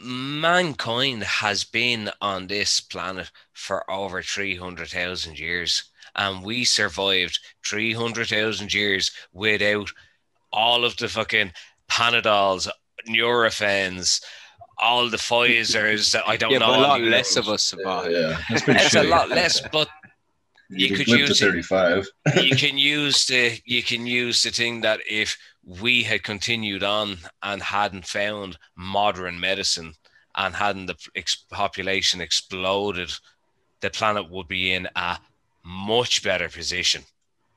mankind has been on this planet for over three hundred thousand years, and we survived three hundred thousand years without all of the fucking Panadols, Nurophens, all the Pfizers that I don't Yeah, know. but a lot the less of us yeah, survived. yeah, that's pretty It's a lot less, but You, you could to use it. 35. you can use the you can use the thing that if we had continued on and hadn't found modern medicine and hadn't the ex- population exploded, the planet would be in a much better position.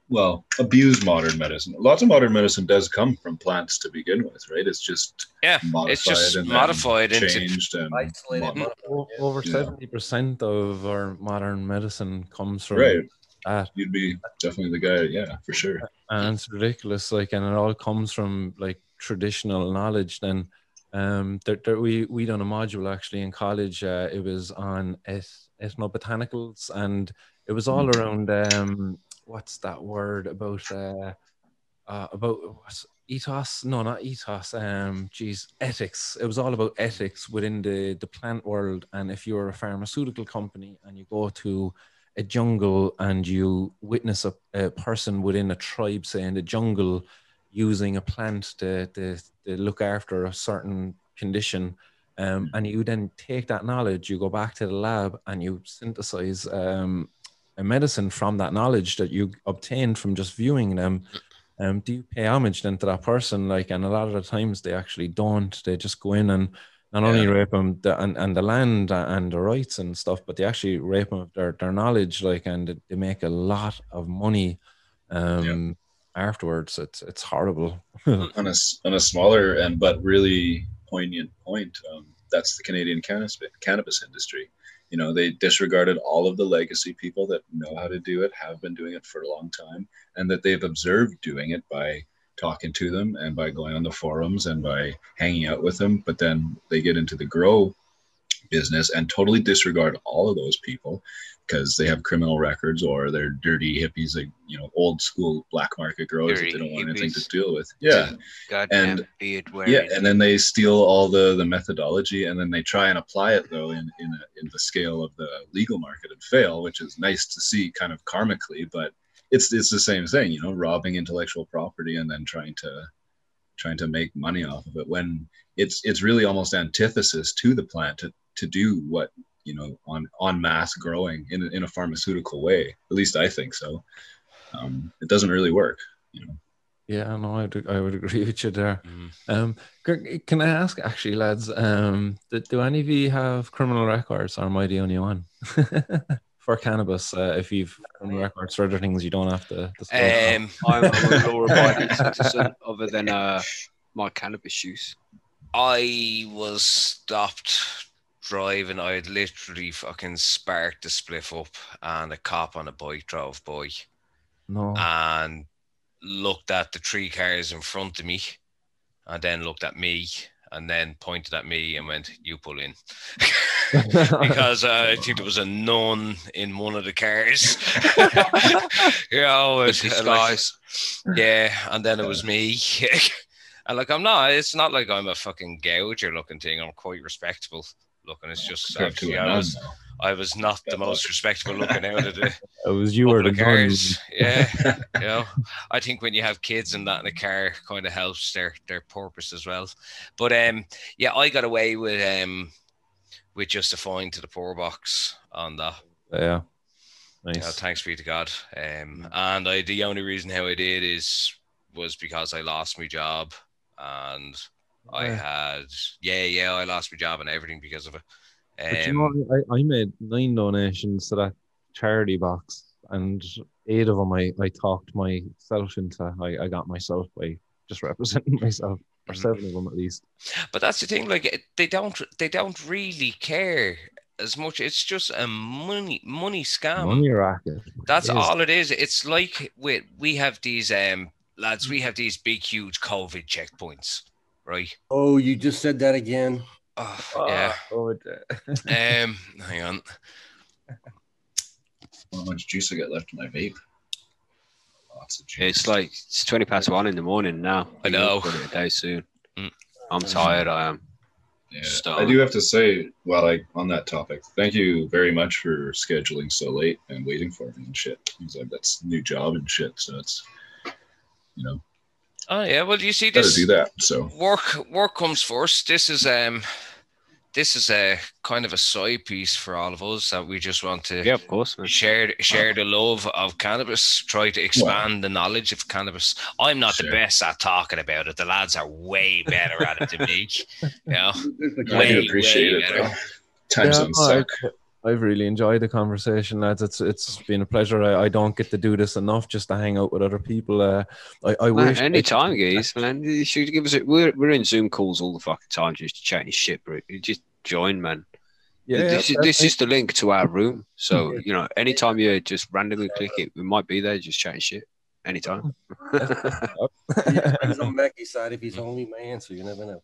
Well, abuse modern medicine. Lots of modern medicine does come from plants to begin with, right? It's just Yeah, modified it's just and modified into changed and Isolated. mod- O- Over Yeah. seventy percent of our modern medicine comes from right. that. You'd be definitely the guy, yeah, for sure. and it's ridiculous like and it all comes from like traditional knowledge then um there, there, we we done a module actually in college uh, it was on eth- ethnobotanicals and it was all around um what's that word about uh, uh about ethos? No not ethos um geez ethics. It was all about ethics within the the plant world. And if you're a pharmaceutical company and you go to a jungle and you witness a, a person within a tribe, say in the jungle, using a plant to, to, to look after a certain condition, Um, and you then take that knowledge, you go back to the lab, and you synthesize um, a medicine from that knowledge that you obtained from just viewing them. Um, do you pay homage then to that person? Like, and a lot of the times they actually don't. They just go in and not only rape them the, and, and the land and the rights and stuff, but they actually rape them of their, their knowledge. Like, and they make a lot of money um, afterwards. It's it's horrible. on a on a smaller and but really poignant point, um, that's the Canadian cannabis cannabis industry. You know, they disregarded all of the legacy people that know how to do it, have been doing it for a long time, and that they've observed doing it by talking to them and by going on the forums and by hanging out with them. But then they get into the grow business and totally disregard all of those people because they have criminal records or they're dirty hippies, like you know, old school black market growers that Dirty they don't want anything to deal with. Yeah. Goddamn And- beard wearing. Yeah, and then they steal all the the methodology, and then they try and apply it though in in, a, in the scale of the legal market and fail, which is nice to see, kind of karmically. But it's it's the same thing, you know, robbing intellectual property and then trying to trying to make money off of it when it's it's really almost antithesis to the plant to to do what you know on on mass growing in a, in a pharmaceutical way. At least I think so. Um, it doesn't really work, you know. Yeah, no, I would, I would agree with you there. Mhm. Um, can I ask, actually, lads, um, do, do any of you have criminal records, or am I the only one for cannabis? Uh, if you've criminal records for other things, you don't have to. disclose. Um, I'm, I'm a law-abiding citizen, other than uh, my cannabis use. I was stopped driving. I had literally fucking sparked the spliff up, and a cop on a bike drove by no. and looked at the three cars in front of me, and then looked at me, and then pointed at me and went, "You pull in," because uh, I think there was a nun in one of the cars. you know, The it- like- yeah, and then it was me. and like I'm not, it's not like I'm a fucking gouger looking thing. I'm quite respectable looking. It's just Compared to obviously a I was. I was not the most respectable looking out of the it was you or the cars. Yeah, you know, I think when you have kids and that in a car, kind of helps their their purpose as well. But um, yeah, I got away with um, with just a fine to the poor box on that. Yeah. Nice. thanks be to God. Um, and I the only reason how I did is was because I lost my job, and I had yeah yeah I lost my job and everything because of it. But you Um, know, I, I made nine donations to that charity box, and eight of them I, I talked myself into. I, I got myself by just representing myself, or Mhm. seven of them at least. but that's the thing. Like they don't they don't really care as much. It's just a money money scam. Money racket. That's It all it is. It's like we we have these um lads. We have these big huge COVID checkpoints, right? Oh, you just said that again. Oh, yeah. Oh, it, Um, hang on. How much juice I got left in my vape? Lots of juice. It's like it's twenty past one in the morning now. I know. A day soon. Mm. I'm tired. I am. Yeah, Stone. I do have to say, while I on that topic, thank you very much for scheduling so late and waiting for me and shit. Because I've got new job and shit, so it's you know Oh yeah. Well, you see this do that. So work work comes first. This is um this is a kind of a side piece for all of us that we just want to Yeah, of course, man. share share the love of cannabis, try to expand the knowledge of cannabis. I'm not the best at talking about it. The lads are way better at it than me. You know? I Way, do appreciate way it. better. Though. Time Yeah, zones no, suck. I- I've really enjoyed the conversation, lads. It's it's been a pleasure. I, I don't get to do this enough just to hang out with other people. Uh, I, I Man, wish anytime, guys, man. You should give us a, we're, we're in Zoom calls all the fucking time just chatting shit, bro. You just join, man. Yeah, this, is, this is the link to our room. So, you know, anytime you just randomly click it, we might be there just chatting shit. Anytime. He's on Mackey's side. If he's only my answer, you never know.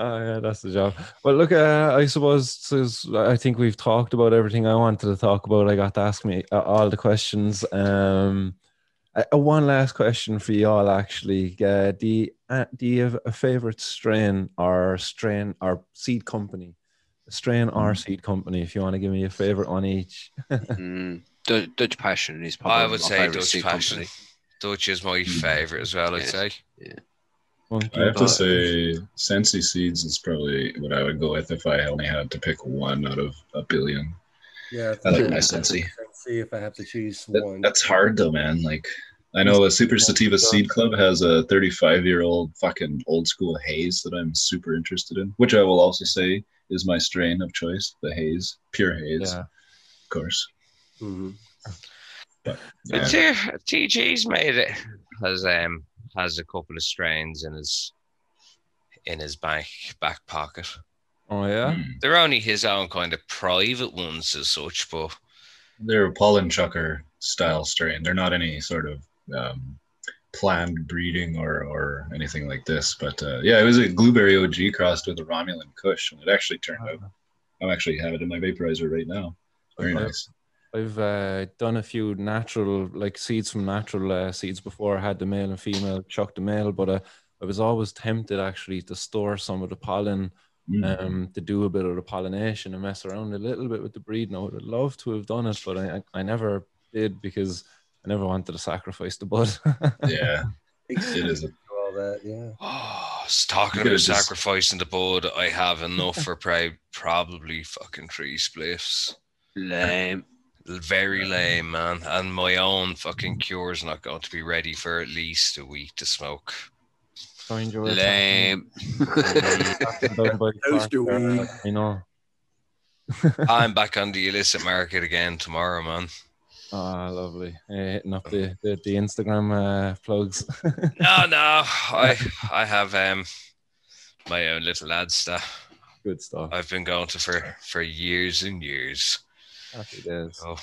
Oh yeah, that's the job. Well, look, uh, I suppose since I think we've talked about everything I wanted to talk about. I got to ask me uh, all the questions. Um, uh, uh, one last question for you all, actually. Uh, do you, uh, do you have a favorite strain or strain or seed company? A strain or seed company? If you want to give me a favorite one each. mm, Dutch, Dutch Passion is probably I would my say favourite Dutch seed Passion. company. Dutch is my favorite as well. I'd Yes. say. Monkey I have to Ball. say, Sensi Seeds is probably what I would go with if I only had to pick one out of a billion. Yeah, I like my Sensi. See if I have to choose That- one. that's hard though, man. Like, I know the Super Sativa Seed Club has a 35 year old fucking old school haze that I'm super interested in, which I will also say is my strain of choice, the haze, pure haze, Yeah. of course. Mhm. But, Yeah. It's. TG's made it. Has um has a couple of strains in his in his back back pocket. Oh yeah. Mm. They're only his own kind of private ones as such, but They're a pollen chucker style strain. They're not any sort of um, planned breeding or, or anything like this. But uh, yeah, it was a Blueberry OG crossed with a Romulan Kush, and it actually turned out. I'm actually have it in my vaporizer right now. Very Okay. nice. I've uh, done a few natural, like seeds from natural uh, seeds before. I had the male and female, chucked the male, but uh, I was always tempted actually to store some of the pollen, Mm. um, to do a bit of the pollination and mess around a little bit with the breed. Now, I would have loved to have done it, but I, I I never did because I never wanted to sacrifice the bud. yeah, it is. A, all that. Yeah. oh, talking You could've about just- sacrificing the bud. I have enough for probably probably fucking three spliffs. Lame. Very lame, man. And my own fucking cure's not going to be ready for at least a week to smoke. Find your Lame. back the Toaster park. I know. I'm back on the illicit market again tomorrow, man. Ah, lovely. Uh, hitting up the, the, the Instagram uh, plugs. No, no, I I have um my own little ad stuff. Good stuff. I've been going to for for years and years. Happy days. So,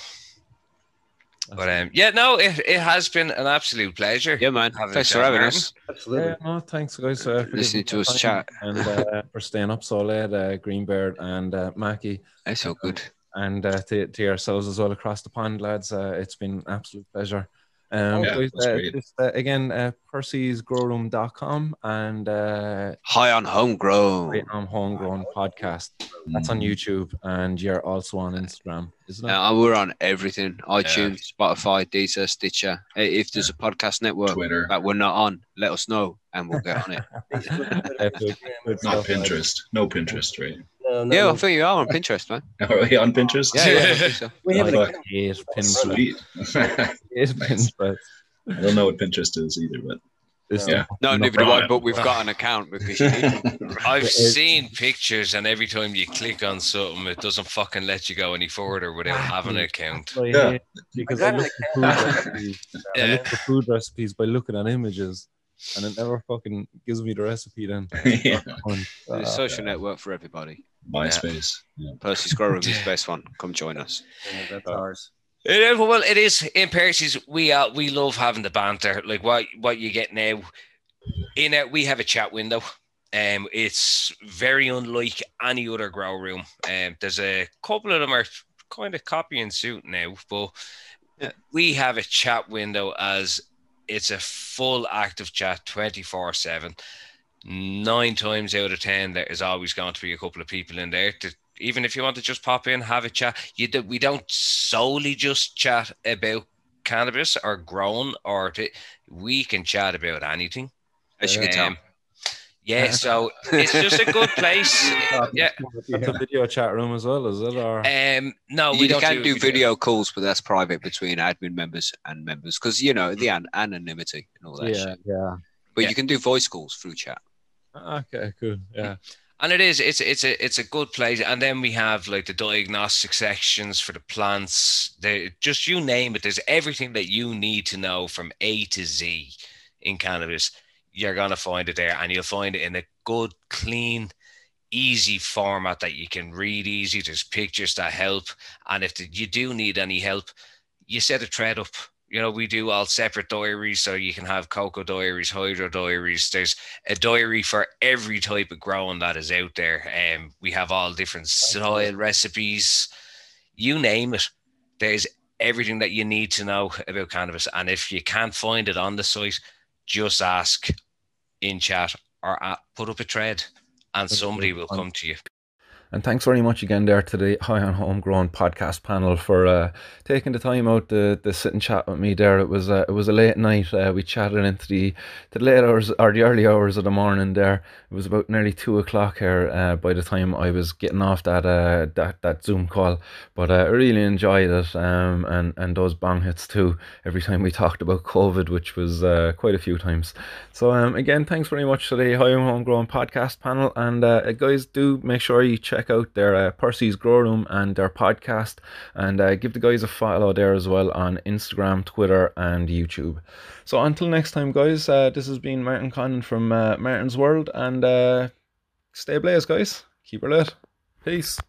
but um, yeah, no, it, it has been an absolute pleasure. Yeah, man. Thanks for having us. Absolutely. Yeah, no, thanks guys uh, for Listening to us chat. and uh, for staying up so late, uh, Greenbeard and uh, Mackie, That's all good. and uh, to, to yourselves as well across the pond, lads. Uh, it's been an absolute pleasure. Um, Yeah, guys, that's uh, great. just, uh, again, uh, percysgrowroom.com and uh, High on homegrown. Great on Homegrown podcast. That's on YouTube, and you're also on Instagram, isn't it? Uh, we're on everything iTunes, Spotify, Deezer, Stitcher. Hey, If there's a podcast network Twitter, that we're not on, let us know and we'll get on it. Not. Pinterest. No Pinterest, right? No, no, Yeah, no. I think you are on Pinterest, man. Are we on Pinterest? Yeah, yeah, I think so. we have Oh, an fuck. account. Eight Pinterest. I Eight Nice. Pinterest. don't know what Pinterest is either, but This Yeah. No, No neither do I, but we've got an account because you need I've seen pictures, and every time you click on something, it doesn't fucking let you go any further without having an account. I Yeah. hate because I I look for food recipes. I look for food recipes by looking at images, and it never fucking gives me the recipe. Then yeah. Going, There's a uh, social network for everybody. MySpace. Yeah. Percy's Grow Room is the best one. Come join us. Yeah, that's ours. It is, well, it is in Percy's. We uh, we love having the banter. Like what what you get now. In it, we have a chat window. Um, it's very unlike any other grow room. Um, there's a couple of them are kind of copy and suit now, but Yeah. we have a chat window as it's a full active chat 24 7 nine times out of ten there is always going to be a couple of people in there to even if you want to just pop in have a chat you do, we don't solely just chat about cannabis or grown or to, we can chat about anything As you can tell. Um, yeah so it's just a good place yeah That's a video chat room as well, is it? Or um no we you don't can do video calls, but that's private between admin members and members because you know the an- anonymity and all that yeah, shit. yeah. But Yeah. you can do voice calls through chat. Okay, cool. Yeah, and it is it's it's a it's a good place. And then we have like the diagnostic sections for the plants. The just you name it there's everything that you need to know from a to z in cannabis. You're going to find it there and you'll find it in a good clean easy format that you can read easy. There's pictures that help. And if the, you do need any help you set a thread up you know we do all separate diaries so you can have coco diaries hydro diaries there's a diary for every type of growing that is out there. Um, we have all different soil recipes, you name it. There's everything that you need to know about cannabis. And if you can't find it on the site, just ask in chat or put up a thread and somebody will come to you. And thanks very much again there to the High on Homegrown podcast panel for uh, taking the time out to, to sit and chat with me there. It was uh, it was a late night. Uh, we chatted into the, the late hours or the early hours of the morning there. It was about nearly two o'clock here uh, by the time I was getting off that uh, that, that Zoom call. But uh, I really enjoyed it um, and, and those bong hits too every time we talked about COVID, which was uh, quite a few times. So um, again, thanks very much to the High on Homegrown podcast panel. And uh, guys, do make sure you check check out their uh, Percy's Grow Room and their podcast, and uh, give the guys a follow there as well on Instagram, Twitter, and YouTube. So until next time, guys, uh, this has been Martin Connon from uh, Martin's World, and uh, stay blaze, guys. Keep her lit. Peace.